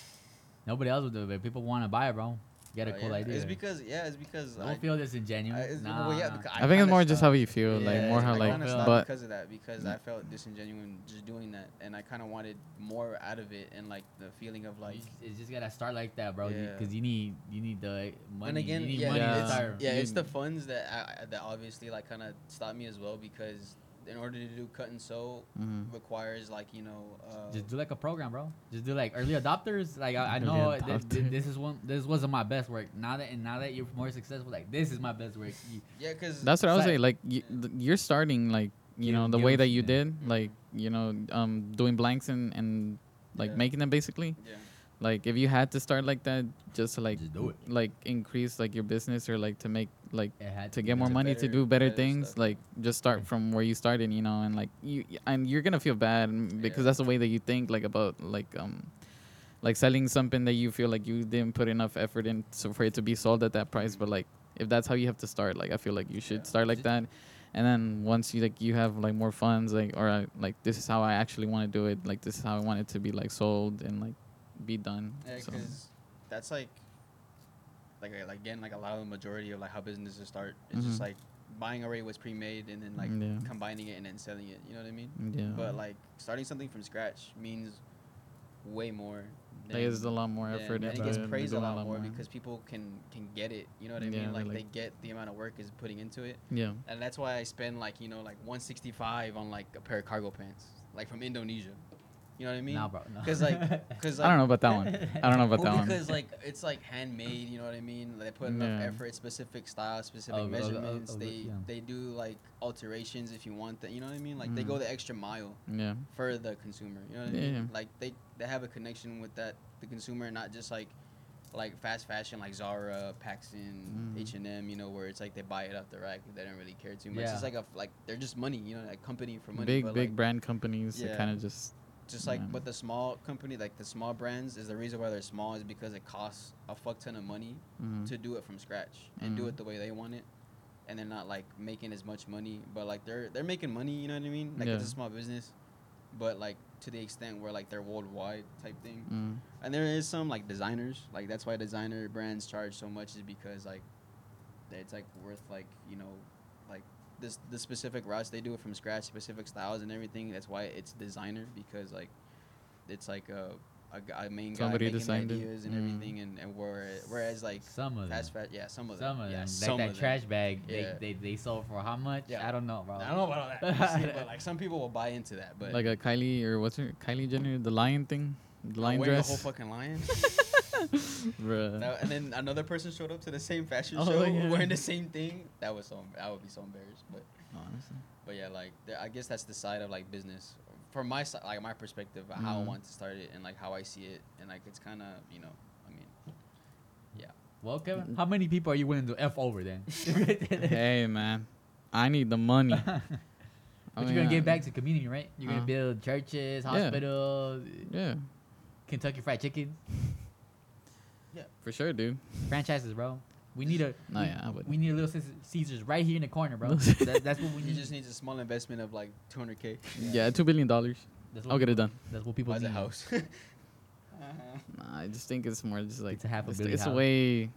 Speaker 2: Nobody else was doing it. People want to buy it, bro. You got a
Speaker 3: Uh,
Speaker 2: cool
Speaker 3: yeah.
Speaker 2: idea.
Speaker 3: it's because yeah it's because
Speaker 2: Don't
Speaker 3: I,
Speaker 2: feel disingenuous.
Speaker 3: I- it's-
Speaker 2: nah,
Speaker 3: well, yeah,
Speaker 2: nah.
Speaker 3: because
Speaker 1: I think it's
Speaker 3: kinda
Speaker 1: more just how you feel, like
Speaker 3: Yeah,
Speaker 1: more how
Speaker 3: I
Speaker 1: like,
Speaker 2: feel-
Speaker 1: but
Speaker 3: because of that because I felt disingenuine just doing that, and I kind of wanted more out of it, and like the feeling of like.
Speaker 2: You just- it's just gotta start like that, bro.
Speaker 3: Yeah.
Speaker 2: Because you need you need the money.
Speaker 3: and again,
Speaker 2: you need
Speaker 3: yeah,
Speaker 2: money to
Speaker 1: Yeah.
Speaker 3: it's, yeah, it's the funds that I, I- that obviously like kind of stopped me as well because in order to do cut and sew
Speaker 1: Mhm.
Speaker 3: requires like you know. Uh,
Speaker 2: Just do like a program, bro. Just do like early adopters. Like I, I
Speaker 1: Early
Speaker 2: know th- th- this is one. This wasn't my best work. Now that and now that you're more successful, like this is my best work. You,
Speaker 3: yeah, because
Speaker 1: That's what I was
Speaker 2: Fact.
Speaker 1: saying. Like you, th- you're starting, like you
Speaker 2: Give-
Speaker 1: know, the way that you
Speaker 2: yeah.
Speaker 1: did, like you know, um, doing blanks and and like
Speaker 3: Yeah.
Speaker 1: making them basically.
Speaker 3: yeah,
Speaker 1: Like if you had to start like that, just to like
Speaker 2: just do it.
Speaker 1: like increase like your business or like to make like
Speaker 2: It had
Speaker 1: to get more money to
Speaker 3: better-
Speaker 1: do better,
Speaker 3: better
Speaker 1: things
Speaker 3: stuff.
Speaker 1: like just start from where you started you know and like you and you're gonna feel bad because
Speaker 3: Yeah.
Speaker 1: that's the way that you think like about like um like selling something that you feel like you didn't put enough effort in so for it to be sold at that price but like if that's how you have to start like i feel like you should
Speaker 3: Yeah.
Speaker 1: start like
Speaker 2: Ju-
Speaker 1: that and then once you like you have like more funds like or uh, like this is how i actually want to do it like this is how i want it to be like sold and like be done
Speaker 3: Yeah,
Speaker 1: so,
Speaker 3: because that's like, like uh, like, again, like a lot of the majority of like how businesses start. It's just
Speaker 1: Mhm.
Speaker 3: like buying already what's pre-made and then like
Speaker 1: Yeah.
Speaker 3: combining it and then selling it. You know what I mean?
Speaker 1: yeah
Speaker 3: But like starting something from scratch means way more.
Speaker 1: like it's a lot more effort
Speaker 3: and it gets
Speaker 1: it, and
Speaker 3: praised a lot more because people can can get it. You know what I
Speaker 1: Yeah,
Speaker 3: mean?
Speaker 1: they're
Speaker 3: Like, they get the amount of work is putting into it,
Speaker 1: yeah
Speaker 3: and that's why I spend like you know like 165 on like a pair of cargo pants, like from Indonesia. You know what I mean?
Speaker 2: Nah, bro. No.
Speaker 3: Because like, because
Speaker 1: i don't know about that one i don't know about that one
Speaker 3: because like it's like handmade, you know what I mean? They put enough
Speaker 1: Yeah.
Speaker 3: effort, specific style, specific
Speaker 2: of-
Speaker 3: measurements.
Speaker 2: of the-
Speaker 3: they
Speaker 2: yeah.
Speaker 3: they do like alterations if you want that. You know what I mean? Like they
Speaker 1: Mhm.
Speaker 3: go the extra mile
Speaker 1: yeah
Speaker 3: for the consumer. You know what I mean?
Speaker 1: Yeah.
Speaker 3: Like they they have a connection with that the consumer, not just like like fast fashion like Zara, PacSun,
Speaker 1: Mhm.
Speaker 3: H and M. You know where it's like they buy it off the rack. They don't really care too much.
Speaker 2: Yeah.
Speaker 3: It's like a like they're just money. You know, like company for money.
Speaker 1: big big
Speaker 3: like,
Speaker 1: brand companies that
Speaker 3: Yeah.
Speaker 1: kind of just
Speaker 3: just like
Speaker 1: Yeah.
Speaker 3: but the small company like the small brands is the reason why they're small is because it costs a fuck ton of money
Speaker 1: mhm.
Speaker 3: to do it from scratch and do
Speaker 1: Mhm.
Speaker 3: it the way they want it and they're not like making as much money but like they're they're making money you know what i mean like it's a small business but like to the extent where like they're worldwide type thing
Speaker 1: Mm.
Speaker 3: and there is some like designers like that's why designer brands charge so much is because like it's like worth like you know this the specific routes they do it from scratch specific styles and everything that's why it's designer because like it's like a a, a main guy
Speaker 1: Somebody
Speaker 3: making the
Speaker 1: designed it.
Speaker 3: and
Speaker 1: Mm.
Speaker 3: everything and, and where, whereas like
Speaker 2: some of them.
Speaker 3: fast yeah some of
Speaker 2: Some
Speaker 3: them
Speaker 2: of
Speaker 3: yeah,
Speaker 2: them.
Speaker 3: some
Speaker 2: like that
Speaker 3: of them.
Speaker 2: trash bag.
Speaker 3: Yeah.
Speaker 2: They, they they sold for how much?
Speaker 3: Yeah.
Speaker 2: I don't know, bro.
Speaker 3: I don't know about all that, see, but like some people will buy into that. But
Speaker 1: like a Kylie or what's her Kylie Jenner, the lion thing, the lion
Speaker 3: wearing
Speaker 1: dress.
Speaker 3: the whole fucking lion.
Speaker 1: Bruh.
Speaker 3: That- and then another person showed up to the same fashion
Speaker 1: Oh,
Speaker 3: show
Speaker 1: yeah.
Speaker 3: wearing the same thing. That was so I would be so embarrassed. But
Speaker 1: Honestly.
Speaker 3: but yeah, like there- I guess that's the side of like business from my side, like my perspective, of how I
Speaker 1: Mhm.
Speaker 3: want to start it and like how I see it, and like it's kind of you know, I mean, yeah.
Speaker 2: Well, Kevin, how many people are you willing to f over then?
Speaker 1: hey man, I need the money.
Speaker 2: But
Speaker 1: I
Speaker 2: you're gonna
Speaker 1: I-
Speaker 2: give back to the community, right? You're gonna
Speaker 1: Uh,
Speaker 2: build churches,
Speaker 1: yeah.
Speaker 2: hospitals,
Speaker 1: Yeah,
Speaker 2: Kentucky Fried Chicken,
Speaker 1: for sure, dude.
Speaker 2: franchises, bro. We need a.
Speaker 1: No, oh,
Speaker 2: we,
Speaker 1: yeah, I wouldn't.
Speaker 2: we need a little Caesars right here in the corner, bro. That, that's what we
Speaker 3: You
Speaker 2: need.
Speaker 3: just need a small investment of like 200k.
Speaker 1: Yeah, two billion dollars. I'll get it done.
Speaker 2: That's what people
Speaker 3: Buy the
Speaker 2: need.
Speaker 3: house. Uh-huh.
Speaker 1: Nah, I just think it's more just like
Speaker 2: It's a half a
Speaker 1: it's,
Speaker 2: billion
Speaker 1: it's a way.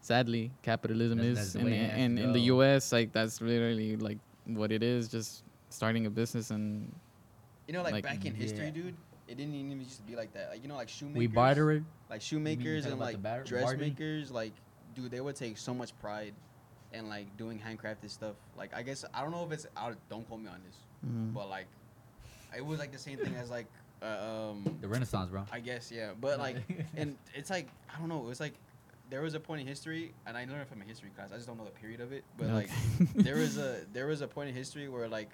Speaker 1: Sadly, capitalism
Speaker 2: That's-
Speaker 1: is,
Speaker 2: that's the
Speaker 1: and
Speaker 2: way it has to
Speaker 1: and in the. U.S. like that's literally like what it is. Just starting a business and
Speaker 3: You know, like,
Speaker 1: Like,
Speaker 3: back in history,
Speaker 2: yeah.
Speaker 3: dude, it didn't even used to be like that. Like you know, like shoemakers.
Speaker 2: We barter it.
Speaker 3: Like shoemakers and like
Speaker 2: bar- bartering?
Speaker 3: dressmakers, like dude, they would take so much pride in like doing handcrafted stuff. Like I guess I don't know if it's out. Don't quote me on this,
Speaker 1: mhm.
Speaker 3: but like it was like the same thing as like uh, um
Speaker 2: The Renaissance, bro.
Speaker 3: I guess yeah, but like and it's like I don't know. It was like there was a point in history, and I learned it from a history class. I just don't know the period of it, but like there was a there was a point in history where like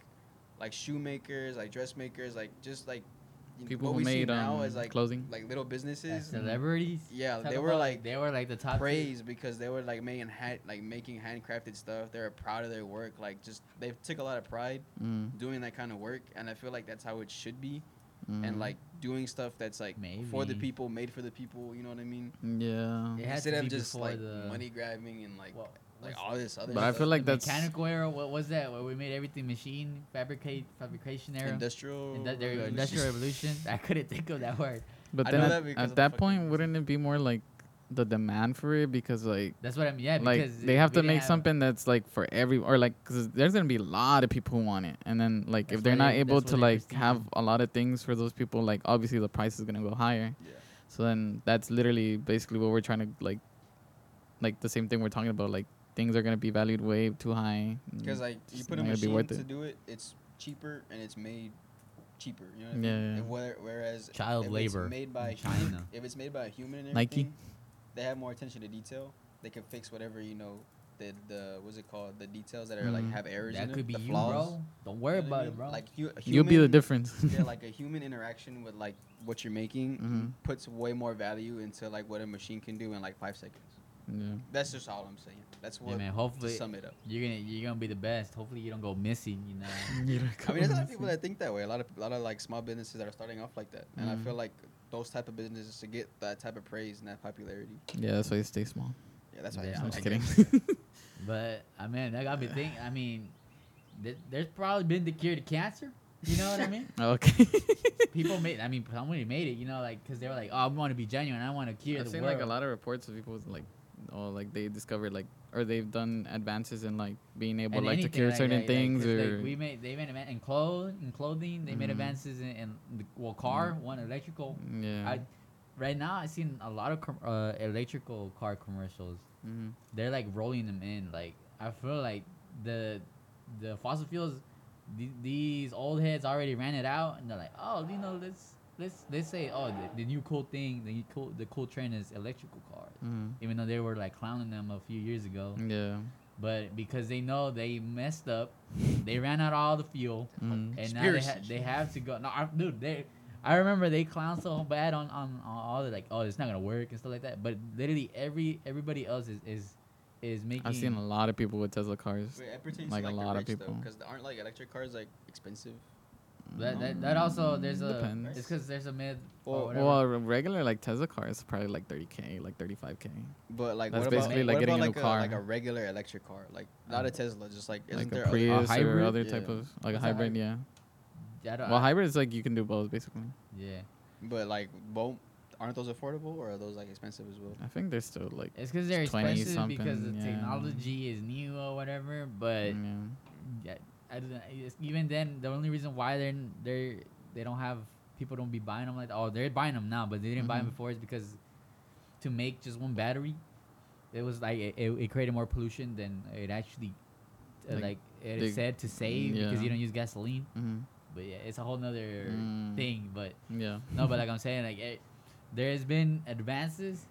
Speaker 3: like shoemakers, like dressmakers, like just like you know,
Speaker 1: people
Speaker 3: what
Speaker 1: who
Speaker 3: we see
Speaker 1: made
Speaker 3: now
Speaker 1: um,
Speaker 3: as like
Speaker 1: clothing.
Speaker 3: like little
Speaker 2: As
Speaker 3: businesses.
Speaker 2: celebrities.
Speaker 3: Yeah,
Speaker 2: talk
Speaker 3: they were
Speaker 2: about,
Speaker 3: like
Speaker 2: they were like the top. two.
Speaker 3: praised because they were like making hand like making handcrafted stuff. They were proud of their work. Like just they took a lot of pride
Speaker 1: Mm,
Speaker 3: doing that kind of work, and I feel like that's how it should be.
Speaker 1: mm.
Speaker 3: And like doing stuff that's like for the people, made for the people. You know what I mean?
Speaker 1: yeah,
Speaker 2: It has
Speaker 3: Instead
Speaker 2: to
Speaker 3: of just like
Speaker 2: the
Speaker 3: money grabbing and like
Speaker 2: Well,
Speaker 3: like all this other.
Speaker 1: But I feel like
Speaker 2: the
Speaker 1: that's
Speaker 2: mechanical era. What was that? Where we made everything machine fabricate fabrication era.
Speaker 3: industrial.
Speaker 2: Indu- there you go,
Speaker 3: revolution.
Speaker 2: industrial revolution. I couldn't think of that word.
Speaker 1: But
Speaker 3: I
Speaker 1: then
Speaker 3: know
Speaker 1: at,
Speaker 3: that
Speaker 1: at that point,
Speaker 3: music.
Speaker 1: wouldn't it be more like the demand for it because like
Speaker 2: That's what I mean. Yeah,
Speaker 1: like
Speaker 2: because
Speaker 1: they have to make
Speaker 2: have-
Speaker 1: something that's like for every or like because there's gonna be a lot of people who want it and then like
Speaker 2: That's
Speaker 1: if they're not
Speaker 2: they-
Speaker 1: able to like
Speaker 2: perceive
Speaker 1: have a lot of things for those people like obviously the price is gonna go higher
Speaker 3: Yeah.
Speaker 1: so then that's literally basically what we're trying to like like the same thing we're talking about like things are gonna be valued way too high
Speaker 3: Because like you
Speaker 1: It's
Speaker 3: put a
Speaker 1: not gonna be
Speaker 3: machine
Speaker 1: worth
Speaker 3: to
Speaker 1: it.
Speaker 3: do it, it's cheaper and it's made cheaper. You know what I mean?
Speaker 1: Yeah, yeah.
Speaker 3: Where- whereas
Speaker 2: Child
Speaker 3: if
Speaker 2: labor
Speaker 3: it's made by
Speaker 2: in
Speaker 3: a human,
Speaker 2: China.
Speaker 3: if it's made by a human and
Speaker 1: Nike?
Speaker 3: they have more attention to detail. They can fix whatever you know. The the what's it called? The details that are like
Speaker 1: Mhm.
Speaker 3: have errors
Speaker 2: That
Speaker 3: in
Speaker 2: could
Speaker 3: them,
Speaker 2: be
Speaker 3: the
Speaker 2: you,
Speaker 3: flaws.
Speaker 2: bro. Don't worry
Speaker 3: You know what I
Speaker 2: about it, bro.
Speaker 3: Like hu- a
Speaker 1: you'll be the difference
Speaker 3: yeah, like a human interaction with like what you're making
Speaker 1: Mhm.
Speaker 3: puts way more value into like what a machine can do in like five seconds.
Speaker 1: yeah
Speaker 3: That's just all I'm saying. That's
Speaker 2: yeah,
Speaker 3: what
Speaker 2: man.
Speaker 3: to
Speaker 2: Hopefully,
Speaker 3: sum it up.
Speaker 2: you're gonna you're gonna be the best. Hopefully, you don't go missing. You know.
Speaker 3: I mean, there's a lot of people that think that way. A lot of a lot of like small businesses that are starting off like that, and I
Speaker 1: Mhm.
Speaker 3: feel like those type of businesses to get that type of praise and that popularity.
Speaker 1: yeah that's why you stay small
Speaker 3: Yeah, that's why.
Speaker 2: Yeah,
Speaker 3: it's
Speaker 1: i'm just kidding.
Speaker 2: But I mean, that got me thinking. I mean, th- there's probably been the cure to cancer. You know what I mean?
Speaker 1: okay
Speaker 2: People made. I mean, somebody made it. You know, like because they were like, "Oh, I want to be genuine. I want to cure
Speaker 1: I've
Speaker 2: the
Speaker 1: seen
Speaker 2: world."
Speaker 1: like a lot of reports of people with, like, oh, like they discovered like, or they've done advances in like being able
Speaker 2: And
Speaker 1: like to cure
Speaker 2: like
Speaker 1: certain
Speaker 2: that,
Speaker 1: things or
Speaker 2: like, we made they made in clothes in clothing. They made
Speaker 1: Mhm.
Speaker 2: advances in, in the well car one electrical.
Speaker 1: yeah.
Speaker 2: I right now I've seen a lot of com- uh, electrical car commercials.
Speaker 1: mm-hmm.
Speaker 2: They're like rolling them in. Like I feel like the the fossil fuels. th- These old heads already ran it out, and they're like, "Oh, you know, let's let's let's say, oh, the, the new cool thing, the new cool the cool trend is electrical cars."
Speaker 1: Mm-hmm.
Speaker 2: Even though they were like clowning them a few years ago,
Speaker 1: Yeah.
Speaker 2: but because they know they messed up, they ran out of all the fuel,
Speaker 1: Mm.
Speaker 2: and now they, ha- they have to go. No, I, dude, they. I remember they clown so bad on, on, on all the like, oh, it's not gonna work and stuff like that. But literally, every everybody else is is is making.
Speaker 1: I've seen a lot of people with Tesla cars.
Speaker 3: Wait, it pertains
Speaker 1: Like a lot
Speaker 3: the
Speaker 1: of people.
Speaker 3: because aren't like electric cars like expensive?
Speaker 2: That, that, that mm. also there's a
Speaker 1: Depends.
Speaker 2: it's because there's a mid
Speaker 3: Well-
Speaker 2: or whatever.
Speaker 1: Well, a regular like Tesla car is probably like 30k, like 35k.
Speaker 3: But like,
Speaker 1: That's
Speaker 3: what
Speaker 1: basically
Speaker 3: about,
Speaker 1: like
Speaker 3: what
Speaker 1: getting
Speaker 3: about
Speaker 1: a new
Speaker 3: like
Speaker 1: car.
Speaker 3: like a regular electric car, like not a um, Tesla, just like isn't
Speaker 1: Like
Speaker 3: there
Speaker 1: a
Speaker 3: other-
Speaker 1: Prius or
Speaker 2: hybrid?
Speaker 1: other type
Speaker 3: Yeah.
Speaker 1: of like a
Speaker 2: What's a
Speaker 1: hybrid,
Speaker 2: hybrid?
Speaker 1: yeah.
Speaker 2: I don't-
Speaker 1: Well,
Speaker 2: I-
Speaker 1: hybrid is like you can do both basically.
Speaker 2: Yeah,
Speaker 3: But like, both aren't those affordable or are those like expensive as well?
Speaker 1: I think they're still like
Speaker 2: it's because they're
Speaker 1: 20
Speaker 2: expensive because the
Speaker 1: something, yeah.
Speaker 2: technology is new or whatever. But
Speaker 1: yeah.
Speaker 2: yeah, I don't Even then, the only reason why they're they're they don't have people don't be buying them like oh they're buying them now, but they didn't buy them before is because to make just one battery, it was like it, it, it created more pollution than it actually uh,
Speaker 1: Like,
Speaker 2: like, it
Speaker 1: they-
Speaker 2: said to save because you don't use gasoline.
Speaker 1: hmm
Speaker 2: But yeah, it's a whole nother
Speaker 1: Mm.
Speaker 2: thing. But
Speaker 1: Yeah.
Speaker 2: no, but like I'm saying, like it, there has been advances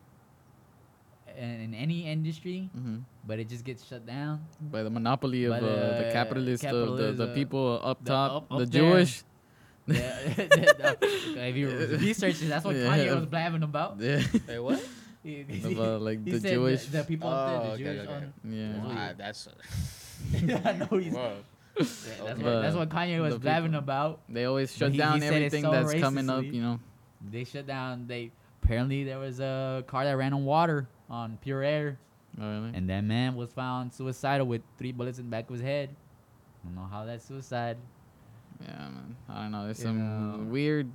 Speaker 2: in, in any industry,
Speaker 1: hmm
Speaker 2: but it just gets shut down.
Speaker 1: By the monopoly of
Speaker 2: By
Speaker 1: uh, the
Speaker 2: the
Speaker 1: capitalist, the, the, the people up
Speaker 2: the
Speaker 1: top,
Speaker 2: up-
Speaker 1: the
Speaker 2: there.
Speaker 1: Jewish.
Speaker 2: Yeah, the- the- if you research it, that's what
Speaker 1: Yeah.
Speaker 2: Kanye was blabbing about.
Speaker 1: Yeah.
Speaker 3: Hey, what?
Speaker 2: He, he-
Speaker 1: About like
Speaker 2: he
Speaker 1: the
Speaker 2: said
Speaker 1: Jewish.
Speaker 2: the, the people up there,
Speaker 3: Oh,
Speaker 2: the
Speaker 3: okay,
Speaker 2: Jewish.
Speaker 3: okay, okay.
Speaker 2: on-
Speaker 1: yeah.
Speaker 2: That's what
Speaker 3: Ah, that's.
Speaker 2: I know he's,
Speaker 3: Whoa.
Speaker 2: yeah, that's,
Speaker 3: Okay.
Speaker 2: what, that's what Kanye was
Speaker 1: The
Speaker 2: blabbing about.
Speaker 1: They always shut
Speaker 2: he- he
Speaker 1: down
Speaker 2: said
Speaker 1: everything
Speaker 2: so
Speaker 1: that's coming up, you know.
Speaker 2: They shut down. They apparently there was a car that ran on water on pure air.
Speaker 1: Oh, really?
Speaker 2: And that man was found suicidal with three bullets in the back of his head. I don't know how that's suicide.
Speaker 1: yeah, man. I don't know. There's
Speaker 2: You
Speaker 1: some
Speaker 2: know.
Speaker 1: weird,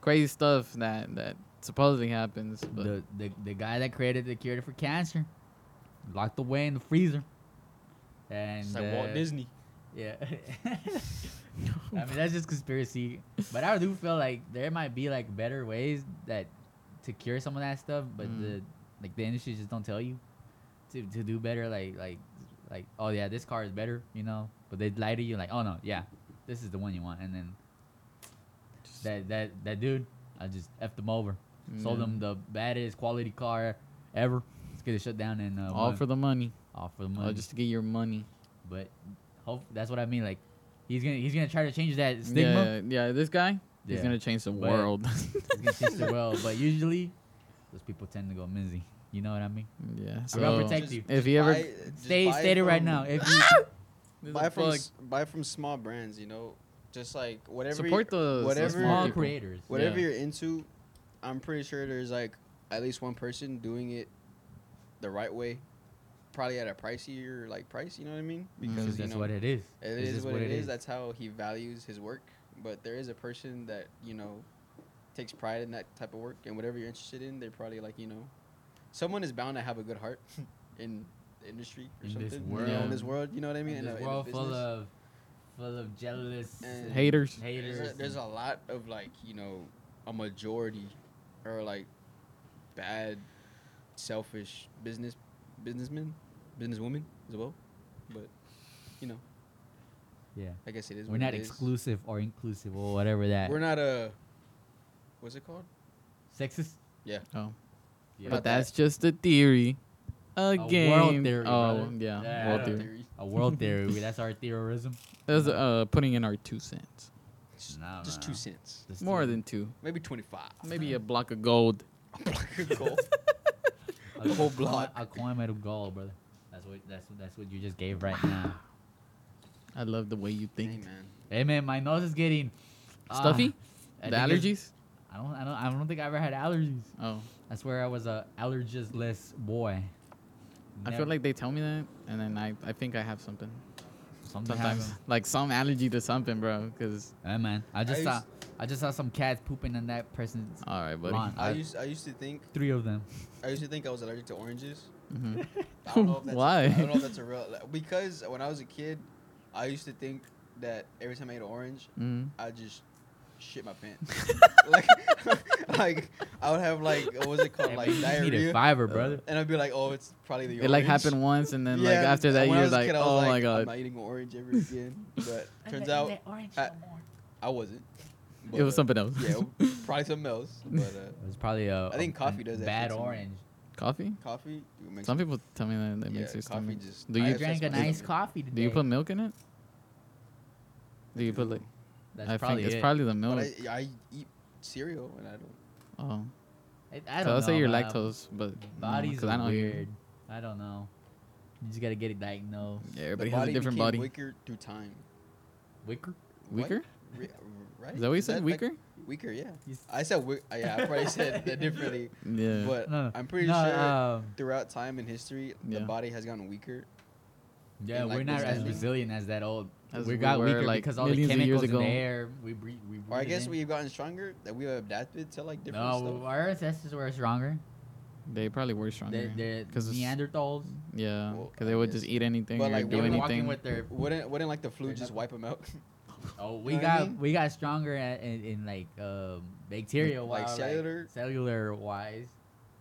Speaker 1: crazy stuff that that supposedly happens. But
Speaker 2: The, the the guy that created the cure for cancer, locked away in the freezer. And
Speaker 3: It's like Walt
Speaker 2: uh,
Speaker 3: Disney.
Speaker 2: Yeah. I mean that's just conspiracy. But I do feel like there might be like better ways that to cure some of that stuff, but
Speaker 1: Mm.
Speaker 2: the like the industry just don't tell you to, to do better like like like oh yeah, this car is better, you know. But they lie to you like, oh no, yeah, this is the one you want and then that that that dude, I just effed him over. Sold
Speaker 1: Yeah.
Speaker 2: him the baddest quality car ever. Let's get it shut down and uh,
Speaker 1: all for the money.
Speaker 2: all for the money.
Speaker 1: Oh, just to get your money.
Speaker 2: But hope that's what I mean. Like he's gonna he's gonna try to change that stigma.
Speaker 1: Yeah, yeah. This guy, he's gonna change the
Speaker 2: But-
Speaker 1: world.
Speaker 2: He's gonna change the world. But usually, those people tend to go mizzy. You know what I mean?
Speaker 1: yeah.
Speaker 2: I'm gonna protect
Speaker 3: Just-
Speaker 2: you.
Speaker 1: if you ever-
Speaker 3: buy- just
Speaker 2: Stay
Speaker 3: buy
Speaker 2: stay it right now. If you
Speaker 3: buy from
Speaker 1: plug.
Speaker 3: s- buy from small brands, you know, just like whatever
Speaker 1: support the
Speaker 3: whatever-
Speaker 1: small
Speaker 2: small creators,
Speaker 3: whatever
Speaker 1: Yeah.
Speaker 3: you're into, I'm pretty sure there's like at least one person doing it the right way, probably at a pricier like price. You know what I mean? Because
Speaker 2: because
Speaker 3: you
Speaker 2: that's
Speaker 3: know,
Speaker 2: what it is.
Speaker 3: It is
Speaker 2: just
Speaker 3: what, it is. That's how he values his work. But there is a person that you know takes pride in that type of work, and whatever you're interested in, they're probably like you know, someone is bound to have a good heart in the industry or
Speaker 2: In
Speaker 3: something.
Speaker 2: this
Speaker 3: you know, in this world, you know what I mean?
Speaker 2: in
Speaker 3: a-
Speaker 2: this
Speaker 3: a
Speaker 2: world full of full of jealous
Speaker 3: And-
Speaker 1: Haters.
Speaker 2: haters.
Speaker 3: There's a, there's a lot of like you know a majority or like bad, selfish business businessmen, businesswomen as well. But you know,
Speaker 2: yeah.
Speaker 3: I guess it is.
Speaker 2: We're
Speaker 3: what
Speaker 2: not
Speaker 3: it is.
Speaker 2: exclusive or inclusive or whatever that.
Speaker 3: We're not a. What's it called?
Speaker 2: sexist.
Speaker 1: Oh,
Speaker 2: Yeah.
Speaker 3: Not
Speaker 1: but that's just a theory. A,
Speaker 2: world
Speaker 1: game.
Speaker 2: theory,
Speaker 1: Oh,
Speaker 2: brother.
Speaker 1: yeah.
Speaker 2: Yeah,
Speaker 1: world theory.
Speaker 3: Theory.
Speaker 2: a world theory. That's our theorism.
Speaker 1: That's uh putting in our two cents.
Speaker 3: Just,
Speaker 2: No,
Speaker 3: just
Speaker 2: no,
Speaker 3: two cents.
Speaker 2: This
Speaker 1: More
Speaker 2: theory.
Speaker 1: than two.
Speaker 3: Maybe twenty five.
Speaker 1: Maybe a block of gold.
Speaker 3: A block of gold.
Speaker 2: a
Speaker 3: whole block.
Speaker 2: A coin made of gold, brother. That's what that's what that's what you just gave right now.
Speaker 1: I love the way you think.
Speaker 3: man.
Speaker 2: Hey man, my nose is getting ah,
Speaker 1: Stuffy?
Speaker 2: I
Speaker 1: the allergies?
Speaker 2: I don't I don't I don't think I ever had allergies.
Speaker 1: Oh.
Speaker 2: I swear I was a allergies-less boy.
Speaker 1: I feel like they tell me that, and then I, I think I have something.
Speaker 2: something
Speaker 1: Sometimes,
Speaker 2: happened.
Speaker 1: like some allergy to something, bro. Cause
Speaker 2: Hey man, I just
Speaker 3: I
Speaker 2: saw I just saw some cats pooping in that person's
Speaker 1: all right, buddy.
Speaker 2: lawn.
Speaker 3: I
Speaker 2: I-
Speaker 3: used I used to think
Speaker 2: three of them.
Speaker 3: I used to think I was allergic to oranges.
Speaker 1: hmm
Speaker 3: I don't know if that's
Speaker 1: Why?
Speaker 3: I don't know if that's a real like, because when I was a kid, I used to think that every time I ate an orange,
Speaker 1: hmm
Speaker 3: I just shit my pants. like, like I would have like what was it called, like
Speaker 2: man, you just needed
Speaker 3: diarrhea,
Speaker 2: fiber, brother.
Speaker 3: and I'd be like, oh, it's probably the
Speaker 1: It like happened once, and then
Speaker 3: Yeah,
Speaker 1: like after that,
Speaker 3: when I
Speaker 1: you're like,
Speaker 3: kid, I was
Speaker 1: oh
Speaker 3: like,
Speaker 1: my
Speaker 3: I'm not eating orange ever again. But turns out I- I wasn't.
Speaker 1: It was something else.
Speaker 3: Yeah, probably something else. But uh,
Speaker 2: It was probably a.
Speaker 3: I think coffee does that
Speaker 2: Bad
Speaker 3: shit to
Speaker 2: orange.
Speaker 1: Coffee?
Speaker 3: coffee.
Speaker 1: Some people tell me that it
Speaker 3: yeah,
Speaker 1: makes your
Speaker 3: coffee
Speaker 1: stomach.
Speaker 3: just.
Speaker 1: Do you-
Speaker 2: I
Speaker 3: upsets
Speaker 2: drank a nice coffee today.
Speaker 1: Do you put milk in it? Do you put like?
Speaker 2: That's
Speaker 1: I think
Speaker 2: probably
Speaker 1: it's
Speaker 2: it.
Speaker 1: probably the
Speaker 3: But
Speaker 1: milk.
Speaker 3: I, I eat cereal and I don't.
Speaker 1: oh,
Speaker 2: I, I
Speaker 1: so
Speaker 2: don't
Speaker 1: I'll say
Speaker 2: know,
Speaker 1: you're lactose, but
Speaker 2: Bodies mm,
Speaker 1: because I
Speaker 2: are
Speaker 1: know you.
Speaker 2: weird. I don't know. You just gotta get it diagnosed.
Speaker 1: Yeah, everybody has a different body.
Speaker 3: Weaker through time. Weaker.
Speaker 1: Weaker?
Speaker 3: Re- uh, right?
Speaker 1: Is that what you said?
Speaker 3: like-
Speaker 1: Weaker?
Speaker 3: weaker, yeah.
Speaker 2: You s-
Speaker 3: I said wi- uh, yeah. I probably said that differently,
Speaker 1: Yeah.
Speaker 3: but
Speaker 2: No, no.
Speaker 3: I'm pretty
Speaker 2: no,
Speaker 3: sure
Speaker 2: Um,
Speaker 3: throughout time and history,
Speaker 1: Yeah.
Speaker 3: the body has gotten weaker.
Speaker 2: yeah, we're
Speaker 3: like,
Speaker 2: not as resilient as that old.
Speaker 1: As
Speaker 2: we
Speaker 1: we
Speaker 2: got weaker
Speaker 1: like,
Speaker 2: because all the
Speaker 1: millions years
Speaker 2: chemicals in
Speaker 1: ago.
Speaker 2: the air. We breathe. We
Speaker 3: Or I guess
Speaker 2: in.
Speaker 3: we've gotten stronger. That we have adapted to like different
Speaker 2: No,
Speaker 3: stuff.
Speaker 2: our ancestors were stronger.
Speaker 1: They probably were
Speaker 2: They're,
Speaker 1: stronger.
Speaker 2: they're
Speaker 1: 'Cause
Speaker 2: Neanderthals.
Speaker 1: yeah, because
Speaker 3: I
Speaker 1: they would just eat anything
Speaker 3: But,
Speaker 1: or do
Speaker 2: they were
Speaker 3: when
Speaker 2: walking
Speaker 1: anything.
Speaker 2: with their.
Speaker 3: Wouldn't wouldn't like the flu just wipe them out?
Speaker 2: Oh, we
Speaker 3: know what I
Speaker 2: got
Speaker 3: mean?
Speaker 2: we got stronger at, in, in like um, bacteria
Speaker 3: Like
Speaker 2: wise,
Speaker 3: cellular?
Speaker 2: cellular wise.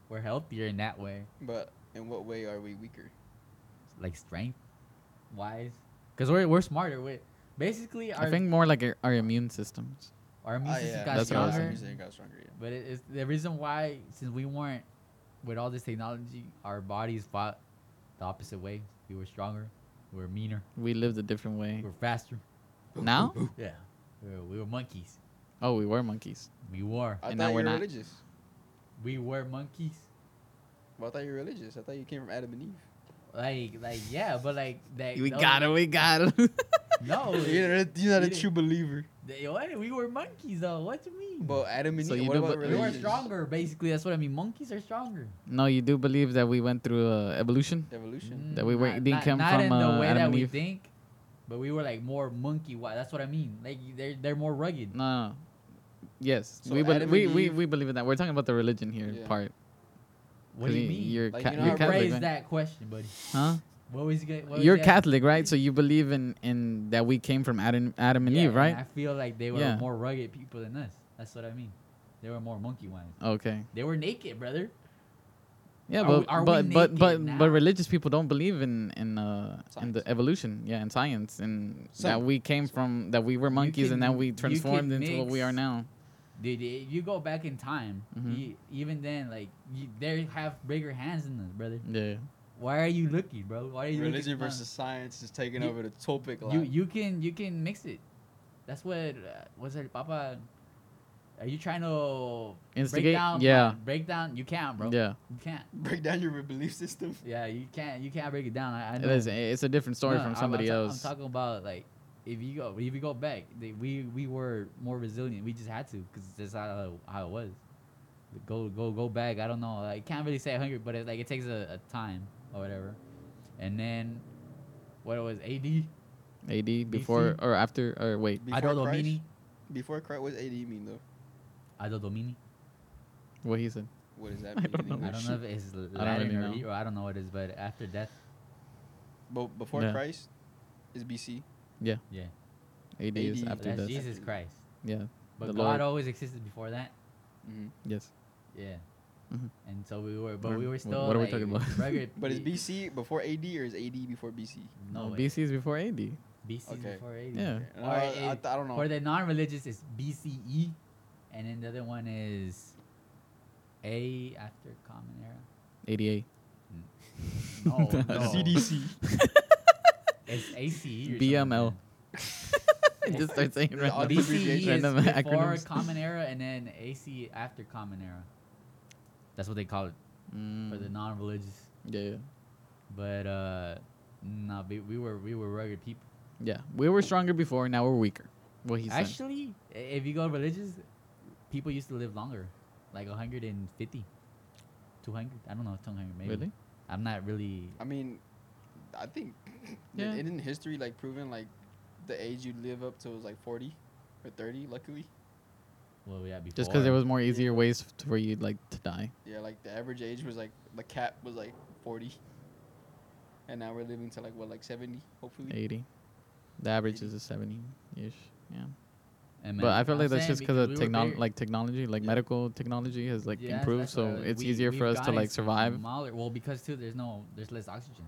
Speaker 2: We're healthier in that way,
Speaker 3: but in what way are we weaker?
Speaker 2: like strength wise, because we're we're smarter. We basically our
Speaker 1: I think more like our, our immune systems.
Speaker 2: our immune
Speaker 3: Ah,
Speaker 2: system
Speaker 3: yeah,
Speaker 2: got
Speaker 1: That's what I was
Speaker 2: stronger.
Speaker 3: You said got stronger. Yeah.
Speaker 2: But it, it's the reason why, since we weren't with all this technology, our bodies fought the opposite way. We were stronger, we were meaner,
Speaker 1: We lived a different way.
Speaker 2: we were faster.
Speaker 1: Now?
Speaker 2: Yeah, we were, we were monkeys.
Speaker 1: Oh, we were monkeys.
Speaker 2: We were.
Speaker 3: I
Speaker 1: And
Speaker 3: thought
Speaker 1: now
Speaker 3: you
Speaker 1: we're
Speaker 3: were
Speaker 1: not.
Speaker 3: religious.
Speaker 2: We were monkeys.
Speaker 3: Well, I thought you were religious. I thought you came from Adam and Eve.
Speaker 2: Like, like, yeah, but like that.
Speaker 1: We
Speaker 2: those-
Speaker 1: got it. We got it.
Speaker 2: No,
Speaker 3: you're not, a- you're not a true believer.
Speaker 2: They, what? We were monkeys though. What do you mean?
Speaker 3: But Adam and
Speaker 1: So
Speaker 3: Eve.
Speaker 1: you
Speaker 3: What about
Speaker 1: be-
Speaker 2: we were stronger, basically. That's what I mean. Monkeys are stronger.
Speaker 1: No, you do believe that we went through uh, evolution.
Speaker 3: Evolution.
Speaker 1: That we were-
Speaker 2: Not-
Speaker 1: didn't
Speaker 2: not,
Speaker 1: come
Speaker 2: not
Speaker 1: from,
Speaker 2: in the
Speaker 1: uh,
Speaker 2: way
Speaker 1: Adam
Speaker 2: that we
Speaker 1: Eve.
Speaker 2: think, but we were like more monkey. Why? That's what I mean. Like they're they're more rugged.
Speaker 1: No, no, no. Yes,
Speaker 3: So
Speaker 1: we, bel
Speaker 3: Adam
Speaker 1: we, we we believe in that. We're talking about the religion here
Speaker 3: Yeah.
Speaker 1: part.
Speaker 2: What do you mean?
Speaker 1: You're,
Speaker 3: Like,
Speaker 1: ca-
Speaker 3: you know
Speaker 1: you're Catholic,
Speaker 2: Rephrase
Speaker 1: right?
Speaker 2: that question, buddy.
Speaker 1: huh?
Speaker 2: What was? What was
Speaker 1: You're
Speaker 2: you
Speaker 1: Catholic, right? So you believe in in that we came from Adam Adam and
Speaker 2: Yeah,
Speaker 1: Eve, right?
Speaker 2: I feel like they were
Speaker 1: Yeah.
Speaker 2: more rugged people than us. That's what I mean. They were more monkey wise.
Speaker 1: Okay.
Speaker 2: They were naked, brother.
Speaker 1: Yeah,
Speaker 2: Are
Speaker 1: but
Speaker 2: we-
Speaker 1: but but but
Speaker 2: now?
Speaker 1: but religious people don't believe in in uh in the evolution, yeah, in science, and that we came from that we were monkeys and
Speaker 2: can-
Speaker 1: that we transformed into what we are now.
Speaker 2: Dude, i- you go back in time.
Speaker 1: Mhm.
Speaker 2: you- even then, like you, they have bigger hands than us, brother.
Speaker 1: Yeah.
Speaker 2: Why are you looking, bro? Why are you
Speaker 3: Religion
Speaker 2: looking,
Speaker 3: versus science is taking
Speaker 2: You-
Speaker 3: over the topic. a
Speaker 2: You you can you can mix it. That's what uh, was it, Papa? Are you trying to break
Speaker 1: Instigate?
Speaker 2: down?
Speaker 1: Yeah.
Speaker 2: break down. You can't, bro.
Speaker 1: Yeah.
Speaker 2: You can't.
Speaker 3: break down your belief system.
Speaker 2: Yeah, you can't. You can't break it down. I, I know.
Speaker 1: is. It's a different story
Speaker 2: No,
Speaker 1: from
Speaker 2: I'm-
Speaker 1: somebody
Speaker 2: I'm, ta-
Speaker 1: else.
Speaker 2: I'm talking about like if you go if you go back, they, we we were more resilient. We just had to because that's how how it was. Go go go back. I don't know. I can't really say hungry, but it's like it takes a, a time or whatever. And then what it was AD.
Speaker 1: AD before
Speaker 2: BC?
Speaker 1: or after or wait.
Speaker 3: Before
Speaker 2: Adol
Speaker 3: Christ?
Speaker 2: Domini.
Speaker 3: Before Christ, what AD mean though?
Speaker 2: Adol Domini.
Speaker 1: What he said.
Speaker 3: What does that
Speaker 1: I don't know.
Speaker 2: I don't know if it's
Speaker 1: really
Speaker 2: Latin or,
Speaker 1: know.
Speaker 2: Or I don't know what it is, but after death,
Speaker 3: But before
Speaker 1: Yeah.
Speaker 3: Christ is BC.
Speaker 2: Yeah, Yeah.
Speaker 1: AD, is
Speaker 3: AD.
Speaker 1: after
Speaker 2: that's
Speaker 1: death.
Speaker 2: Jesus Christ.
Speaker 1: Yeah.
Speaker 2: But
Speaker 1: The
Speaker 2: God
Speaker 1: Lord.
Speaker 2: always existed before that.
Speaker 3: hmm
Speaker 1: Yes.
Speaker 2: Yeah.
Speaker 1: Mhm.
Speaker 2: And so we were, but
Speaker 1: Or
Speaker 2: we were still.
Speaker 1: what are we
Speaker 2: like,
Speaker 1: talking about?
Speaker 2: rugged
Speaker 3: But is BC before AD or is AD before BC?
Speaker 2: No,
Speaker 1: No. BC is before AD.
Speaker 2: BC
Speaker 3: Okay.
Speaker 2: before AD.
Speaker 1: Yeah.
Speaker 3: No,
Speaker 2: Or
Speaker 3: I, I, th- I don't know.
Speaker 2: For the non-religious, it's BCE, and then the other one is A after Common Era.
Speaker 1: 88.
Speaker 2: No, no.
Speaker 3: CDC.
Speaker 2: It's ACE. or
Speaker 1: BML.
Speaker 2: something,
Speaker 1: Just start saying
Speaker 3: The
Speaker 1: random.
Speaker 3: odd
Speaker 2: man. BCE is
Speaker 3: abbreviation.
Speaker 2: Before
Speaker 1: acronyms.
Speaker 2: Common Era, and then AC after Common Era. That's what they call it for the
Speaker 1: Mm,
Speaker 2: non-religious.
Speaker 1: yeah, yeah.
Speaker 2: But uh, no, we, we were we were rugged people.
Speaker 1: Yeah. We were stronger before, now we're weaker. What he.
Speaker 2: Actually, i- if you go religious, people used to live longer, like 150, 200. I don't know, 200 maybe.
Speaker 1: Really?
Speaker 2: I'm not really.
Speaker 3: I mean, I think
Speaker 1: Yeah.
Speaker 3: yeah. isn't history like proven like the age you'd live up to was like 40 or 30, luckily?
Speaker 2: Well, yeah, before.
Speaker 1: Just because there was more easier
Speaker 3: Yeah.
Speaker 1: ways for you like to die.
Speaker 3: Yeah, like the average age was like, the cap was like 40. And now we're living to like what, like 70, hopefully?
Speaker 1: 80. The average is a 70 ish. Yeah.
Speaker 2: And
Speaker 1: But I feel
Speaker 2: I'm
Speaker 1: like that's just because of
Speaker 2: we were
Speaker 1: technology, like technology, like
Speaker 3: Yeah.
Speaker 1: medical technology has like
Speaker 2: Yeah,
Speaker 1: improved, so it's
Speaker 2: we-
Speaker 1: easier for us to like survive.
Speaker 2: smaller- Well, because too, there's no, there's less oxygen.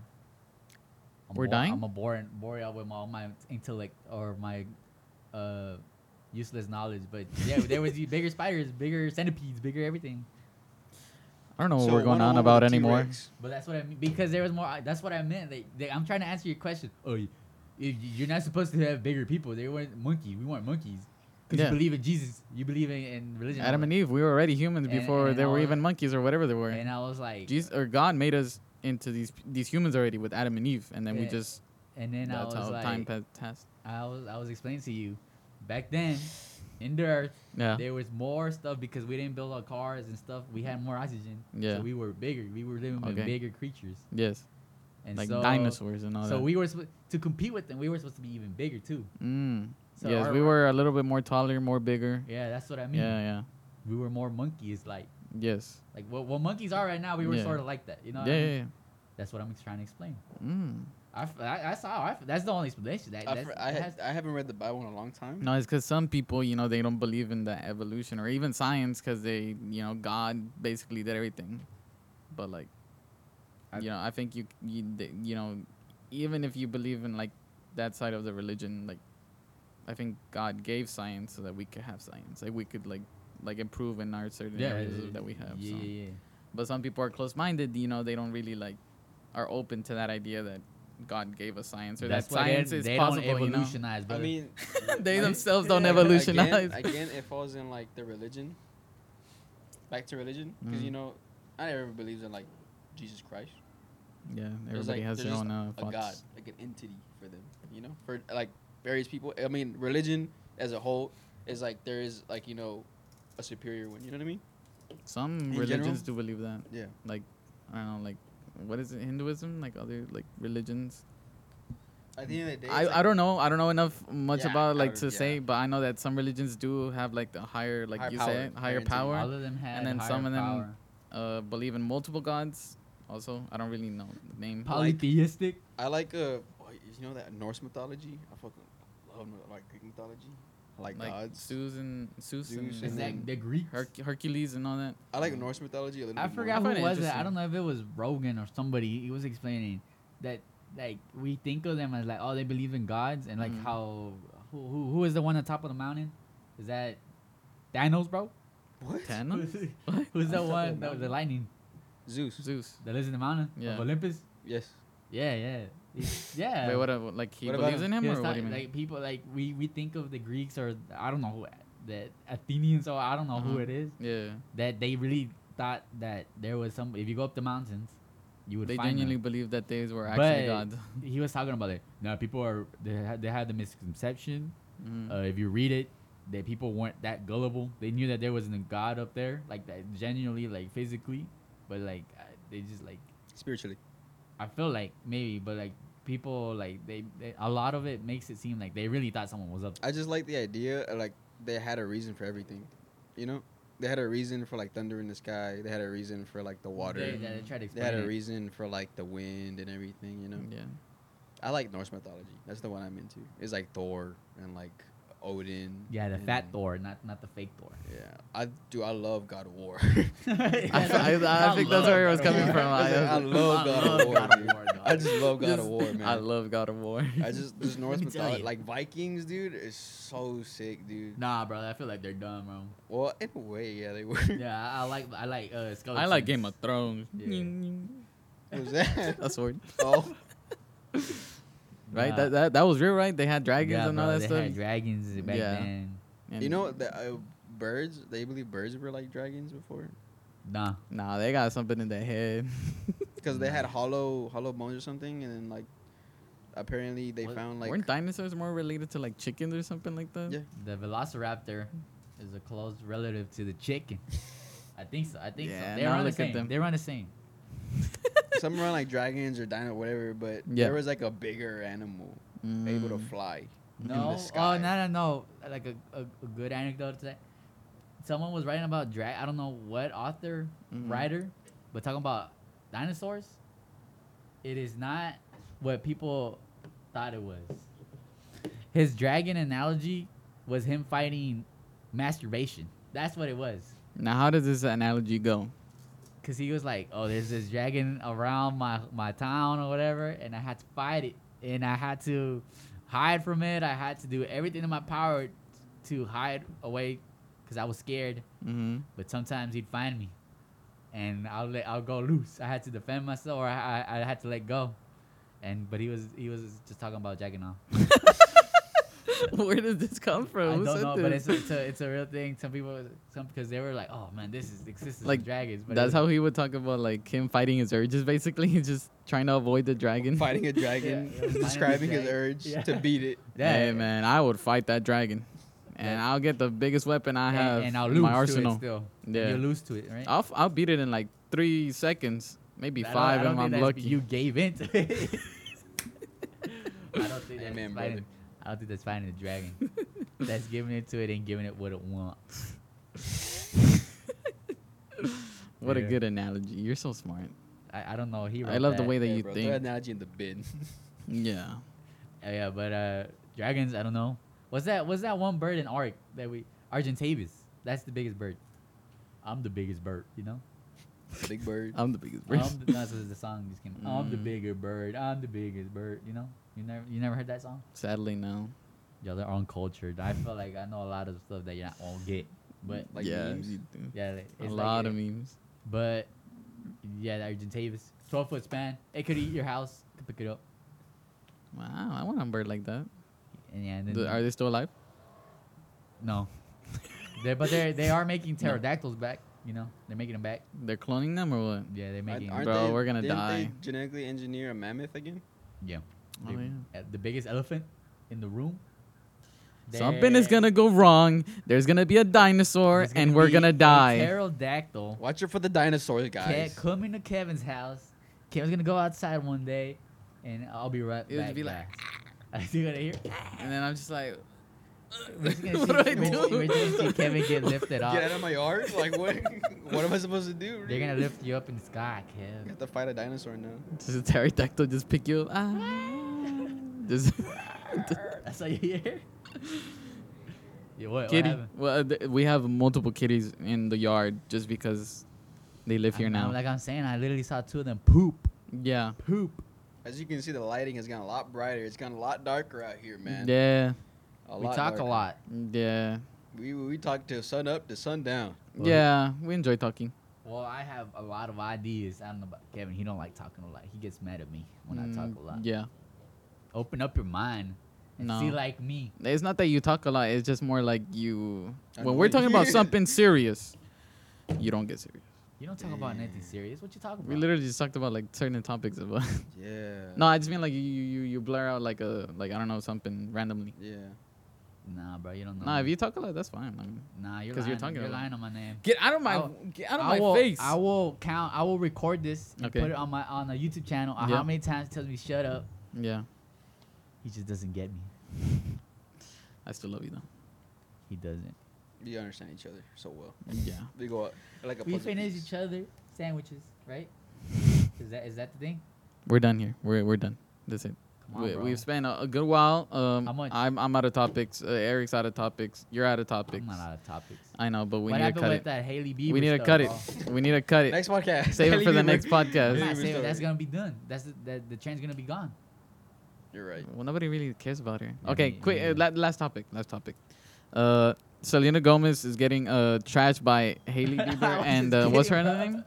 Speaker 2: I'm
Speaker 1: We're
Speaker 2: bo-
Speaker 1: dying?
Speaker 2: I'm a boring, boring out with my, all my intellect or my uh, useless knowledge. But yeah, there was bigger spiders, bigger centipedes, bigger everything.
Speaker 1: I don't know what
Speaker 3: So
Speaker 1: we're going on about anymore.
Speaker 3: T-Rex.
Speaker 2: But that's what I mean because there was more. That's what I meant. Like, they, I'm trying to answer your question. Oh, you, you- you're not supposed to have bigger people. They weren't monkeys. We weren't monkeys. Because
Speaker 1: Yeah.
Speaker 2: you believe in Jesus. You believe in, in religion.
Speaker 1: Adam and Eve, we were already humans
Speaker 2: And-
Speaker 1: before
Speaker 2: and
Speaker 1: they were
Speaker 2: all-
Speaker 1: even monkeys or whatever they were.
Speaker 2: And I was like,
Speaker 1: Jesus or God made us into these these humans already with Adam and Eve, and then we just
Speaker 2: and then I was
Speaker 1: how
Speaker 2: like,
Speaker 1: time passed.
Speaker 2: I was I was explaining to you, back then, in the earth,
Speaker 1: Yeah,
Speaker 2: there was more stuff because we didn't build our cars and stuff. We had more oxygen.
Speaker 1: Yeah.
Speaker 2: So we were bigger. We were living with bigger creatures.
Speaker 1: yes,
Speaker 2: And
Speaker 1: like
Speaker 2: so,
Speaker 1: dinosaurs and all
Speaker 2: So
Speaker 1: that.
Speaker 2: So we were supposed to compete with them. We were supposed to be even bigger too.
Speaker 1: mm.
Speaker 2: So
Speaker 1: yes, we were a little bit more taller, more bigger.
Speaker 2: Yeah, that's what I mean.
Speaker 1: Yeah, yeah,
Speaker 2: We were more monkeys, like
Speaker 1: yes,
Speaker 2: like what, what monkeys are right now. We were
Speaker 1: Yeah.
Speaker 2: sort of like that. You know.
Speaker 1: yeah,
Speaker 2: I mean?
Speaker 1: yeah.
Speaker 2: That's what I'm trying to explain.
Speaker 1: Mm.
Speaker 2: I, f- I, that's how I f- that's the only explanation. That,
Speaker 3: I,
Speaker 2: that's,
Speaker 3: fr- I,
Speaker 2: that has-
Speaker 3: I haven't read the Bible in a long time.
Speaker 1: No, it's because some people, you know, they don't believe in the evolution or even science because they, you know, God basically did everything. But like,
Speaker 2: I-
Speaker 1: you know, I think you, you, th- you know, even if you believe in like that side of the religion, like, I think God gave science so that we could have science, like we could like, like improve in our certain areas that we have.
Speaker 2: Yeah,
Speaker 1: so.
Speaker 2: yeah, yeah.
Speaker 1: But some people are close-minded, you know, they don't really like, are open to that idea that God gave us science or
Speaker 2: That's
Speaker 1: that science is
Speaker 2: they
Speaker 1: possible.
Speaker 2: don't
Speaker 1: you know?
Speaker 3: I mean,
Speaker 1: They
Speaker 3: like-
Speaker 1: themselves don't
Speaker 3: Again-
Speaker 1: evolutionize.
Speaker 3: Again, it falls in like the religion. Back to religion, because you
Speaker 1: Mm.
Speaker 3: know, not everyone believes in like Jesus Christ.
Speaker 1: Yeah, everybody
Speaker 3: like-
Speaker 1: has their own uh,
Speaker 3: a god, like an entity for them. You know, for like various people. I mean, religion as a whole is like there is like you know a superior one. You know what I mean?
Speaker 1: Some
Speaker 3: In
Speaker 1: religions
Speaker 3: general?
Speaker 1: do believe that.
Speaker 3: Yeah.
Speaker 1: Like, I don't know, like, what is it? Hinduism? Like other like religions.
Speaker 3: At the end of the day,
Speaker 1: I, I don't know. I don't know enough much
Speaker 3: Yeah,
Speaker 1: about like to
Speaker 3: would-
Speaker 1: say, but I know that some religions do have like the higher, like
Speaker 3: Higher
Speaker 1: you
Speaker 3: power,
Speaker 1: say,
Speaker 3: higher
Speaker 1: higher power.
Speaker 2: All of them had
Speaker 1: then some of them-
Speaker 2: power.
Speaker 1: Uh, believe in multiple gods. Also, I don't really know the name.
Speaker 2: polytheistic.
Speaker 3: I like uh, you know that Norse mythology. I fucking love like Greek mythology. I like,
Speaker 1: like
Speaker 3: gods.
Speaker 1: Zeus and Zeus,
Speaker 3: Zeus
Speaker 1: and,
Speaker 2: Is
Speaker 3: and
Speaker 2: that the Greek?
Speaker 1: Herc- Hercules and all that.
Speaker 3: I like Norse mythology a little
Speaker 2: I
Speaker 3: bit more.
Speaker 2: forgot
Speaker 1: I
Speaker 2: who
Speaker 1: find
Speaker 2: it
Speaker 1: it
Speaker 2: was. That. I don't know if it was Rogan or somebody. He was explaining that like we think of them as like oh they believe in gods and like
Speaker 1: Mhm.
Speaker 2: how who, who who is the one on top of the mountain? Is that Thanos, bro?
Speaker 3: What?
Speaker 1: Thanos?
Speaker 2: Who's the
Speaker 3: On top of
Speaker 2: one?
Speaker 3: the
Speaker 2: The, the lightning
Speaker 3: Zeus.
Speaker 1: Zeus.
Speaker 2: that lives in the mountain
Speaker 1: Yeah.
Speaker 2: of Olympus.
Speaker 3: Yes.
Speaker 2: Yeah, yeah, He's- yeah.
Speaker 1: Wait, what? Like he
Speaker 3: What
Speaker 1: believes
Speaker 3: him?
Speaker 1: in him,
Speaker 2: He
Speaker 1: or
Speaker 2: was
Speaker 1: what do you mean?
Speaker 2: Like people, like we we think of the Greeks or I don't know who the Athenians or I don't know who
Speaker 1: Uh-huh.
Speaker 2: it is
Speaker 1: yeah,
Speaker 2: that they really thought that there was some. If you go up the mountains, you would
Speaker 1: they
Speaker 2: find
Speaker 1: genuinely
Speaker 2: them.
Speaker 1: believe that these were actually
Speaker 2: But
Speaker 1: gods.
Speaker 2: he was talking about it. Now people are they had they had the misconception.
Speaker 1: Mhm.
Speaker 2: Uh, if you read it, that people weren't that gullible. They knew that there wasn't a god up there, like that genuinely, like physically, but like uh, they just like
Speaker 3: Spiritually.
Speaker 2: I feel like maybe, but like people like they, they a lot of it makes it seem like they really thought someone was up.
Speaker 3: I just like the idea uh, like they had a reason for everything. You know? They had a reason for like thunder in the sky. They had a reason for like the water.
Speaker 2: They,
Speaker 3: They,
Speaker 2: they tried to explain
Speaker 3: had a reason for like the wind and everything, you know?
Speaker 1: Yeah.
Speaker 3: I like Norse mythology. That's the one I'm into. It's like Thor and like Odin.
Speaker 2: Yeah, the
Speaker 3: and-
Speaker 2: fat Thor, not not the fake Thor.
Speaker 3: Yeah. I do I love God of War.
Speaker 1: I, I, I think that's where it was coming from.
Speaker 3: I,
Speaker 1: I,
Speaker 3: I love God of War.
Speaker 2: God of. War, dog.
Speaker 3: I just love God
Speaker 1: Just-
Speaker 3: of War, man.
Speaker 1: I love God of War.
Speaker 3: I just this Norse
Speaker 2: Let me tell
Speaker 3: mythology, like Vikings, dude, is so sick, dude.
Speaker 2: Nah, bro, I feel like they're dumb, bro.
Speaker 3: Well, in a way, yeah, they were.
Speaker 2: Yeah, I, I like I like uh,
Speaker 1: I like Game of Thrones.
Speaker 2: Yeah.
Speaker 3: What was that?
Speaker 1: A sword.
Speaker 3: oh,
Speaker 1: Right?
Speaker 2: Nah.
Speaker 1: That, that that was real, right? They had dragons
Speaker 2: yeah,
Speaker 1: and all
Speaker 2: bro,
Speaker 1: that
Speaker 2: they
Speaker 1: stuff.
Speaker 2: had dragons back
Speaker 1: Yeah.
Speaker 2: then.
Speaker 1: And
Speaker 3: you know the uh, birds? They believe birds were like dragons before
Speaker 2: Nah,
Speaker 1: Nah, they got something in their head.
Speaker 3: because they had hollow hollow bones or something, and then like apparently they
Speaker 2: What-
Speaker 3: found like
Speaker 1: Weren't dinosaurs more related to like chickens or something like that?
Speaker 3: Yeah.
Speaker 2: the Velociraptor is a close relative to the chicken. I think so. I think
Speaker 1: Yeah,
Speaker 2: so. They
Speaker 1: now
Speaker 2: run the same.
Speaker 1: them.
Speaker 2: They run the same.
Speaker 3: some around like dragons or dino whatever, but
Speaker 1: Yeah.
Speaker 3: there was like a bigger animal able to
Speaker 1: Mm.
Speaker 3: fly. in
Speaker 2: No,
Speaker 3: the
Speaker 2: oh
Speaker 3: sky.
Speaker 2: no, no, no. Like a, a, a good anecdote to that. Someone was writing about drag. I don't know what author,
Speaker 1: Mhm.
Speaker 2: writer, but talking about dinosaurs. It is not what people thought it was. His dragon analogy was him fighting masturbation. That's what it was.
Speaker 1: Now, how does this analogy go?
Speaker 2: Cause he was like, "Oh, there's this dragon around my my town or whatever, and I had to fight it, and I had to hide from it. I had to do everything in my power to hide away, cause I was scared.
Speaker 1: Mm-hmm.
Speaker 2: But sometimes he'd find me, and I'll let I'll go loose. I had to defend myself, or I I, I had to let go, and but he was he was just talking about jacking off.
Speaker 1: Where did this come from?
Speaker 2: I
Speaker 1: Who
Speaker 2: don't
Speaker 1: said
Speaker 2: know, but it's a, it's a it's a real thing. Some people some because they were like, "Oh man, this is existence
Speaker 1: Like,
Speaker 2: of dragons." But
Speaker 1: That's how he would talk about like him fighting his urges. Basically, he's just trying to avoid the dragon.
Speaker 3: Fighting a dragon,
Speaker 2: Yeah, yeah, fighting a
Speaker 3: describing his urge
Speaker 2: Yeah.
Speaker 3: to beat it.
Speaker 2: Yeah,
Speaker 1: Hey man, I would fight that dragon, and
Speaker 2: Yeah.
Speaker 1: I'll get the biggest weapon I have
Speaker 2: and, and I'll
Speaker 1: in
Speaker 2: lose
Speaker 1: my
Speaker 2: to
Speaker 1: arsenal.
Speaker 2: it still.
Speaker 1: Yeah.
Speaker 2: you lose to it, right?
Speaker 1: I'll f- I'll beat it in like three seconds, maybe
Speaker 2: I don't-
Speaker 1: five
Speaker 2: I don't
Speaker 1: if
Speaker 2: think
Speaker 1: I'm
Speaker 2: that's-
Speaker 1: lucky.
Speaker 2: You gave in to it. I don't think that's
Speaker 3: Amen,
Speaker 2: fighting.
Speaker 3: Brother.
Speaker 2: I don't think that's fighting the dragon. that's giving it to it and giving it what it wants.
Speaker 1: what a good analogy. You're so smart.
Speaker 2: I, I don't know. He
Speaker 1: I
Speaker 2: wrote
Speaker 1: love the way that
Speaker 3: Yeah,
Speaker 1: you
Speaker 3: bro,
Speaker 1: think.
Speaker 3: analogy in the bin.
Speaker 1: Yeah.
Speaker 2: Uh, yeah, but uh, dragons. I don't know. What's that? What's that one bird in Ark that we Argentavis? That's the biggest bird. I'm the biggest bird. You know.
Speaker 3: Big bird.
Speaker 1: I'm the biggest
Speaker 2: I'm
Speaker 1: person.
Speaker 2: the, that's the song just came. out. I'm the
Speaker 1: Mm.
Speaker 2: bigger bird. I'm the biggest bird. You know. You never you never heard that song?
Speaker 1: Sadly, no.
Speaker 2: Yo, they're uncultured. I feel like I know a lot of stuff that you not won't get. But
Speaker 3: Like
Speaker 1: yeah,
Speaker 3: memes?
Speaker 2: yeah, like,
Speaker 1: a lot
Speaker 2: like
Speaker 1: of memes.
Speaker 2: But yeah, the Argentavis, twelve foot span. It could eat your house. Could pick it up.
Speaker 1: Wow, I want a bird like that.
Speaker 2: And yeah, and then
Speaker 1: Do- Are they still alive?
Speaker 2: no. they but they they are making pterodactyls back. You know, they're making them back.
Speaker 1: They're cloning them or what?
Speaker 2: Yeah, they're
Speaker 3: Aren't-
Speaker 2: making.
Speaker 3: aren't
Speaker 1: Bro,
Speaker 3: they-
Speaker 1: we're gonna
Speaker 3: didn't
Speaker 1: die.
Speaker 3: They genetically engineer a mammoth again.
Speaker 2: yeah.
Speaker 1: Oh, yeah.
Speaker 2: uh, the biggest elephant in the room.
Speaker 1: Something is gonna go wrong. There's gonna be a dinosaur,
Speaker 2: there's
Speaker 1: and we're
Speaker 2: be
Speaker 1: gonna die.
Speaker 2: Pterodactyl.
Speaker 3: Watch out for the dinosaurs,
Speaker 2: Ke-
Speaker 3: guys.
Speaker 2: coming to Kevin's house. Kevin's gonna go outside one day, and I'll be right
Speaker 1: It would
Speaker 2: back.
Speaker 1: be like,
Speaker 2: guys. you gonna hear?
Speaker 1: And then I'm just like,
Speaker 2: We're just gonna
Speaker 1: what
Speaker 2: see,
Speaker 1: do I
Speaker 2: we're just-
Speaker 1: do?
Speaker 2: we're just gonna see Kevin get lifted up.
Speaker 3: Get out of my yard? Like what? what am I supposed to do?
Speaker 2: They're gonna lift you up in the sky,
Speaker 3: Kevin.
Speaker 2: You
Speaker 3: have to fight a dinosaur now.
Speaker 1: just a pterodactyl just pick you up. Ah. Just
Speaker 2: That's all you hear. Yeah, what, what
Speaker 1: kitty.
Speaker 2: happened?
Speaker 1: Well, th- we have multiple kitties in the yard just because they live here
Speaker 2: I'm- I'm-
Speaker 1: now.
Speaker 2: Like I'm saying, I literally saw two of them poop,
Speaker 1: yeah.
Speaker 2: poop.
Speaker 3: As you can see, the lighting has gotten a lot brighter. It's gotten a lot darker out here, man.
Speaker 1: Yeah.
Speaker 3: A
Speaker 2: we
Speaker 3: lot
Speaker 2: talk
Speaker 3: darker.
Speaker 2: a lot.
Speaker 1: Yeah.
Speaker 3: We we talk to sun up to sun down.
Speaker 2: Well,
Speaker 1: yeah. We enjoy talking.
Speaker 2: Well, I have a lot of ideas. I don't know about Kevin. He don't like talking a lot. He gets mad at me when I talk
Speaker 1: Mm,
Speaker 2: a lot.
Speaker 1: Yeah.
Speaker 2: Open up your mind and see like me.
Speaker 1: It's not that you talk a lot. It's just more like you. When we're talking about something serious, you don't get serious.
Speaker 2: You don't talk about anything serious. What you talk about?
Speaker 1: We literally just talked about like certain topics about.
Speaker 3: Yeah.
Speaker 1: no, I just mean like you you you blur out like a like I don't know something randomly.
Speaker 3: Yeah.
Speaker 2: Nah, bro, you don't know.
Speaker 1: Nah,
Speaker 2: me.
Speaker 1: if you talk a lot, that's fine. I mean,
Speaker 2: Nah, you're
Speaker 1: 'cause
Speaker 2: lying.
Speaker 1: you're talking
Speaker 2: You're lying on my name.
Speaker 1: get out of my
Speaker 2: I'll-
Speaker 1: get out of
Speaker 2: I
Speaker 1: my
Speaker 2: will,
Speaker 1: face.
Speaker 2: I will count. I will record this and
Speaker 1: Okay.
Speaker 2: put it on my on the YouTube channel.
Speaker 1: Yeah.
Speaker 2: How many times he tells me shut up?
Speaker 1: yeah,
Speaker 2: He just doesn't get me.
Speaker 1: I still love you though.
Speaker 2: He doesn't.
Speaker 3: We understand each other so well.
Speaker 1: Yeah.
Speaker 3: We go out like a
Speaker 2: We finish
Speaker 3: piece.
Speaker 2: each other sandwiches, right? Is that is that the thing?
Speaker 1: We're done here. We're we're done. That's it.
Speaker 2: Come on,
Speaker 1: we,
Speaker 2: bro.
Speaker 1: we've spent a, a good while. Um,
Speaker 2: How much?
Speaker 1: I'm I'm out of topics. Uh, Eric's out of topics. You're out of topics.
Speaker 2: I'm not out of topics.
Speaker 1: I know, but we
Speaker 2: what
Speaker 1: need to cut
Speaker 2: with
Speaker 1: it.
Speaker 2: that Hailey Bieber?
Speaker 1: We need to
Speaker 2: stuff,
Speaker 1: cut it.
Speaker 2: bro?
Speaker 1: We need to cut it.
Speaker 3: Next podcast.
Speaker 1: Save it
Speaker 3: Hailey
Speaker 1: for the
Speaker 3: Bieber.
Speaker 1: next
Speaker 2: I'm
Speaker 1: podcast.
Speaker 2: not
Speaker 3: Bieber
Speaker 2: saying that's gonna be done. That's the, the, the trend's gonna be gone.
Speaker 3: You're right.
Speaker 1: Well, nobody really cares about her.
Speaker 2: Yeah,
Speaker 1: Okay,
Speaker 2: me-
Speaker 1: quick. Uh, la- last topic. Last topic. Uh, Selena Gomez is getting uh trashed by Hailey Bieber and uh, what's her other name?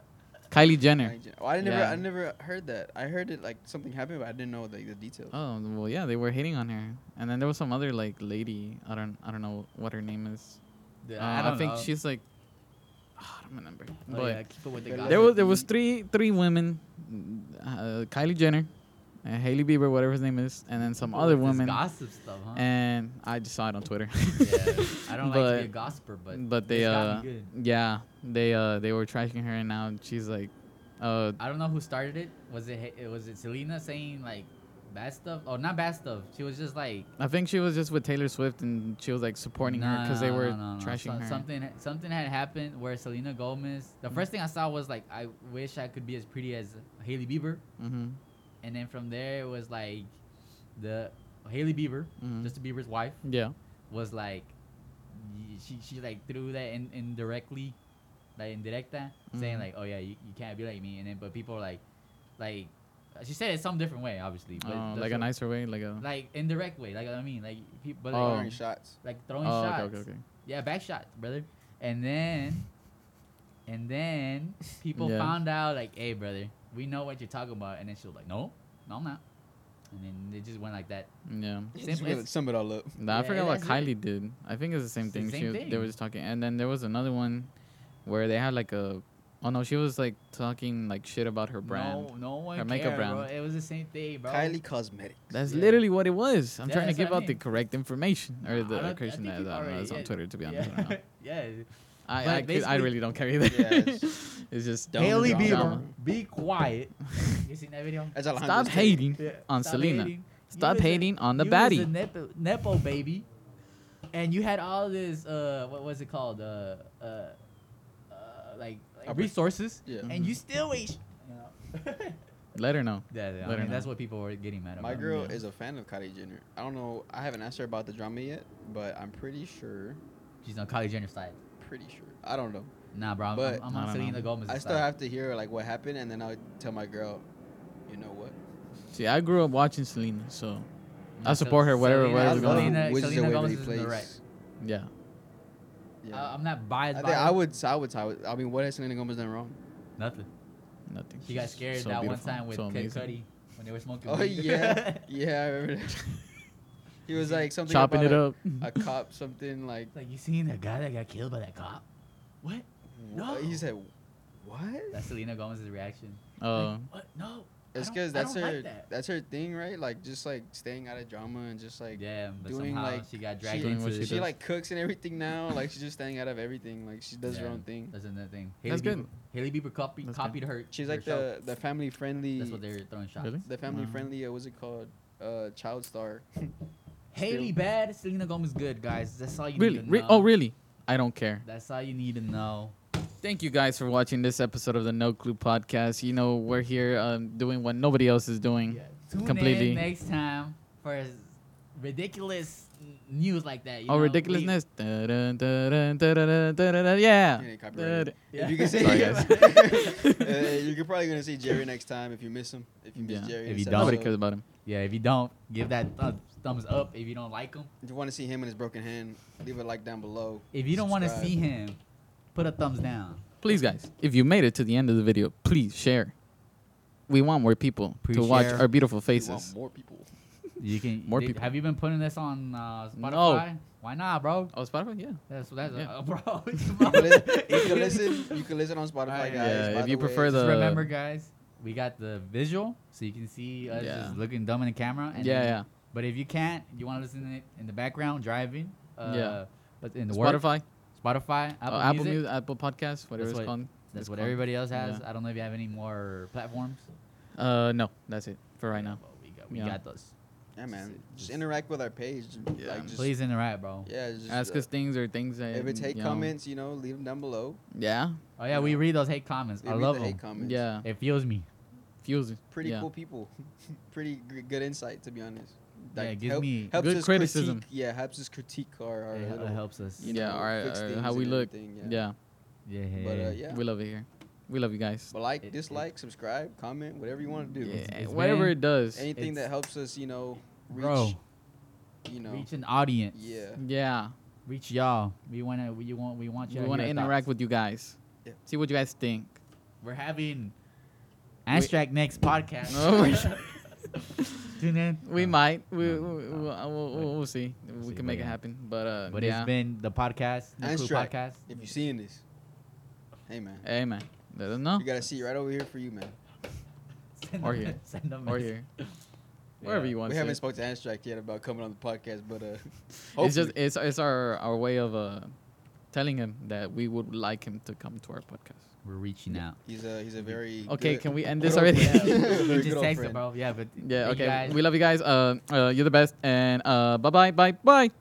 Speaker 1: Kylie Jenner.
Speaker 3: Oh, I never,
Speaker 1: Yeah.
Speaker 3: I never heard that. I heard it like something happened, but I didn't know like the details.
Speaker 1: Oh well, yeah, they were hitting on her, and then there was some other like lady. I don't, I don't know what her name is.
Speaker 2: Dude,
Speaker 1: Uh,
Speaker 2: I,
Speaker 1: I,
Speaker 2: don't
Speaker 1: think
Speaker 2: know.
Speaker 1: she's like, oh, I don't remember.
Speaker 2: Oh,
Speaker 1: but
Speaker 2: yeah, keep it with the
Speaker 3: There
Speaker 1: there was there was three three women, uh, Kylie Jenner, uh, Hailey Bieber, whatever his name is, and then some other women.
Speaker 2: Gossip stuff, huh?
Speaker 1: And I just saw it on Twitter.
Speaker 2: yeah, I don't like to be a gossiper, but
Speaker 1: but they uh yeah they uh they were trashing her and now she's like uh
Speaker 2: I don't know who started it. Was it was it Selena saying like bad stuff? Oh, not bad stuff. She was just like
Speaker 1: I think she was just with Taylor Swift and she was like supporting her because they were
Speaker 2: no,
Speaker 1: trashing
Speaker 2: So-
Speaker 1: her.
Speaker 2: Something something had happened where Selena Gomez. The first thing I saw was like, I wish I could be as pretty as Hailey Bieber,
Speaker 1: Mm-hmm.
Speaker 2: And then from there it was like, the Hailey Bieber,
Speaker 1: Mhm.
Speaker 2: Justin Bieber's wife,
Speaker 1: Yeah.
Speaker 2: was like, she she like threw that in indirectly, like indirecta, saying
Speaker 1: Mhm.
Speaker 2: like, oh yeah, you, you can't be like me, and then but people were like, like, she said it some different way, obviously, but
Speaker 1: Oh, like a
Speaker 2: what-
Speaker 1: nicer way, like a.
Speaker 2: like indirect way, like I mean, like people, like,
Speaker 1: Oh.
Speaker 3: Throwing shots.
Speaker 2: like throwing
Speaker 1: oh,
Speaker 2: shots.
Speaker 1: okay, okay, okay.
Speaker 2: Yeah, back shots, brother. And then, and then people
Speaker 1: Yeah.
Speaker 2: found out like, hey, brother, we know what you're talking about. And then she was like, no, no, I'm not. And then they just went like that.
Speaker 1: Yeah.
Speaker 3: Just
Speaker 2: Simple-
Speaker 3: gonna sum it all up.
Speaker 1: Nah, I
Speaker 2: Yeah,
Speaker 1: forgot what Kylie
Speaker 2: it.
Speaker 1: did. I think it's the same
Speaker 2: It's the
Speaker 1: thing.
Speaker 2: same
Speaker 1: she was, They were just talking, and then there was another one where they had like a. Oh no, she was like talking like shit about her brand.
Speaker 2: No, no one
Speaker 1: Her
Speaker 2: cared,
Speaker 1: makeup
Speaker 2: bro.
Speaker 1: brand.
Speaker 2: It was the same thing, bro.
Speaker 3: Kylie Cosmetics.
Speaker 1: That's
Speaker 2: Yeah.
Speaker 1: literally what it was. I'm
Speaker 2: Yeah,
Speaker 1: trying to give
Speaker 2: what I
Speaker 1: out the correct information or
Speaker 2: Nah,
Speaker 1: the
Speaker 2: I don't-
Speaker 1: correction
Speaker 2: think
Speaker 1: that I don't
Speaker 2: already-
Speaker 1: It's on
Speaker 2: yeah,
Speaker 1: Twitter to be honest. I don't know.
Speaker 2: yeah.
Speaker 1: I,
Speaker 2: But
Speaker 1: I, could- I really don't care either.
Speaker 3: Yeah, it's-
Speaker 1: it's just
Speaker 3: Dumb Hailey.
Speaker 2: Bieber,
Speaker 1: Drama.
Speaker 2: be quiet. you seen that video?
Speaker 3: That's
Speaker 1: Stop
Speaker 3: Alejandro's take.
Speaker 1: hating
Speaker 2: Yeah,
Speaker 1: on
Speaker 2: stop
Speaker 1: Selena.
Speaker 2: hating. You
Speaker 1: Stop
Speaker 2: was a-
Speaker 1: hating on the
Speaker 2: you was
Speaker 1: baddie.
Speaker 2: a nepo, nepo baby, and you had all this uh what was it called uh uh, uh like, like resources,
Speaker 3: Yeah.
Speaker 2: and you still ain't. sh-
Speaker 1: Let her know.
Speaker 2: yeah, yeah, I
Speaker 1: Let her
Speaker 2: mean, that's what people were getting mad about.
Speaker 3: My girl
Speaker 1: Yeah.
Speaker 3: is a fan of Kylie Jenner. I don't know. I haven't asked her about the drama yet, but I'm pretty sure.
Speaker 2: She's on Kylie Jenner side.
Speaker 3: Pretty sure. I don't know.
Speaker 2: Nah, bro, I'm,
Speaker 3: But-
Speaker 2: I'm, I'm
Speaker 1: I
Speaker 2: on
Speaker 1: don't
Speaker 2: Selena
Speaker 1: know.
Speaker 2: Gomez.
Speaker 3: I still have to hear like what happened, and then I'll tell my girl, you know what?
Speaker 1: See, I grew up watching Selena, so I support her, whatever-
Speaker 2: Selena,
Speaker 1: whatever's going on.
Speaker 2: Selena,
Speaker 3: Wizards
Speaker 2: Selena
Speaker 3: of
Speaker 2: Gomez
Speaker 3: Waverly
Speaker 2: is in the right.
Speaker 3: Place.
Speaker 1: yeah.
Speaker 3: Yeah.
Speaker 2: Uh, I'm not biased.
Speaker 3: I
Speaker 2: by
Speaker 3: think I
Speaker 2: her.
Speaker 3: would. I would. I would. I mean, what has Selena Gomez done wrong?
Speaker 2: Nothing.
Speaker 1: Nothing.
Speaker 2: She got
Speaker 1: She's
Speaker 2: scared
Speaker 1: so
Speaker 2: that
Speaker 1: beautiful,
Speaker 2: one time with
Speaker 1: so
Speaker 2: Kid
Speaker 1: amazing.
Speaker 2: Cudi when they were smoking.
Speaker 3: Oh
Speaker 2: weed.
Speaker 3: yeah, yeah. I remember that. he was like something
Speaker 1: Chopping it
Speaker 3: about
Speaker 1: up.
Speaker 3: A, a cop, something like.
Speaker 2: like you seen that guy that got killed by that cop? What?
Speaker 3: No. He
Speaker 2: No.
Speaker 3: said, "What?"
Speaker 2: That's Selena Gomez's reaction.
Speaker 1: Oh,
Speaker 2: Like, what? No.
Speaker 3: It's
Speaker 2: don't-
Speaker 3: because that's her.
Speaker 2: like that.
Speaker 3: That's her thing, right? Like just like staying out of drama and just like
Speaker 2: yeah, but
Speaker 3: doing,
Speaker 2: somehow
Speaker 3: like-
Speaker 2: she got dragged
Speaker 1: Doing
Speaker 2: into
Speaker 1: what she
Speaker 2: it.
Speaker 3: she like cooks and everything now. like she's just staying out of everything. Like she does her own thing.
Speaker 2: That's another thing.
Speaker 1: That's
Speaker 2: Hailey
Speaker 1: good.
Speaker 2: Bieber, Hailey Bieber copied
Speaker 1: That's good.
Speaker 2: copied her.
Speaker 3: She's
Speaker 2: her
Speaker 3: like
Speaker 2: show.
Speaker 3: the the family friendly.
Speaker 2: That's what they're throwing shots.
Speaker 1: Really?
Speaker 3: the family
Speaker 1: Wow.
Speaker 3: friendly. Uh, what's it called? Uh, child star. Hailey
Speaker 2: bad, Selena Gomez good, guys. That's all you
Speaker 1: Really?
Speaker 2: need to
Speaker 1: Re-
Speaker 2: know.
Speaker 1: oh, really? I don't care.
Speaker 2: That's all you need to know.
Speaker 1: Thank you guys for watching this episode of the No Clue podcast. You know, we're here um, doing what nobody else is doing.
Speaker 2: Tune
Speaker 1: Completely.
Speaker 2: in next time for ridiculous news like that. You
Speaker 1: Oh,
Speaker 2: know?
Speaker 1: Ridiculousness. Yeah.
Speaker 3: Yeah. If you can see,
Speaker 1: Sorry, guys.
Speaker 3: uh, you're probably gonna see Jerry next time if you miss him. If you miss
Speaker 1: Yeah.
Speaker 3: Jerry,
Speaker 2: If you don't-
Speaker 1: Nobody cares about him.
Speaker 2: Yeah, if you don't, give that th- thumbs up. If you don't like him,
Speaker 3: If you want to see him and his broken hand, leave a like down below.
Speaker 2: if you don't want to
Speaker 3: Subscribe.
Speaker 2: see him, put a thumbs down.
Speaker 1: Please, guys, if you made it to the end of the video, please share. We want more people
Speaker 2: Please
Speaker 1: to watch
Speaker 2: share.
Speaker 1: our beautiful
Speaker 3: We want
Speaker 1: faces.
Speaker 3: more people.
Speaker 2: You can
Speaker 1: More
Speaker 2: did-
Speaker 1: people.
Speaker 2: Have you been putting this on uh,
Speaker 1: No.
Speaker 2: Why not, bro?
Speaker 1: Oh, Spotify? Yeah.
Speaker 2: That's that's
Speaker 1: Yeah.
Speaker 2: uh, bro.
Speaker 3: You can, listen, you can listen. You can listen on Spotify,
Speaker 2: Alright.
Speaker 3: guys.
Speaker 1: Yeah,
Speaker 3: by
Speaker 1: if
Speaker 3: the
Speaker 1: you
Speaker 3: way.
Speaker 1: prefer
Speaker 2: Just
Speaker 1: the-
Speaker 2: remember, guys, we got the visual, so you can see us
Speaker 1: Yeah.
Speaker 2: just looking dumb in the camera. And
Speaker 1: yeah,
Speaker 2: then-
Speaker 1: yeah.
Speaker 2: But if you can't, you want to listen to it in the background driving. Uh,
Speaker 1: Yeah.
Speaker 2: But in the work,
Speaker 1: Spotify,
Speaker 2: Spotify, Apple,
Speaker 1: Apple, uh, Apple
Speaker 2: Music.
Speaker 1: Music, Apple Podcasts, whatever it's
Speaker 2: what-
Speaker 1: called.
Speaker 2: That's
Speaker 1: It's
Speaker 2: what
Speaker 1: called.
Speaker 2: everybody else has.
Speaker 1: Yeah.
Speaker 2: I don't know if you have any more platforms.
Speaker 1: Uh, no, that's it for right
Speaker 2: Yeah,
Speaker 1: now.
Speaker 2: but we got, we
Speaker 1: Yeah.
Speaker 2: got those.
Speaker 3: Yeah, man. Just
Speaker 2: Just-
Speaker 3: interact with our page.
Speaker 1: Yeah.
Speaker 3: Like, just,
Speaker 2: Please interact, bro.
Speaker 3: Yeah. Just,
Speaker 1: Ask
Speaker 3: uh,
Speaker 1: us things or things that.
Speaker 3: If it's hate
Speaker 1: you know,
Speaker 3: comments, you know, leave them down below.
Speaker 1: Yeah,
Speaker 2: Oh yeah, we
Speaker 3: Yeah.
Speaker 2: read those hate comments.
Speaker 3: We
Speaker 2: I
Speaker 3: read
Speaker 2: love
Speaker 3: the
Speaker 2: them.
Speaker 3: hate comments.
Speaker 1: yeah.
Speaker 2: It fuels me.
Speaker 1: Fuels.
Speaker 3: Pretty
Speaker 1: yeah.
Speaker 3: cool people. Pretty g- good insight, to be honest.
Speaker 2: Yeah, it gives
Speaker 3: help-
Speaker 2: me-
Speaker 3: helps
Speaker 1: Good
Speaker 3: us
Speaker 1: criticism.
Speaker 3: Critique, yeah, helps us critique our, our
Speaker 2: It,
Speaker 3: little,
Speaker 2: helps us.
Speaker 3: you
Speaker 1: Yeah,
Speaker 3: know,
Speaker 1: our- our- how we look.
Speaker 3: everything,
Speaker 1: Yeah.
Speaker 2: Yeah.
Speaker 3: But uh, yeah.
Speaker 1: we love it here. We love you guys.
Speaker 3: But like,
Speaker 2: It- it-
Speaker 3: dislike, subscribe, comment, whatever you want to do.
Speaker 1: Yeah,
Speaker 2: it's
Speaker 1: whatever
Speaker 2: been-
Speaker 1: it does.
Speaker 3: Anything that helps us, you know, reach,
Speaker 2: Bro,
Speaker 3: you know,
Speaker 2: reach an audience.
Speaker 3: yeah.
Speaker 1: Yeah,
Speaker 2: Reach y'all. We wanna. We want. We want you.
Speaker 1: we want to interact with you guys.
Speaker 3: Yeah.
Speaker 1: See what you guys think.
Speaker 2: We're having Amstrack next podcast.
Speaker 1: No, we-
Speaker 2: Tune in.
Speaker 1: We
Speaker 2: No.
Speaker 1: might. We,
Speaker 2: No,
Speaker 1: we,
Speaker 2: no.
Speaker 1: we'll, we'll, we'll, we'll see. We
Speaker 2: see,
Speaker 1: can
Speaker 2: but
Speaker 1: make it happen. But uh,
Speaker 2: But
Speaker 1: yeah.
Speaker 2: it's been the podcast, the
Speaker 3: Clue
Speaker 2: podcast.
Speaker 3: If you're seeing this, hey man,
Speaker 1: hey man, let us know.
Speaker 3: we got a seat right over here for you, man.
Speaker 2: Send
Speaker 1: Or here.
Speaker 2: Send them
Speaker 1: or here, wherever
Speaker 2: Yeah.
Speaker 1: you want.
Speaker 3: We
Speaker 1: to
Speaker 3: haven't
Speaker 1: say.
Speaker 3: spoke to Amstrack yet about coming on the podcast, but uh,
Speaker 1: It's just it's it's our our way of uh telling him that we would like him to come to our podcast.
Speaker 2: We're reaching out.
Speaker 3: he's a he's a very
Speaker 1: Okay,
Speaker 3: good-
Speaker 1: can we end this already?
Speaker 2: Yeah, we just
Speaker 3: old
Speaker 2: texted,
Speaker 3: friend.
Speaker 2: bro. Yeah, but
Speaker 1: Yeah. Okay. We love you guys. Uh, uh, you're the best. And uh, bye bye bye bye.